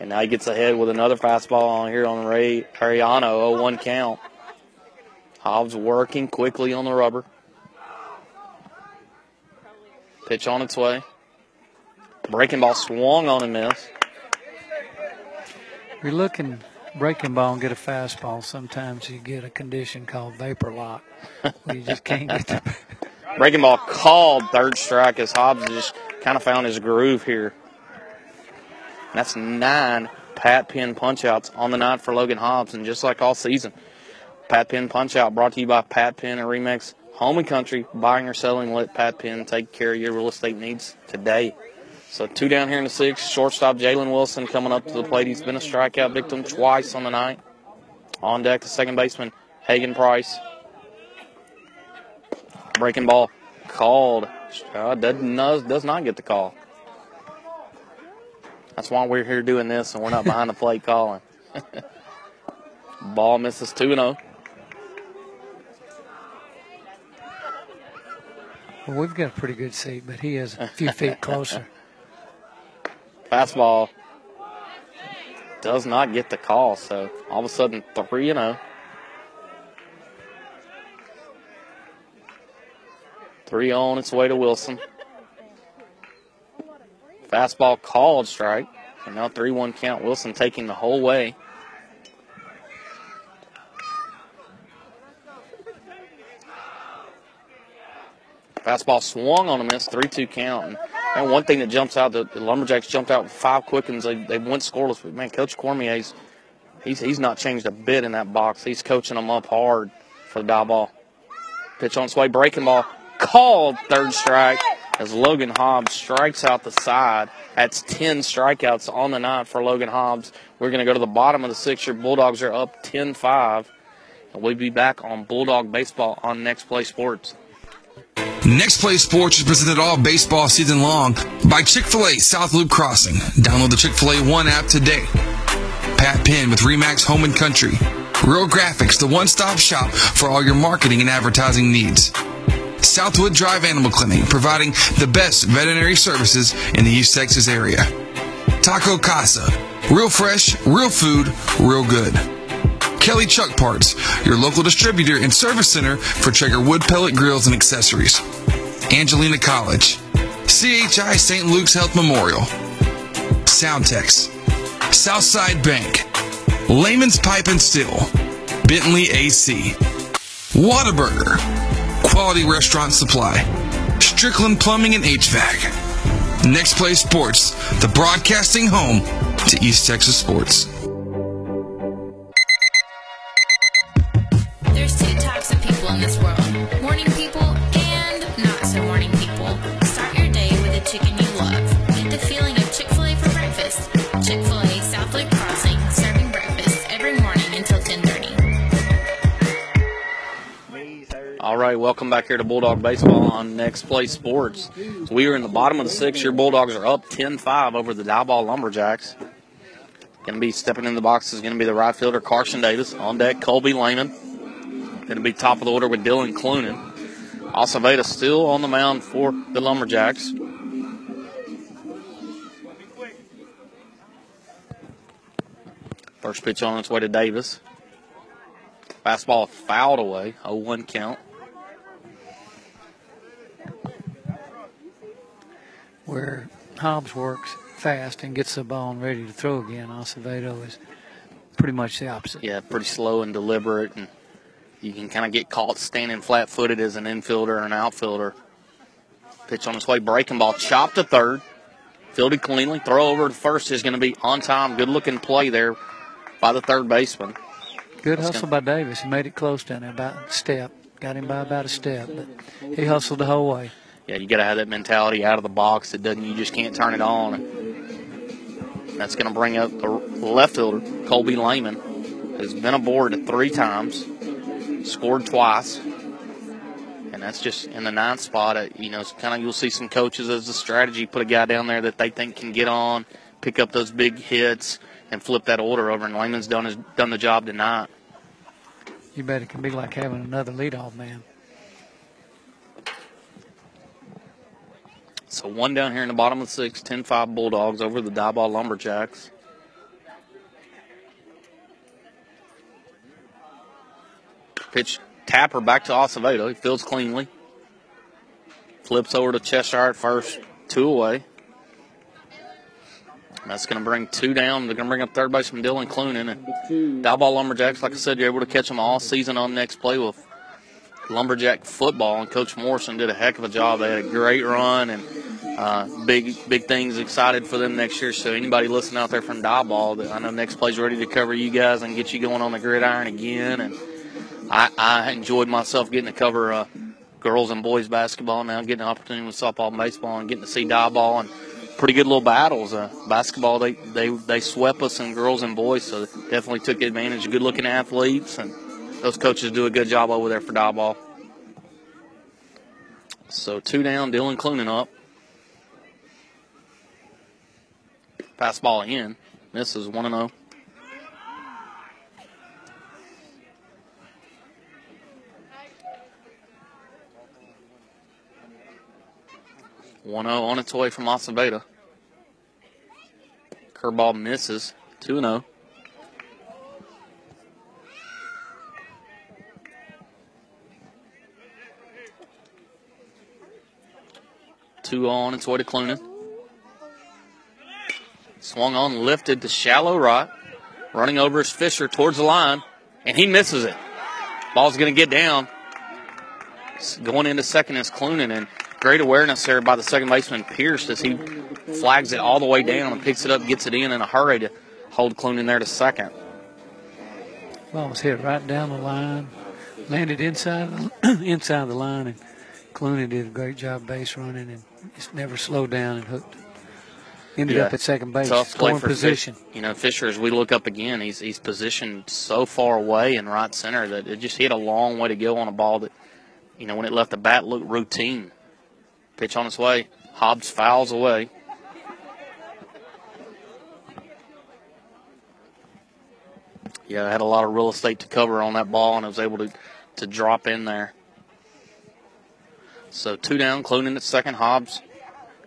And now he gets ahead with another fastball on here on Ray Ariano, 0-1 count. Hobbs working quickly on the rubber. Pitch on its way. Breaking ball swung on and miss. You're looking breaking ball and get a fastball. Sometimes you get a condition called vapor lock, where you just can't get the Breaking ball called third strike as Hobbs just kind of found his groove here. And that's nine Pat Penn punchouts on the night for Logan Hobbs, and just like all season, Pat Penn punchout brought to you by Pat Penn and Remax Home and Country. Buying or selling, let Pat Penn take care of your real estate needs today. So two down here in the sixth. Shortstop Jalen Wilson coming up to the plate. He's been a strikeout victim twice on the night. On deck, the second baseman Hagen Price. Breaking ball called. Uh, does, does not get the call. That's why we're here doing this and we're not behind the plate calling. Ball misses 2 0. Well, we've got a pretty good seat, but he is a few feet closer. Fastball does not get the call, so all of a sudden 3 0. 3 on its way to Wilson. Fastball called strike. And now 3 1 count. Wilson taking the whole way. Fastball swung on a miss, 3 2 count. And, one thing that jumps out, the, the Lumberjacks jumped out five quickens. They, they went scoreless. But man, Coach Cormier's, he's, he's not changed a bit in that box. He's coaching them up hard for the Diboll. Pitch on its way, breaking ball. Called third strike as Logan Hobbs strikes out the side. That's 10 strikeouts on the night for Logan Hobbs. We're going to go to the bottom of the sixth. Your Bulldogs are up 10 5. And we'll be back on Bulldog Baseball on Next Play Sports. Next Play Sports is presented all baseball season long by Chick fil A South Loop Crossing. Download the Chick fil A One app today. Pat Penn with Remax Home and Country. Real Graphics, the one stop shop for all your marketing and advertising needs. Southwood Drive Animal Clinic, providing the best veterinary services in the East Texas area. Taco Casa, Real fresh, real food, real good. Kelly Truck Parts, your local distributor and service center for Traeger wood pellet grills and accessories. Angelina College. CHI St. Luke's Health Memorial. Soundtex. Southside Bank. Layman's Pipe and Steel. Bentley AC. Whataburger. Quality Restaurant Supply. Strickland Plumbing and HVAC. Next Play Sports, the broadcasting home to East Texas sports. Right, welcome back here to Bulldog Baseball on Next Play Sports. We are in the bottom of the sixth. Your Bulldogs are up 10-5 over the Diboll Lumberjacks. Going to be stepping in the box is going to be the right fielder Carson Davis. On deck, Colby Lehman. Going to be top of the order with Dylan Clunan. Acevedo still on the mound for the Lumberjacks. First pitch on its way to Davis. Fastball fouled away. 0-1 count. Where Hobbs works fast and gets the ball and ready to throw again, Acevedo is pretty much the opposite. Yeah, pretty slow and deliberate, and you can kind of get caught standing flat-footed as an infielder or an outfielder. Pitch on its way, breaking ball, chopped to third, fielded cleanly, throw over to first is going to be on time. Good-looking play there by the third baseman. Good That's hustle by Davis. He made it close down there, about step. Got him by about a step, but he hustled the whole way. Yeah, you got to have that mentality out of the box. That doesn't you just can't turn it on. That's going to bring up the left fielder Colby Lehman, who's been aboard three times, scored twice, and that's just in the ninth spot. Uh, you know, kind of you'll see some coaches as a strategy put a guy down there that they think can get on, pick up those big hits, and flip that order over. And Lehman's done his done the job tonight. You bet it can be like having another leadoff man. So one down here in the bottom of the sixth, 10-5 Bulldogs over the Diboll Lumberjacks. Pitch tapper back to Acevedo. He fields cleanly. Flips over to Cheshire at first. Two away. That's going to bring two down. They're going to bring up third baseman Dylan Clunan. And Diboll Lumberjacks, like I said, you're able to catch them all season on next play with Lumberjack football. And Coach Morrison did a heck of a job. They had a great run and uh, big big things excited for them next year. So anybody listening out there from Diboll, that I know next play's ready to cover you guys and get you going on the gridiron again. And I, I enjoyed myself getting to cover uh, girls and boys basketball now, getting an opportunity with softball and baseball, and getting to see Diboll and pretty good little battles. Uh, basketball, they, they they swept us in girls and boys, so definitely took advantage of good looking athletes, and those coaches do a good job over there for Diboll. So two down, Dylan Clunan up. Pass Fastball in. Misses 1 0. One zero on its way from Acevedo. Curveball misses. Two zero. Two oh on its way to Clunan. Swung on, lifted to shallow right. Running over is Fisher towards the line, and he misses it. Ball's going to get down. Going into second is Clunan, and great awareness there by the second baseman Pierce as he flags it all the way down and picks it up, gets it in in a hurry to hold Clunan there to second. Ball was hit right down the line, landed inside the, inside the line, and Clunan did a great job base running and just never slowed down and hooked. Ended Yeah. up at second base, Tough play scoring for position. Fish- you know, Fisher, as we look up again, he's he's positioned so far away in right center that it just hit a long way to go on a ball that, you know, when it left the bat looked routine. Pitch on its way. Hobbs fouls away. Yeah, I had a lot of real estate to cover on that ball, and I was able to, to drop in there. So two down, Clunan at second. Hobbs,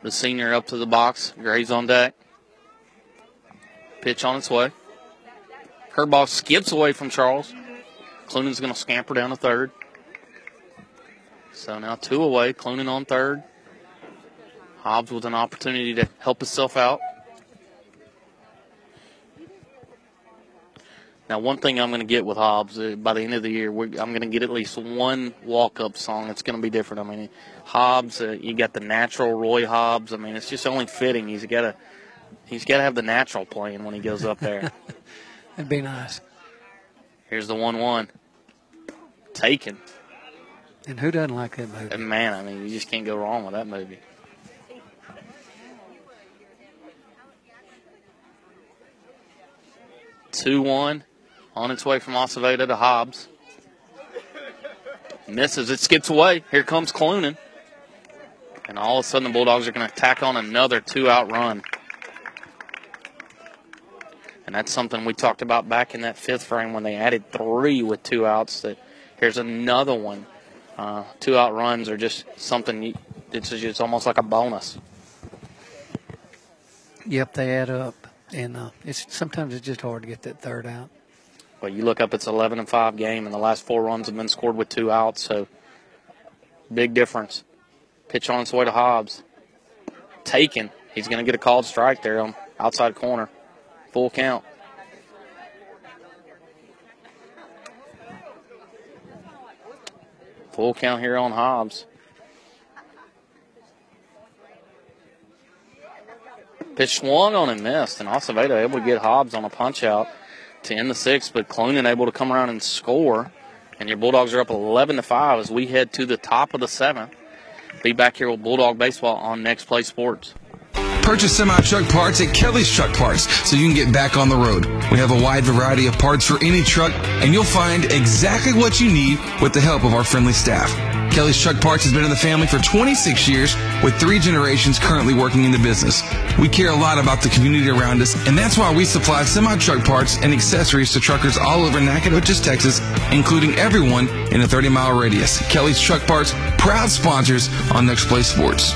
the senior, up to the box. Graves on deck. Pitch on its way. Curveball skips away from Quarles. Clunan's going to scamper down to third. So now two away. Cloonan on third. Hobbs with an opportunity to help himself out. Now, one thing I'm going to get with Hobbs uh, by the end of the year, I'm going to get at least one walk-up song that's going to be different. I mean, Hobbs, uh, you got the natural Roy Hobbs. I mean, it's just only fitting. He's got to he's got to have the natural playing when he goes up there. That'd be nice. Here's the one-one. Taken. And who doesn't like that movie? And man, I mean, you just can't go wrong with that movie. Two one, on its way from Acevedo to Hobbs. Misses. It skips away. Here comes Clunan. And all of a sudden, the Bulldogs are going to tack on another two out run. And that's something we talked about back in that fifth frame when they added three with two outs. That here's another one. Uh, two out runs are just something. It's just almost like a bonus. Yep, they add up, and uh, it's sometimes it's just hard to get that third out. Well, you look up, it's 11 and five game, and the last four runs have been scored with two outs. So big difference. Pitch on its way to Hobbs. Taken. He's going to get a called strike there on outside corner. Full count. Full count here on Hobbs. Pitch swung on and missed, and Acevedo able to get Hobbs on a punch out to end the sixth, but Clunan able to come around and score. And your Bulldogs are up 11 to 5 as we head to the top of the seventh. Be back here with Bulldog Baseball on Next Play Sports. Purchase semi truck parts at Kelly's Truck Parts so you can get back on the road. We have a wide variety of parts for any truck, and you'll find exactly what you need with the help of our friendly staff. Kelly's Truck Parts has been in the family for 26 years with three generations currently working in the business. We care a lot about the community around us, and that's why we supply semi truck parts and accessories to truckers all over Nacogdoches, Texas, including everyone in a 30 mile radius. Kelly's Truck Parts, proud sponsors on Next Play Sports.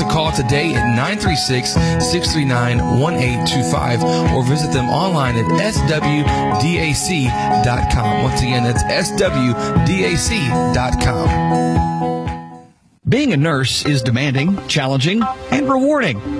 a call today at 936-639-1825 or visit them online at swdac.com. Once again, that's swdac.com. Being a nurse is demanding, challenging, and rewarding.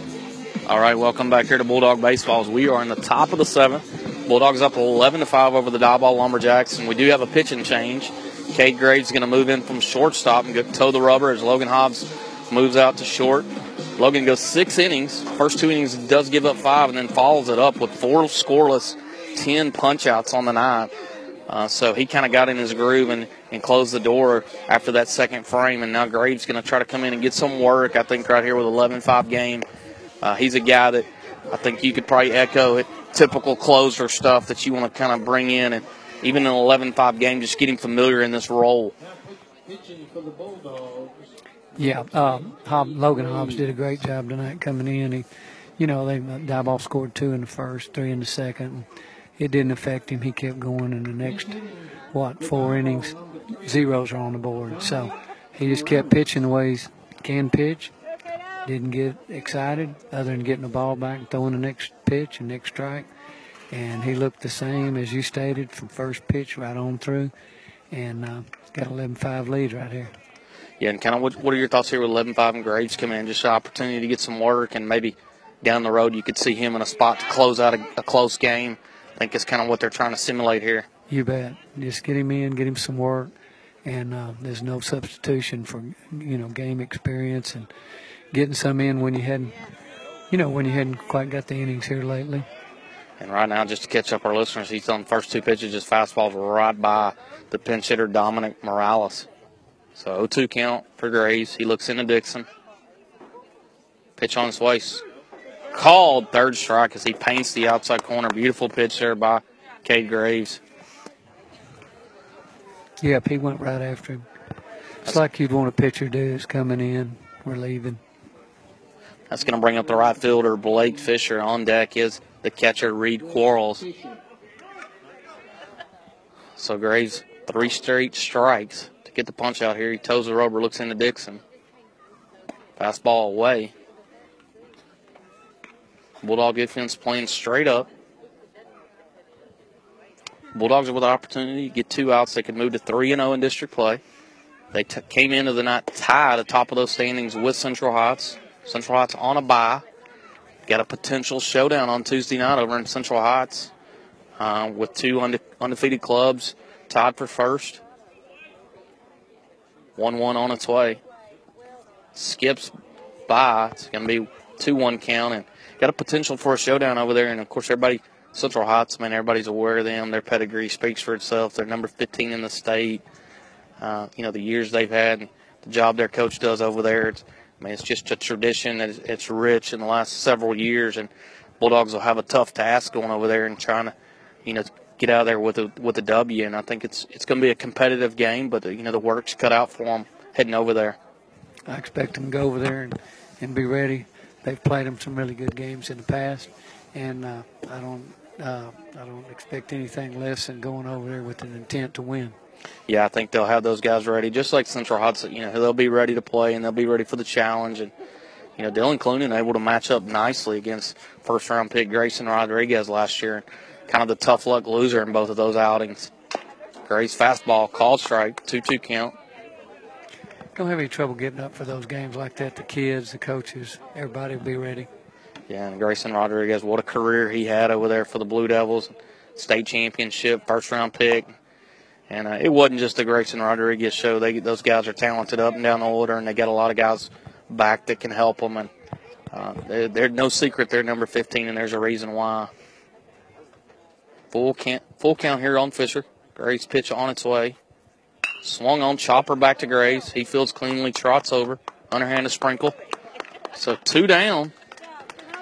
All right, welcome back here to Bulldog Baseballs. We are in the top of the seventh. Bulldogs up 11 to 5 over the Diboll Lumberjacks, and we do have a pitching change. Cade Graves is going to move in from shortstop and get toe the rubber as Logan Hobbs moves out to short. Logan goes six innings. First two innings does give up five, and then follows it up with four scoreless, 10 punchouts on the ninth. Uh, so he kind of got in his groove and, and closed the door after that second frame. And now Graves is going to try to come in and get some work. I think right here with 11-5 game. Uh, he's a guy that I think you could probably echo it. Typical closer stuff that you want to kind of bring in, and even in an 11-5 game, just getting familiar in this role. Yeah, um, Logan Hobbs did a great job tonight coming in. He, you know, they uh, Diboll scored two in the first, three in the second. It didn't affect him. He kept going in the next, what, four innings. Zeros are on the board. So he just kept pitching the way he can pitch. Didn't get excited other than getting the ball back and throwing the next pitch and next strike. And he looked the same as you stated from first pitch right on through. And uh, got 11-5 lead right here. Yeah, and kind of what, what are your thoughts here with 11-5 and Graves coming in? Just an opportunity to get some work and maybe down the road you could see him in a spot to close out a, a close game. I think it's kind of what they're trying to simulate here. You bet. Just get him in, get him some work, and uh, there's no substitution for you know game experience and getting some in when you hadn't, you know, when you hadn't quite got the innings here lately. And right now, just to catch up our listeners, he's on the first two pitches, just fastballs right by the pinch hitter Dominic Morales. So 0-2 count for Graves. He looks into Dixon. Pitch on his way. Called third strike as he paints the outside corner. Beautiful pitch there by Cade Graves. Yep, he went right after him. It's like you'd want a pitcher do. It's coming in, we're leaving. That's going to bring up the right fielder, Blake Fisher. On deck is the catcher, Reed Quarles. So Graves, three straight strikes to get the punch out here. He toes the rubber, looks into Dixon. Fastball away. Bulldog defense playing straight up. Bulldogs with the opportunity to get two outs. They could move to 3 0 in district play. They t- came into the night tied at the top of those standings with Central Heights. Central Heights on a bye. Got a potential showdown on Tuesday night over in Central Heights uh, with two unde- undefeated clubs tied for first. 1 1 on its way. Skips by. It's going to be 2 1 count and got a potential for a showdown over there. And of course, everybody, Central Heights, man, everybody's aware of them. Their pedigree speaks for itself. They're number 15 in the state. Uh, you know, the years they've had, the job their coach does over there. It's, I mean, it's just a tradition that it's rich in the last several years, and Bulldogs will have a tough task going over there and trying to, you know, get out of there with a with a W. And I think it's it's going to be a competitive game, but you know the work's cut out for them heading over there. I expect them to go over there and, and be ready. They've played them some really good games in the past, and uh, I don't uh, I don't expect anything less than going over there with an intent to win. Yeah, I think they'll have those guys ready, just like Central Hudson. You know, they'll be ready to play and they'll be ready for the challenge. And you know, Dylan Clunan able to match up nicely against first round pick Grayson Rodriguez last year. Kind of the tough luck loser in both of those outings. Gray's fastball called strike, two two count. Don't have any trouble getting up for those games like that. The kids, the coaches, everybody will be ready. Yeah, and Grayson Rodriguez, what a career he had over there for the Blue Devils. State championship, first round pick. And uh, it wasn't just the Grayson Rodriguez show. They those guys are talented up and down the order, and they got a lot of guys back that can help them. And uh, they're, they're no secret they're number 15, and there's a reason why. Full count, full count here on Fisher. Gray's pitch on its way. Swung on, chopper back to Graves. He fields cleanly, trots over, underhanded sprinkle. So two down.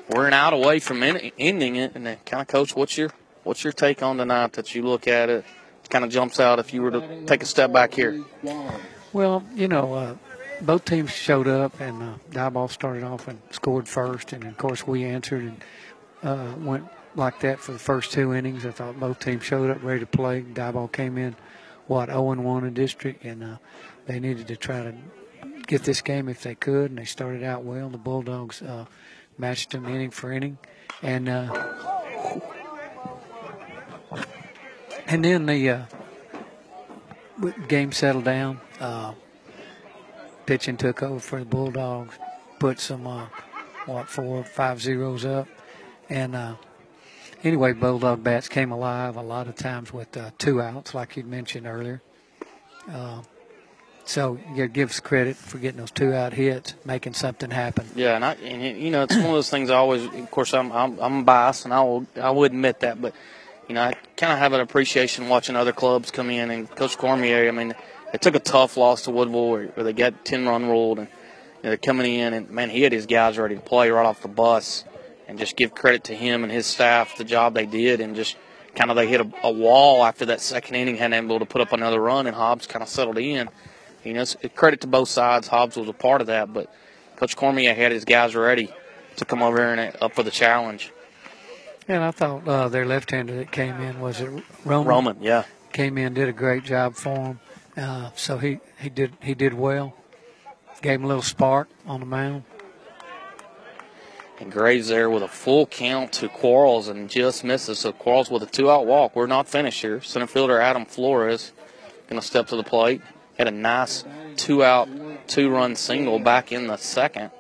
We're an out away from en- ending it. And then, kind of, coach, what's your what's your take on tonight that you look at it? Kind of jumps out if you were to take a step back here. Well, you know, uh, both teams showed up, and uh, Diboll started off and scored first, and of course we answered and uh, went like that for the first two innings. I thought both teams showed up ready to play. Diboll came in, what, 0 1 in district, and uh, they needed to try to get this game if they could, and they started out well. The Bulldogs uh, matched them inning for inning, and uh, and then the uh, game settled down. Uh, pitching took over for the Bulldogs, put some uh, what four, five zeros up, and uh, anyway, Bulldog bats came alive a lot of times with uh, two outs, like you mentioned earlier. Uh, so you give us credit for getting those two out hits, making something happen. Yeah, and, I, and you know, it's one of those things. I always, of course, I'm I'm, I'm biased, and I will I will admit that, but you know, I kind of have an appreciation watching other clubs come in. And Coach Cormier, I mean, they took a tough loss to Woodville where, where they got ten run ruled, and you know, they're coming in, and man, he had his guys ready to play right off the bus, and just give credit to him and his staff the job they did, and just kind of they hit a, a wall after that second inning, hadn't been able to put up another run, and Hobbs kind of settled in. You know, it's credit to both sides. Hobbs was a part of that, but Coach Cormier had his guys ready to come over here and uh, up for the challenge. And I thought uh, their left-hander that came in was it Roman? Roman, yeah. Came in, did a great job for him. Uh, so he, he did he did well. Gave him a little spark on the mound. And Graves there with a full count to Quarles and just misses. So Quarles with a two-out walk. We're not finished here. Center fielder Adam Flores going to step to the plate. Had a nice two-out, two-run single back in the second.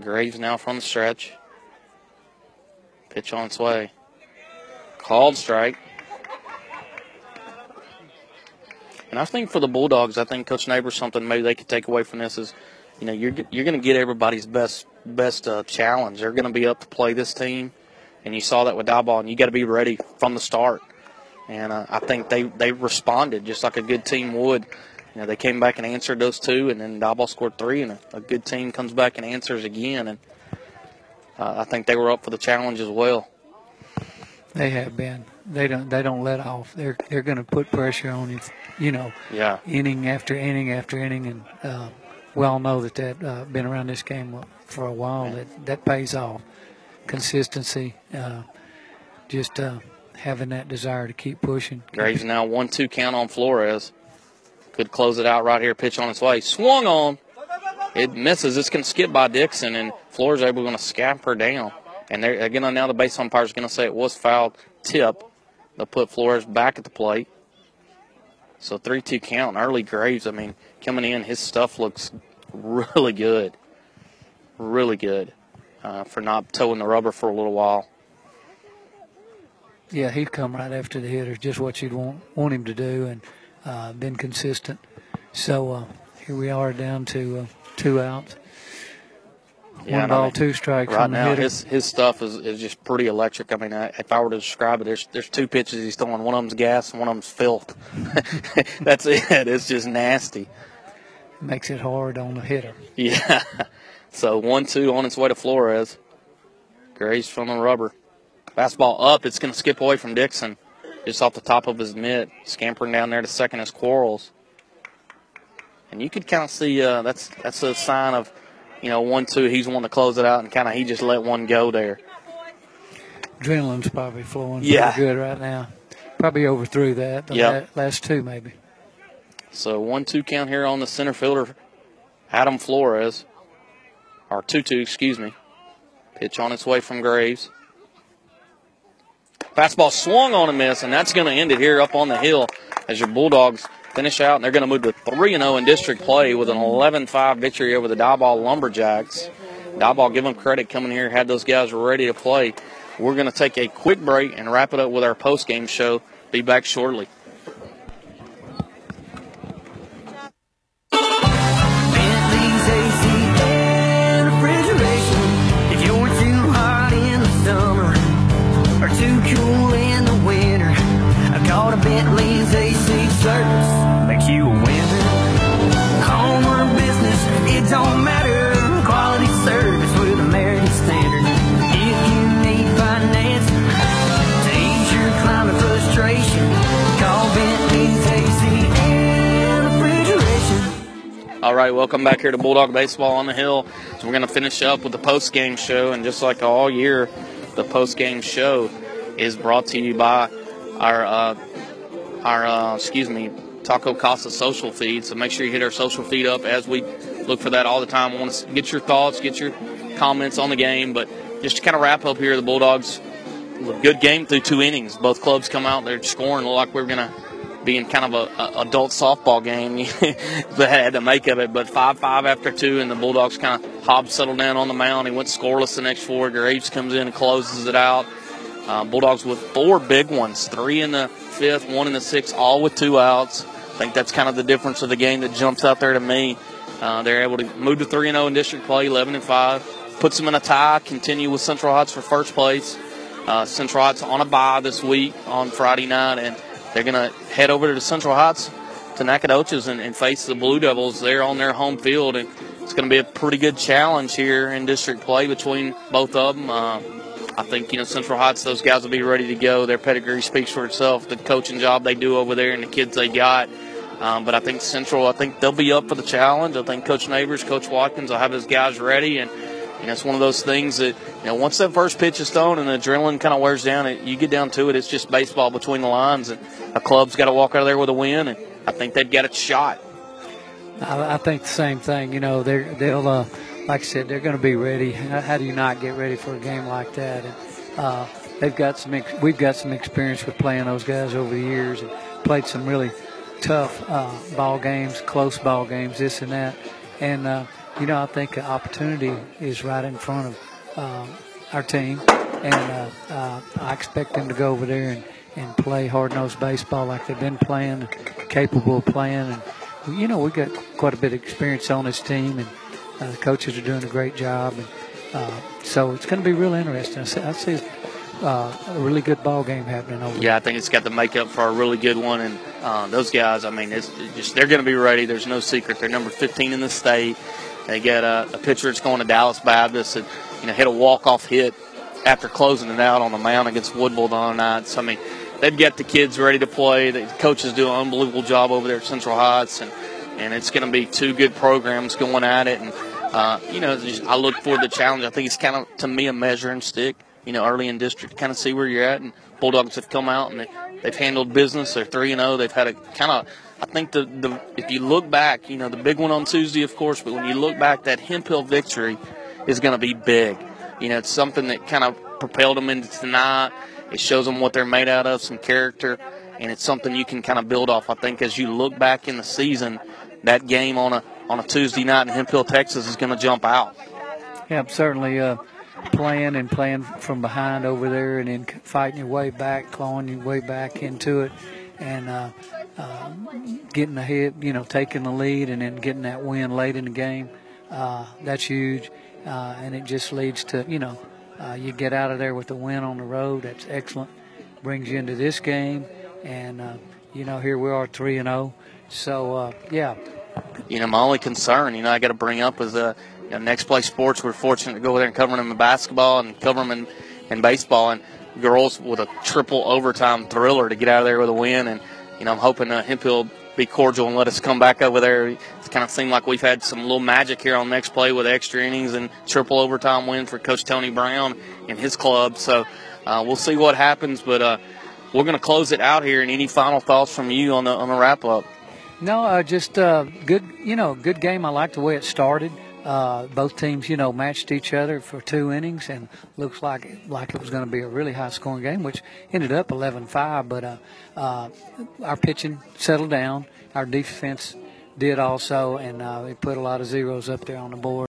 Graves now from the stretch. Pitch on its way. Called strike. And I think for the Bulldogs, I think Coach Neighbors something maybe they could take away from this is, you know, you're you're going to get everybody's best best uh, challenge. They're going to be up to play this team, and you saw that with Diboll, and you got to be ready from the start. And uh, I think they they responded just like a good team would. You know, they came back and answered those two, and then Diboll scored three, and a, a good team comes back and answers again. And uh, I think they were up for the challenge as well. They have been. They don't. They don't let off. They're they're going to put pressure on you. You know. Yeah. Inning after inning after inning, and uh, we all know that that uh, been around this game for a while. That that pays off. Consistency. Uh, just uh, having that desire to keep pushing. Graves now one two count on Flores. Could close it out right here. Pitch on its way. Swung on. It misses. It's going to skip by Dixon, and Flores able going to scamper down. And they're again now the base umpire is going to say it was foul tip. They'll put Flores back at the plate. So three two count. And early Graves. I mean, coming in, his stuff looks really good, really good uh, for not toeing the rubber for a little while. Yeah, he'd come right after the hitter, just what you'd want want him to do, and uh, been consistent. So uh, here we are down to uh, two outs. Yeah, One and I ball, mean, two strikes Right on the now, hitter. his his stuff is, is just pretty electric. I mean, I, if I were to describe it, there's there's two pitches he's throwing. One of them's gas, and one of them's filth. That's it. It's just nasty. Makes it hard on the hitter. Yeah. So one two on its way to Flores. Graves from the rubber. Fastball up. It's going to skip away from Dixon, just off the top of his mitt. Scampering down there to second his Quarles. And you could kind of see uh, that's that's a sign of, you know, one two. He's wanting to close it out, and kind of he just let one go there. Adrenaline's probably flowing Yeah. pretty good right now. Probably overthrew that. The Yep. last two maybe. So one two count here on the center fielder, Adam Flores, or two two, excuse me. Pitch on its way from Graves. Fastball swung on a miss, and that's going to end it here up on the hill as your Bulldogs finish out, and they're going to move to 3 0 in district play with an 11 5 victory over the Diboll Lumberjacks. Diboll, give them credit coming here, had those guys ready to play. We're going to take a quick break and wrap it up with our post game show. Be back shortly. I called a Bentley's AC service. Makes you a winner. Home or business, it don't matter. Quality service with American Standard. If you need financing to ease your climate frustration, call Bentley's AC and refrigeration. All right, welcome back here to Bulldog Baseball on the Hill. So we're going to finish up with the post game show, and just like all year, the post game show is brought to you by our uh, our uh, excuse me Taco Casa social feed. So make sure you hit our social feed up as we look for that all the time. Want to get your thoughts, get your comments on the game, but just to kind of wrap up here, the Bulldogs good game through two innings. Both clubs come out, they're scoring look like we're going to be in kind of a, a adult softball game that had to make of it. But five five after two, and the Bulldogs kind of Hobbs settled down on the mound. He went scoreless the next four. Graves comes in and closes it out. Uh, Bulldogs with four big ones, three in the fifth, one in the sixth, all with two outs. I think that's kind of the difference of the game that jumps out there to me. Uh, they're able to move to 3 0 in district play, 11 and 5. Puts them in a tie, continue with Central Heights for first place. Uh, Central Heights on a bye this week on Friday night, and they're going to head over to Central Heights to Nacogdoches and, and face the Blue Devils there on their home field. And it's going to be a pretty good challenge here in district play between both of them. Uh, I think, you know, Central Heights, those guys will be ready to go. Their pedigree speaks for itself, the coaching job they do over there and the kids they got. Um, but I think Central, I think they'll be up for the challenge. I think Coach Neighbors, Coach Watkins will have his guys ready. And, you know, it's one of those things that, you know, once that first pitch is thrown and the adrenaline kind of wears down, it, you get down to it, it's just baseball between the lines. And a club's got to walk out of there with a win. And I think they've got a shot. I, I think the same thing. You know, they're, they'll, uh, like I said, they're going to be ready. How, do you not get ready for a game like that? And uh, they've got some. Ex- we've got some experience with playing those guys over the years and played some really tough uh, ball games, close ball games, this and that. And uh, you know, I think an opportunity is right in front of um, our team, and uh, uh, I expect them to go over there and, and play hard nosed baseball like they've been playing, capable of playing, and you know, we've got quite a bit of experience on this team, and uh, the coaches are doing a great job, and uh, so it's going to be real interesting. I see, I see uh, a really good ball game happening over there. Yeah, I think it's got the makeup for a really good one, and uh, those guys. I mean, it's just they're going to be ready. There's no secret. They're number 15 in the state. They got a, a pitcher that's going to Dallas Baptist, and you know hit a walk off hit after closing it out on the mound against Woodville the other night. So I mean, they've got the kids ready to play. The coaches do an unbelievable job over there at Central Heights, and and it's going to be two good programs going at it. And uh, you know, I look forward to the challenge. I think it's kind of to me a measuring stick. You know, early in district, kind of see where you're at. And Bulldogs have come out and they, they've handled business. They're three and zero. They've had a kind of. I think the the if you look back, you know, the big one on Tuesday, of course, but when you look back, that Hemphill victory is going to be big. You know, it's something that kind of propelled them into tonight. It shows them what they're made out of, some character, and it's something you can kind of build off. I think as you look back in the season, that game on a on a Tuesday night in Hemphill, Texas, is going to jump out. Yeah, certainly uh, playing and playing from behind over there, and then fighting your way back, clawing your way back into it, and uh, uh, getting ahead. You know, taking the lead, and then getting that win late in the game. Uh, that's huge, uh, and it just leads to you know, uh, you get out of there with a win on the road. That's excellent. Brings you into this game, and you know, here we are, three and zero. So uh, yeah, You know, my only concern, you know, I got to bring up is uh, you know, next play sports. We're fortunate to go there and cover them in basketball and cover them in, in baseball, and girls with a triple overtime thriller to get out of there with a win. And you know, I'm hoping uh, Hemphill be cordial and let us come back over there. It's kind of seemed like we've had some little magic here on next play with extra innings and triple overtime win for Coach Tony Brown and his club. So uh, we'll see what happens, but uh, we're going to close it out here. And any final thoughts from you on the on the wrap up? No, uh, just uh, good. You know, good game. I like the way it started. Uh, both teams, you know, matched each other for two innings, and looks like like it was going to be a really high scoring game, which ended up 11-5. But uh, uh, our pitching settled down. Our defense did also, and uh, we put a lot of zeros up there on the board.